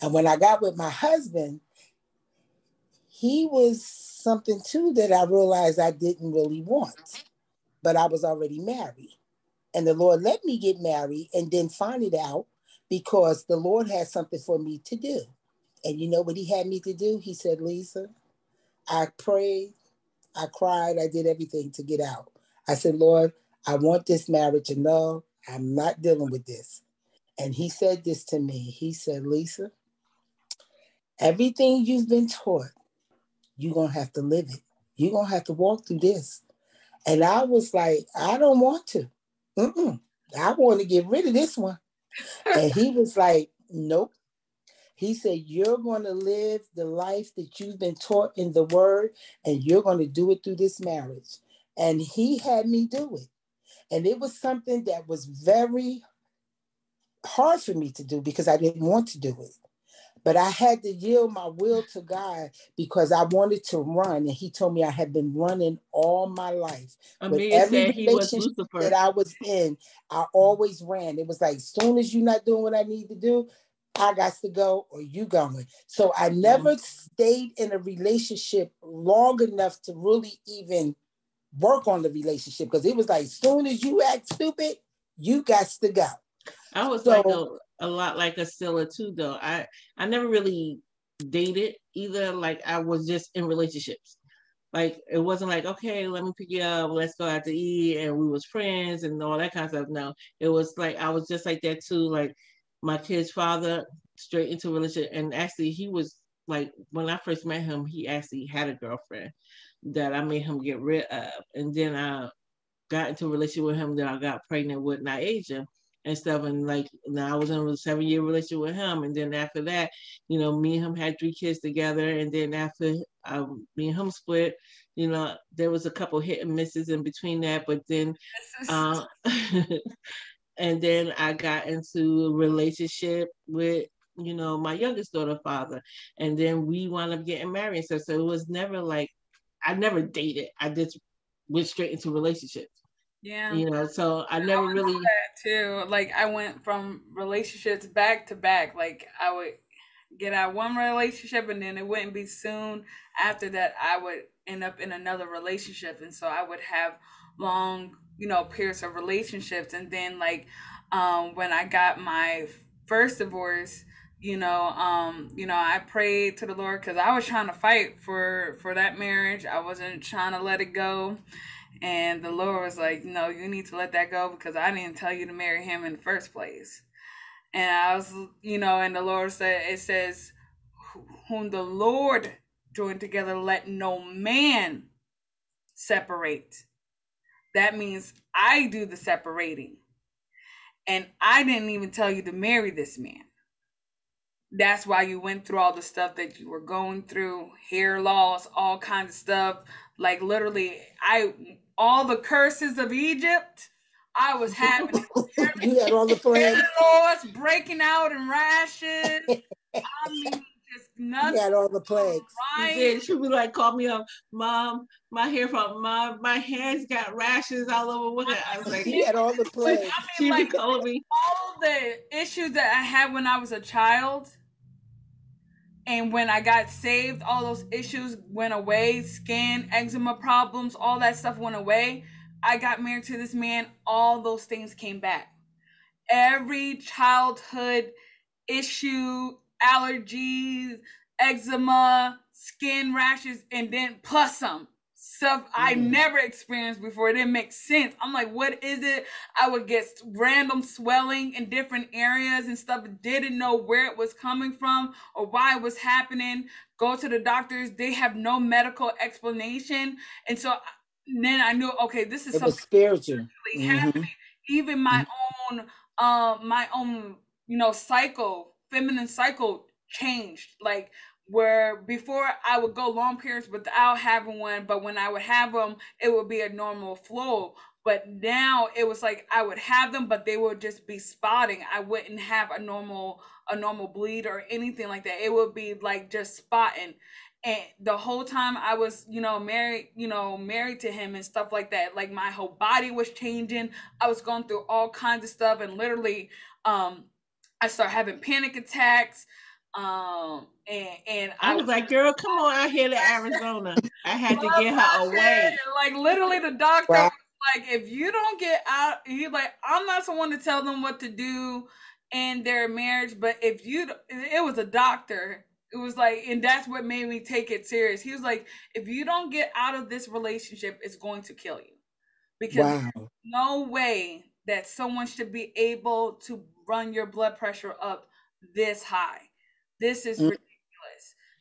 And when I got with my husband, he was something too that I realized I didn't really want, but I was already married. And the Lord let me get married and then find it out because the Lord had something for me to do. And you know what he had me to do? He said, Lisa, I prayed, I cried, I did everything to get out. I said, Lord, I want this marriage to know I'm not dealing with this. And he said this to me. He said, Lisa, everything you've been taught, you're going to have to live it. You're going to have to walk through this. And I was like, I don't want to. Mm-mm. I want to get rid of this one. and he was like, Nope. He said, You're going to live the life that you've been taught in the word, and you're going to do it through this marriage. And he had me do it. And it was something that was very hard for me to do because I didn't want to do it. But I had to yield my will to God because I wanted to run. And he told me I had been running all my life. With every relationship that I was in, I always ran. It was like, as soon as you're not doing what I need to do, I got to go or you going. So I never stayed in a relationship long enough to really even work on the relationship because it was like, as soon as you act stupid, you got to go. I was so, like a, a, lot like Asila too, though. I I never really dated either. Like I was just in relationships. Like it wasn't like okay, let me pick you up, let's go out to eat, and we was friends and all that kind of stuff. No, it was like I was just like that too. Like my kid's father, straight into relationship, and actually he was like when I first met him, he actually had a girlfriend that I made him get rid of, and then I got into a relationship with him. Then I got pregnant with Naija and stuff. And like now I was in a seven year relationship with him. And then after that, you know, me and him had three kids together. And then after um, me and him split, you know, there was a couple hit and misses in between that. But then, uh, and then I got into a relationship with you know my youngest daughter father and then we wound up getting married so so it was never like i never dated i just went straight into relationships yeah. You know, so I never really that too. Like I went from relationships back to back. Like I would get out one relationship and then it wouldn't be soon after that I would end up in another relationship. And so I would have long, you know, periods of relationships. And then like um when I got my first divorce, you know um you know i prayed to the lord because i was trying to fight for for that marriage i wasn't trying to let it go and the Lord was like, No, you need to let that go because I didn't tell you to marry him in the first place. And I was, you know, and the Lord said, It says, Whom the Lord joined together, let no man separate. That means I do the separating. And I didn't even tell you to marry this man. That's why you went through all the stuff that you were going through, hair loss, all kinds of stuff. Like literally, I all the curses of Egypt. I was having you had all the plans. Loss, breaking out in rashes. I mean, just nothing. You had all the plagues. Right. She did. She would like call me up, Mom. My hair from my my hands got rashes all over. What I was like, she had all the plagues. I mean, she like, be calling me. All the issues that I had when I was a child and when I got saved, all those issues went away skin, eczema problems, all that stuff went away. I got married to this man, all those things came back. Every childhood issue, allergies, eczema, skin rashes, and then plus some stuff I mm. never experienced before. It didn't make sense. I'm like, what is it? I would get random swelling in different areas and stuff. Didn't know where it was coming from or why it was happening. Go to the doctors. They have no medical explanation. And so then I knew, okay, this is it something spiritual. Mm-hmm. happening. Even my mm-hmm. own, uh, my own, you know, cycle, feminine cycle changed. Like where before I would go long periods without having one, but when I would have them, it would be a normal flow. But now it was like I would have them, but they would just be spotting. I wouldn't have a normal a normal bleed or anything like that. It would be like just spotting. And the whole time I was, you know, married, you know, married to him and stuff like that. Like my whole body was changing. I was going through all kinds of stuff and literally um I started having panic attacks. Um, and and I, I was like, "Girl, come on out here to Arizona." I had to get her away. Like literally, the doctor wow. was like, "If you don't get out, he's like, I'm not someone to tell them what to do in their marriage, but if you, it was a doctor." It was like, and that's what made me take it serious. He was like, if you don't get out of this relationship, it's going to kill you. Because wow. no way that someone should be able to run your blood pressure up this high this is mm.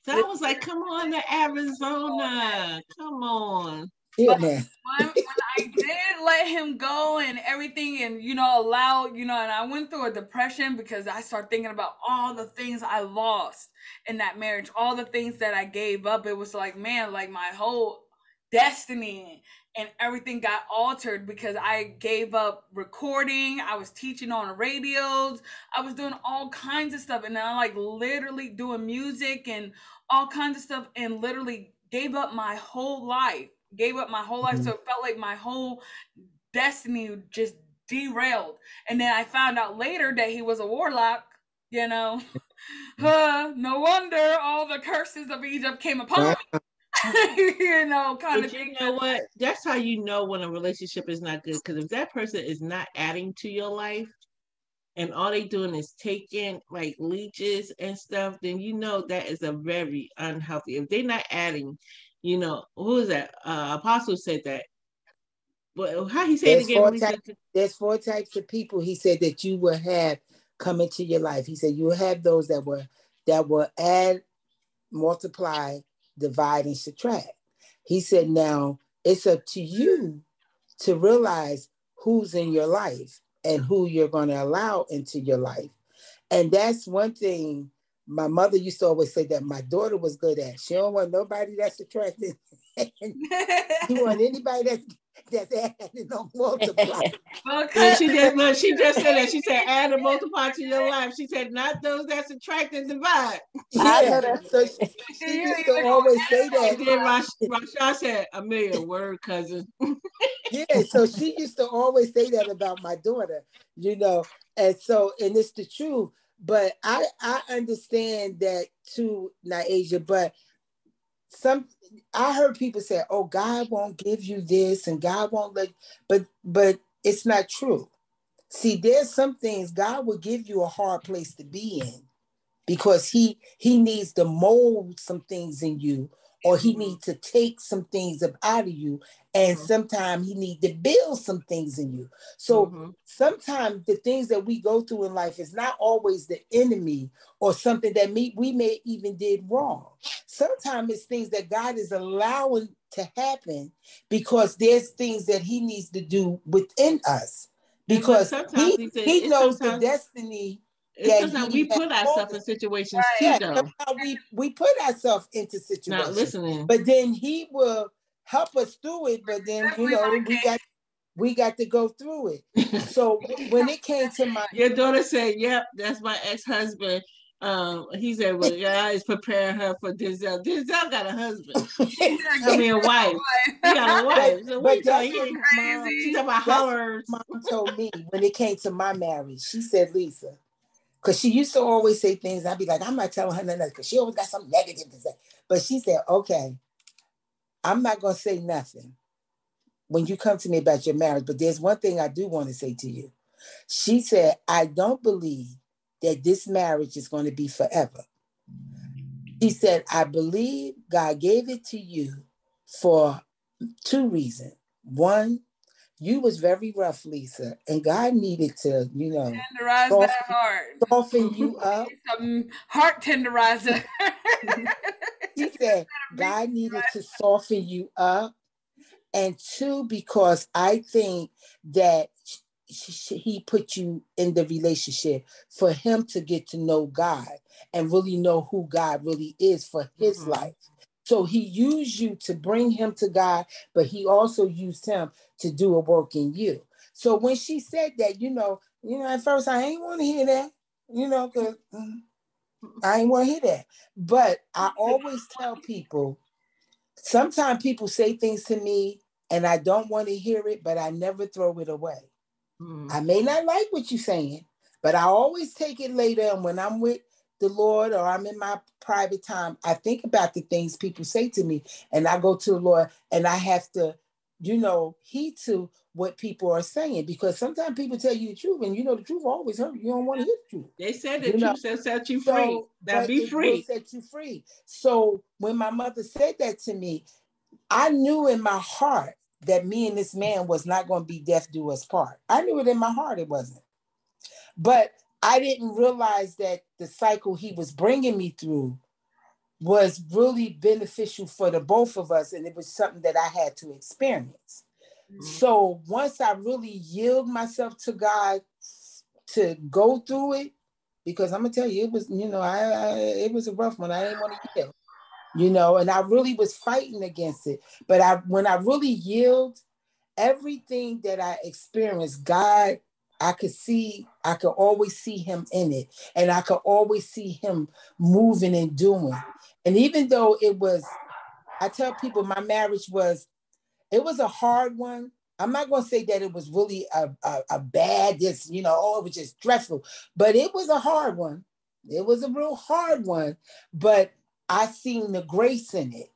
Ridiculous. So I was like, come on to Arizona. Come on. Yeah, man. when, when I did let him go and everything, and you know, allow, you know, and I went through a depression because I started thinking about all the things I lost in that marriage, all the things that I gave up. It was like, man, like my whole destiny and everything got altered because I gave up recording. I was teaching on radios. I was doing all kinds of stuff. And then I like literally doing music and all kinds of stuff and literally gave up my whole life. Gave up my whole life. So it felt like my whole destiny just derailed. And then I found out later that he was a warlock, you know. uh, no wonder all the curses of Egypt came upon me. you know, kind But of you thing. know what? That's how you know when a relationship is not good. Because if that person is not adding to your life, and all they doing is taking like leeches and stuff, then you know that is a very unhealthy. If they're not adding, you know, who is that? Uh, Apostle said that. But how he said it There's again? four. There's four types of people. He said that you will have come into your life. He said you will have those that will that will add, multiply, divide, and subtract. He said now it's up to you to realize who's in your life and who you're going to allow into your life. And that's one thing my mother used to always say that my daughter was good at. She don't want nobody that's attractive. she want anybody that's that's adding on multiply. Okay. she just look, she just said that. She said add and multiply to your life. She said not those that subtract and divide. I know Yeah. that. So she, she used to always say that. And then Rash, Rasha said, Amelia, word cousin. Yeah, so she used to always say that about my daughter, you know, and so and it's the truth. But I I understand that too, Naisha. But some I heard people say, "Oh, God won't give you this, and God won't let," but but it's not true. See, there's some things God will give you a hard place to be in because He He needs to mold some things in you, or He needs to take some things up out of you, and Mhm. sometimes He need to build some things in you. So Mhm. sometimes the things that we go through in life is not always the enemy or something that me, we may even did wrong. Sometimes it's things that God is allowing to happen because there's things that he needs to do within us because he, he said- he it's knows the destiny It's that sometimes we put ourselves in called situations too, yeah, though. sometimes we, we put ourselves into situations. Not situations listening. but then he will help us through it but then you know we got we got to go through it so when it came to my Your daughter said, "Yep, that's my ex-husband." Um, he said, "Well, God is preparing her for Denzel. Denzel got a husband. I mean, a wife. He got a wife. So but what you that's talking? what He- mom, She's talking about That's- hollers. mom told me when it came to my marriage. She said, Lisa, because she used to always say things. I'd be like, I'm not telling her nothing because she always got something negative to say. But she said, okay, I'm not going to say nothing when you come to me about your marriage. But there's one thing I do want to say to you. She said, I don't believe that this marriage is going to be forever. She said, I believe God gave it to you for two reasons. One, you was very rough, Lisa, and God needed to, you know, Tenderize Soft- that heart. soften you up. Some heart tenderizer. he said God needed to soften you up. And two, because I think that he put you in the relationship for him to get to know God and really know who God really is for his Mhm. life. So he used you to bring him to God, but he also used him to do a work in you. So when she said that, you know, you know, at first I ain't want to hear that, you know, because I ain't want to hear that. But I always tell people, sometimes people say things to me and I don't want to hear it, but I never throw it away. Mhm. I may not like what you're saying, but I always take it later. And when I'm with the Lord or I'm in my private time, I think about the things people say to me and I go to the Lord and I have to, you know, heed to what people are saying because sometimes people tell you the truth and you know the truth always hurt. You don't want to hear the truth. They said the You know, truth shall set you free. So, but be free. set you free. So when my mother said that to me, I knew in my heart that me and this man was not going to be death do us part. I knew it in my heart it wasn't. But I didn't realize that the cycle he was bringing me through was really beneficial for the both of us, and it was something that I had to experience. Mm-hmm. So once I really yield myself to God to go through it, because I'm gonna tell you, it was, you know, I, I it was a rough one. I didn't want to yield, you know, and I really was fighting against it. But I when I really yield, everything that I experienced, God, I could see, I could always see him in it. And I could always see him moving and doing. And even though it was, I tell people my marriage was, it was a hard one. I'm not going to say that it was really a, a, a bad, this, you know, oh, it was just stressful, but it was a hard one. It was a real hard one, but I seen the grace in it.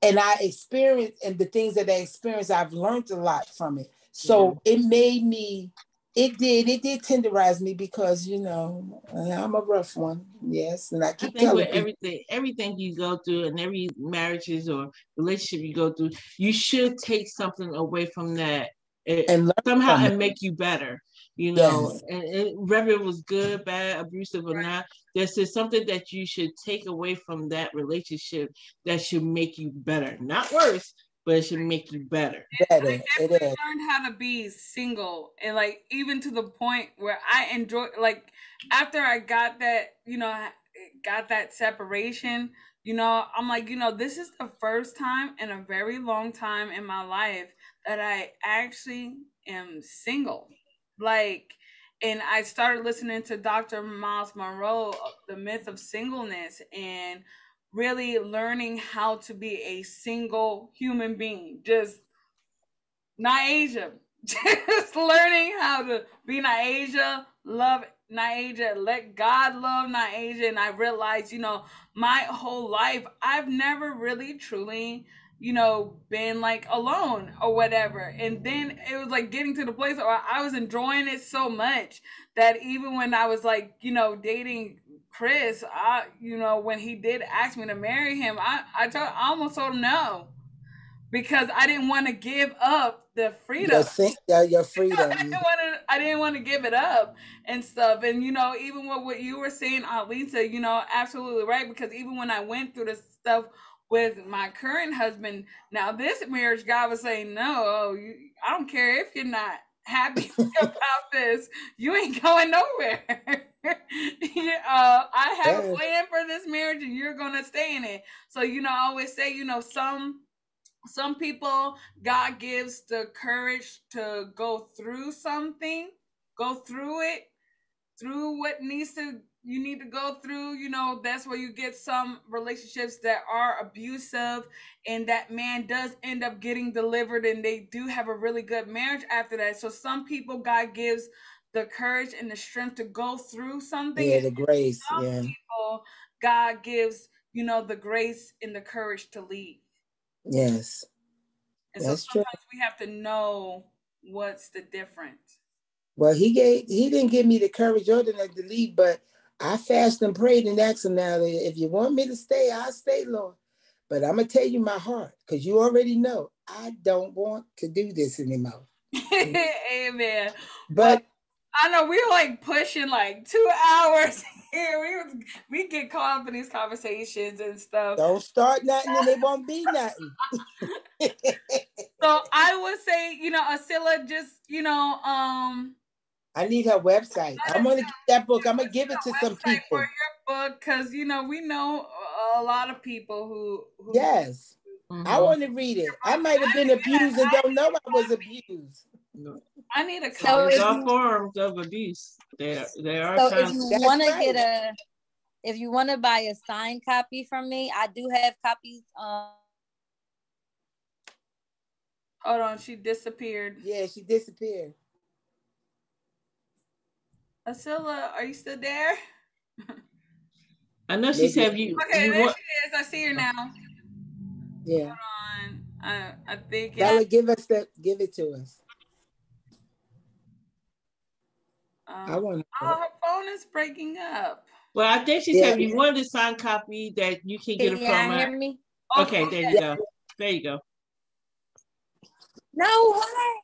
And I experienced, and the things that I experienced, I've learned a lot from it. So yeah. it made me it did. It did tenderize me because you know I'm a rough one. Yes, and I keep I think with everything, everything you go through, and every marriages or relationship you go through, you should take something away from that eh, it, and somehow and make you better. You know, yes. and, and whether it was good, bad, abusive, or not, there's just something that you should take away from that relationship that should make you better, not worse, but it should make you better. better. I definitely learned how to be single, and like even to the point where I enjoy, like after I got that, you know, got that separation. You know, I'm like, you know, this is the first time in a very long time in my life that I actually am single. Like, and I started listening to Dr. Myles Munroe, uh, The Myth of Singleness, and really learning how to be a single human being. Just Naija. Just learning how to be Naija, love Naija, let God love Naija. And I realized, you know, my whole life, I've never really truly, you know, been like alone or whatever. And then it was like getting to the place where I was enjoying it so much that even when I was like, you know, dating Chris, I you know when he did ask me to marry him, I I told I almost told him no because I didn't want to give up the freedom. Your, think, yeah, your freedom. I didn't want to. I didn't want to give it up and stuff. And you know, even with what you were saying, Aunt Lisa, you know, absolutely right. Because even when I went through the stuff with my current husband, now this marriage, God was saying, no, you, I don't care if you're not happy about this. You ain't going nowhere. uh, I have a plan for this marriage, and you're gonna stay in it. So you know, I always say, you know, some some people God gives the courage to go through something, go through it, through what needs to you need to go through you know that's where you get some relationships that are abusive and that man does end up getting delivered and they do have a really good marriage after that. So some people god gives the courage and the strength to go through something. Yeah the grace some yeah. people god gives you know the grace and the courage to leave. Yes. And that's so sometimes true. we have to know what's the difference. Well he gave he didn't give me the courage or the to leave but I fast and prayed and asked him now, if you want me to stay, I'll stay, Lord. But I'm gonna tell you my heart, because you already know I don't want to do this anymore. Amen. But I know we're like pushing like two hours here. We we get caught up in these conversations and stuff. Don't start nothing and it won't be nothing. so I would say, you know, Asila just, you know, um I need her website. I'm gonna get that book. I'm gonna give it to some people. For your book, because you know we know a lot of people who. who yes, mm-hmm. I want to read it. I might have been abused and don't know I was abused. I need a so There's all forms of abuse. There, there are. So if you want to get a, if you want to buy a signed copy from me, I do have copies. Um, Hold on, she disappeared. Yeah, she disappeared. Asila, are you still there? I know she said you. Okay, you there want... she is. I see her now. Yeah. Hold on. I, I think. Bella, give us that. Give it to us. Um, I want. Oh, her phone is breaking up. Well, I think she yeah. said you wanted a signed copy that you can get it yeah, from. Hear me? Okay, there you go. There you go. No way.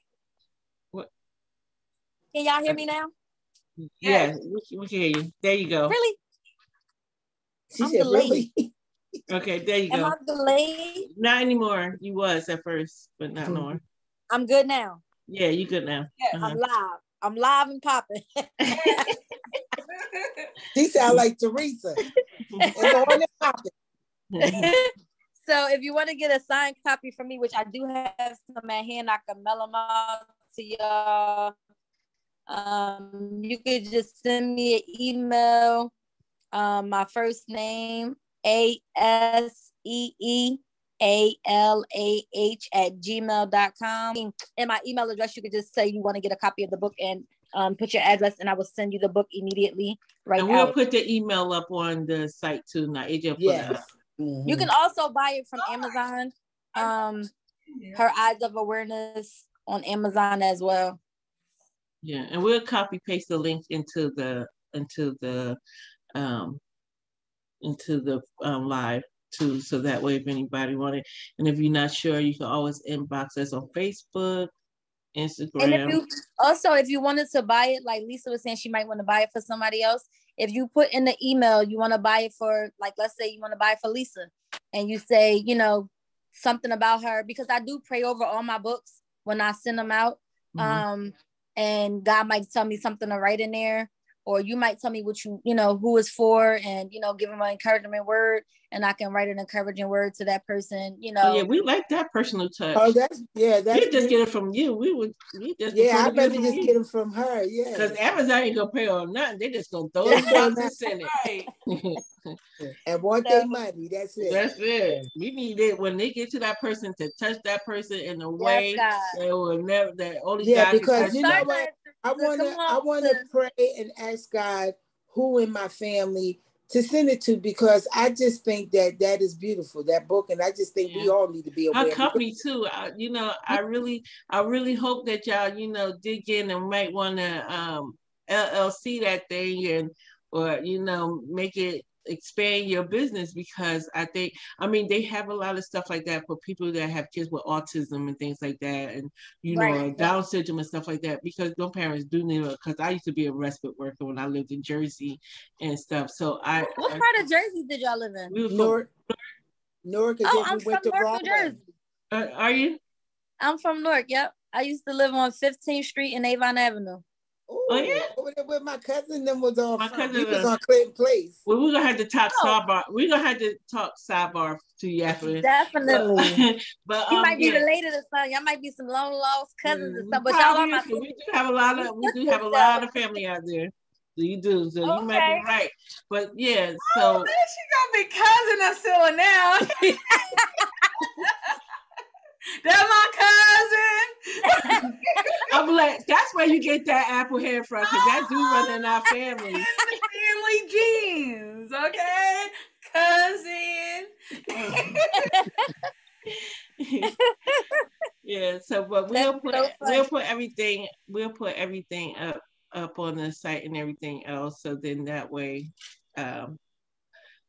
What? Can y'all hear me now? Yeah, we, we can hear you. There you go. Really? She I'm said, really? Okay, there you Am go. I delayed? Not anymore. You was at first, but not Mhm. no more. I'm good now. Yeah, you good now. Yes. Uh-huh. I'm live. I'm live and popping. She sound like Teresa. It's on and popping. so if you want to get a signed copy from me, which I do have some at hand, I can mail them out to y'all. Um, you could just send me an email. Um, my first name A S E E A L A H at gmail.com. And my email address, you could just say you want to get a copy of the book and um, put your address, and I will send you the book immediately right and we'll out. put the email up on the site too. Now, AJ will put it Yes. Mhm. You can also buy it from Amazon. Um, her eyes of awareness on Amazon as well. Yeah, and we'll copy paste the link into the into the um into the um live too, so that way if anybody wanted, and if you're not sure, you can always inbox us on Facebook, And if Instagram. you also, if you wanted to buy it, like Lisa was saying, she might want to buy it for somebody else. If you put in the email, you want to buy it for, like, let's say you want to buy it for Lisa, and you say, you know, something about her, because I do pray over all my books when I send them out. Mhm. um and god might tell me something to write in there or you might tell me what you you know who is for and you know give them an encouragement word and i can write an encouraging word to that person you know Oh, yeah, we like that personal touch. Oh, that's yeah. That's we just get it from you. We would we just yeah. I'd to rather just from get them from her. Yeah. because Amazon ain't gonna pay on nothing. They just gonna throw They it in gonna- and send Right. and want So- their money. That's it. That's it. We need it when they get to that person to touch that person in a way yes god that will never that only Yeah, God because you know what? I Come wanna I wanna pray and ask God who in my family to send it to because I just think that that is beautiful that book and I just think we all need to be aware. Company too. I, you know, I really, I really hope that y'all, you know, dig in and might want to um LLC that thing and or you know make it expand your business because I think I mean they have a lot of stuff like that for people that have kids with autism and things like that and you know Right. Down syndrome and stuff like that because those parents do need it because I used to be a respite worker when I lived in Jersey and stuff. So I, what I part of jersey did y'all live in? We was from, Newark, Newark, and oh i'm we from to newark new Broadway. jersey. Uh, are you? I'm from newark yep. I used to live on 15th street and avon avenue Ooh, Oh, yeah? over there where my cousin them was on. My from. cousin was was- on Clinton Place. Well, we're gonna have to talk Oh. sidebar. We're gonna have to talk sidebar to you after. definitely but you um, might be yeah. related to some y'all might be some long lost cousins and Mm, stuff but y'all are my is, 'cause we do have a lot of we do have a lot of family out there. So you do, so you might Okay. be right. But yeah, Oh, so man, she gonna be cousin of Asila now. That's my cousin. I'm like, that's where you get that apple hair from, because that do run in our family. family genes, okay? Cousin. yeah, so but we'll That's put so we'll put everything we'll put everything up up on the site and everything else. So then that way, um,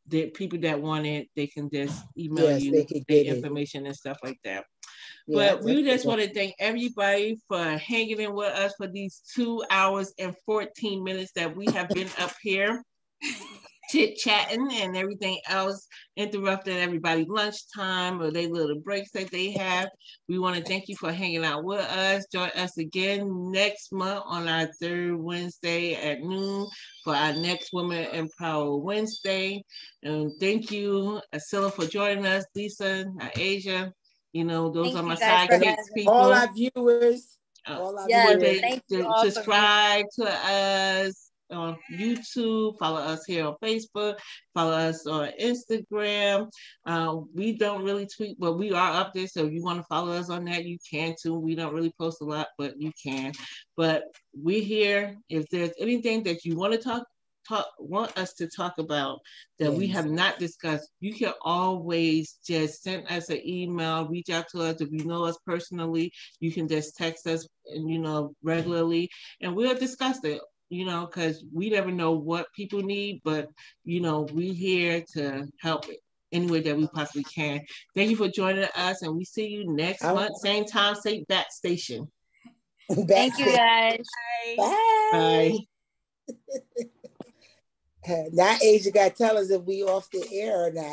the people that want it, they can just email Yes, you they can the get it. information and stuff like that. Yeah, but we just want to thank everybody for hanging in with us for these two hours and 14 minutes that we have been up here chit chatting and everything else, interrupting everybody's lunchtime or their little breaks that they have. We want to thank you for hanging out with us. Join us again next month on our third Wednesday at noon for our next Women Empower Wednesday. And thank you, Asila, for joining us, Lisa, Asia. You know, those Thank are my guys sidekicks people. all our viewers. Uh, all our Yes, Would viewers. they- you to all for subscribe to us on YouTube, follow us here on Facebook, follow us on Instagram. Uh, we don't really tweet, but we are up there. So if you want to follow us on that, you can too. We don't really post a lot, but you can. But we're here. If there's anything that you want to talk talk want us to talk about that we have not discussed, you can always just send us an email, reach out to us. If you know us personally, you can just text us and you know regularly and we'll discuss it you know because we never know what people need but you know we're here to help it any way that we possibly can. Thank you for joining us and we see you next I- month same time same bat station. Thank you guys. Bye. bye Now Asia got to tell us if we off the air or not.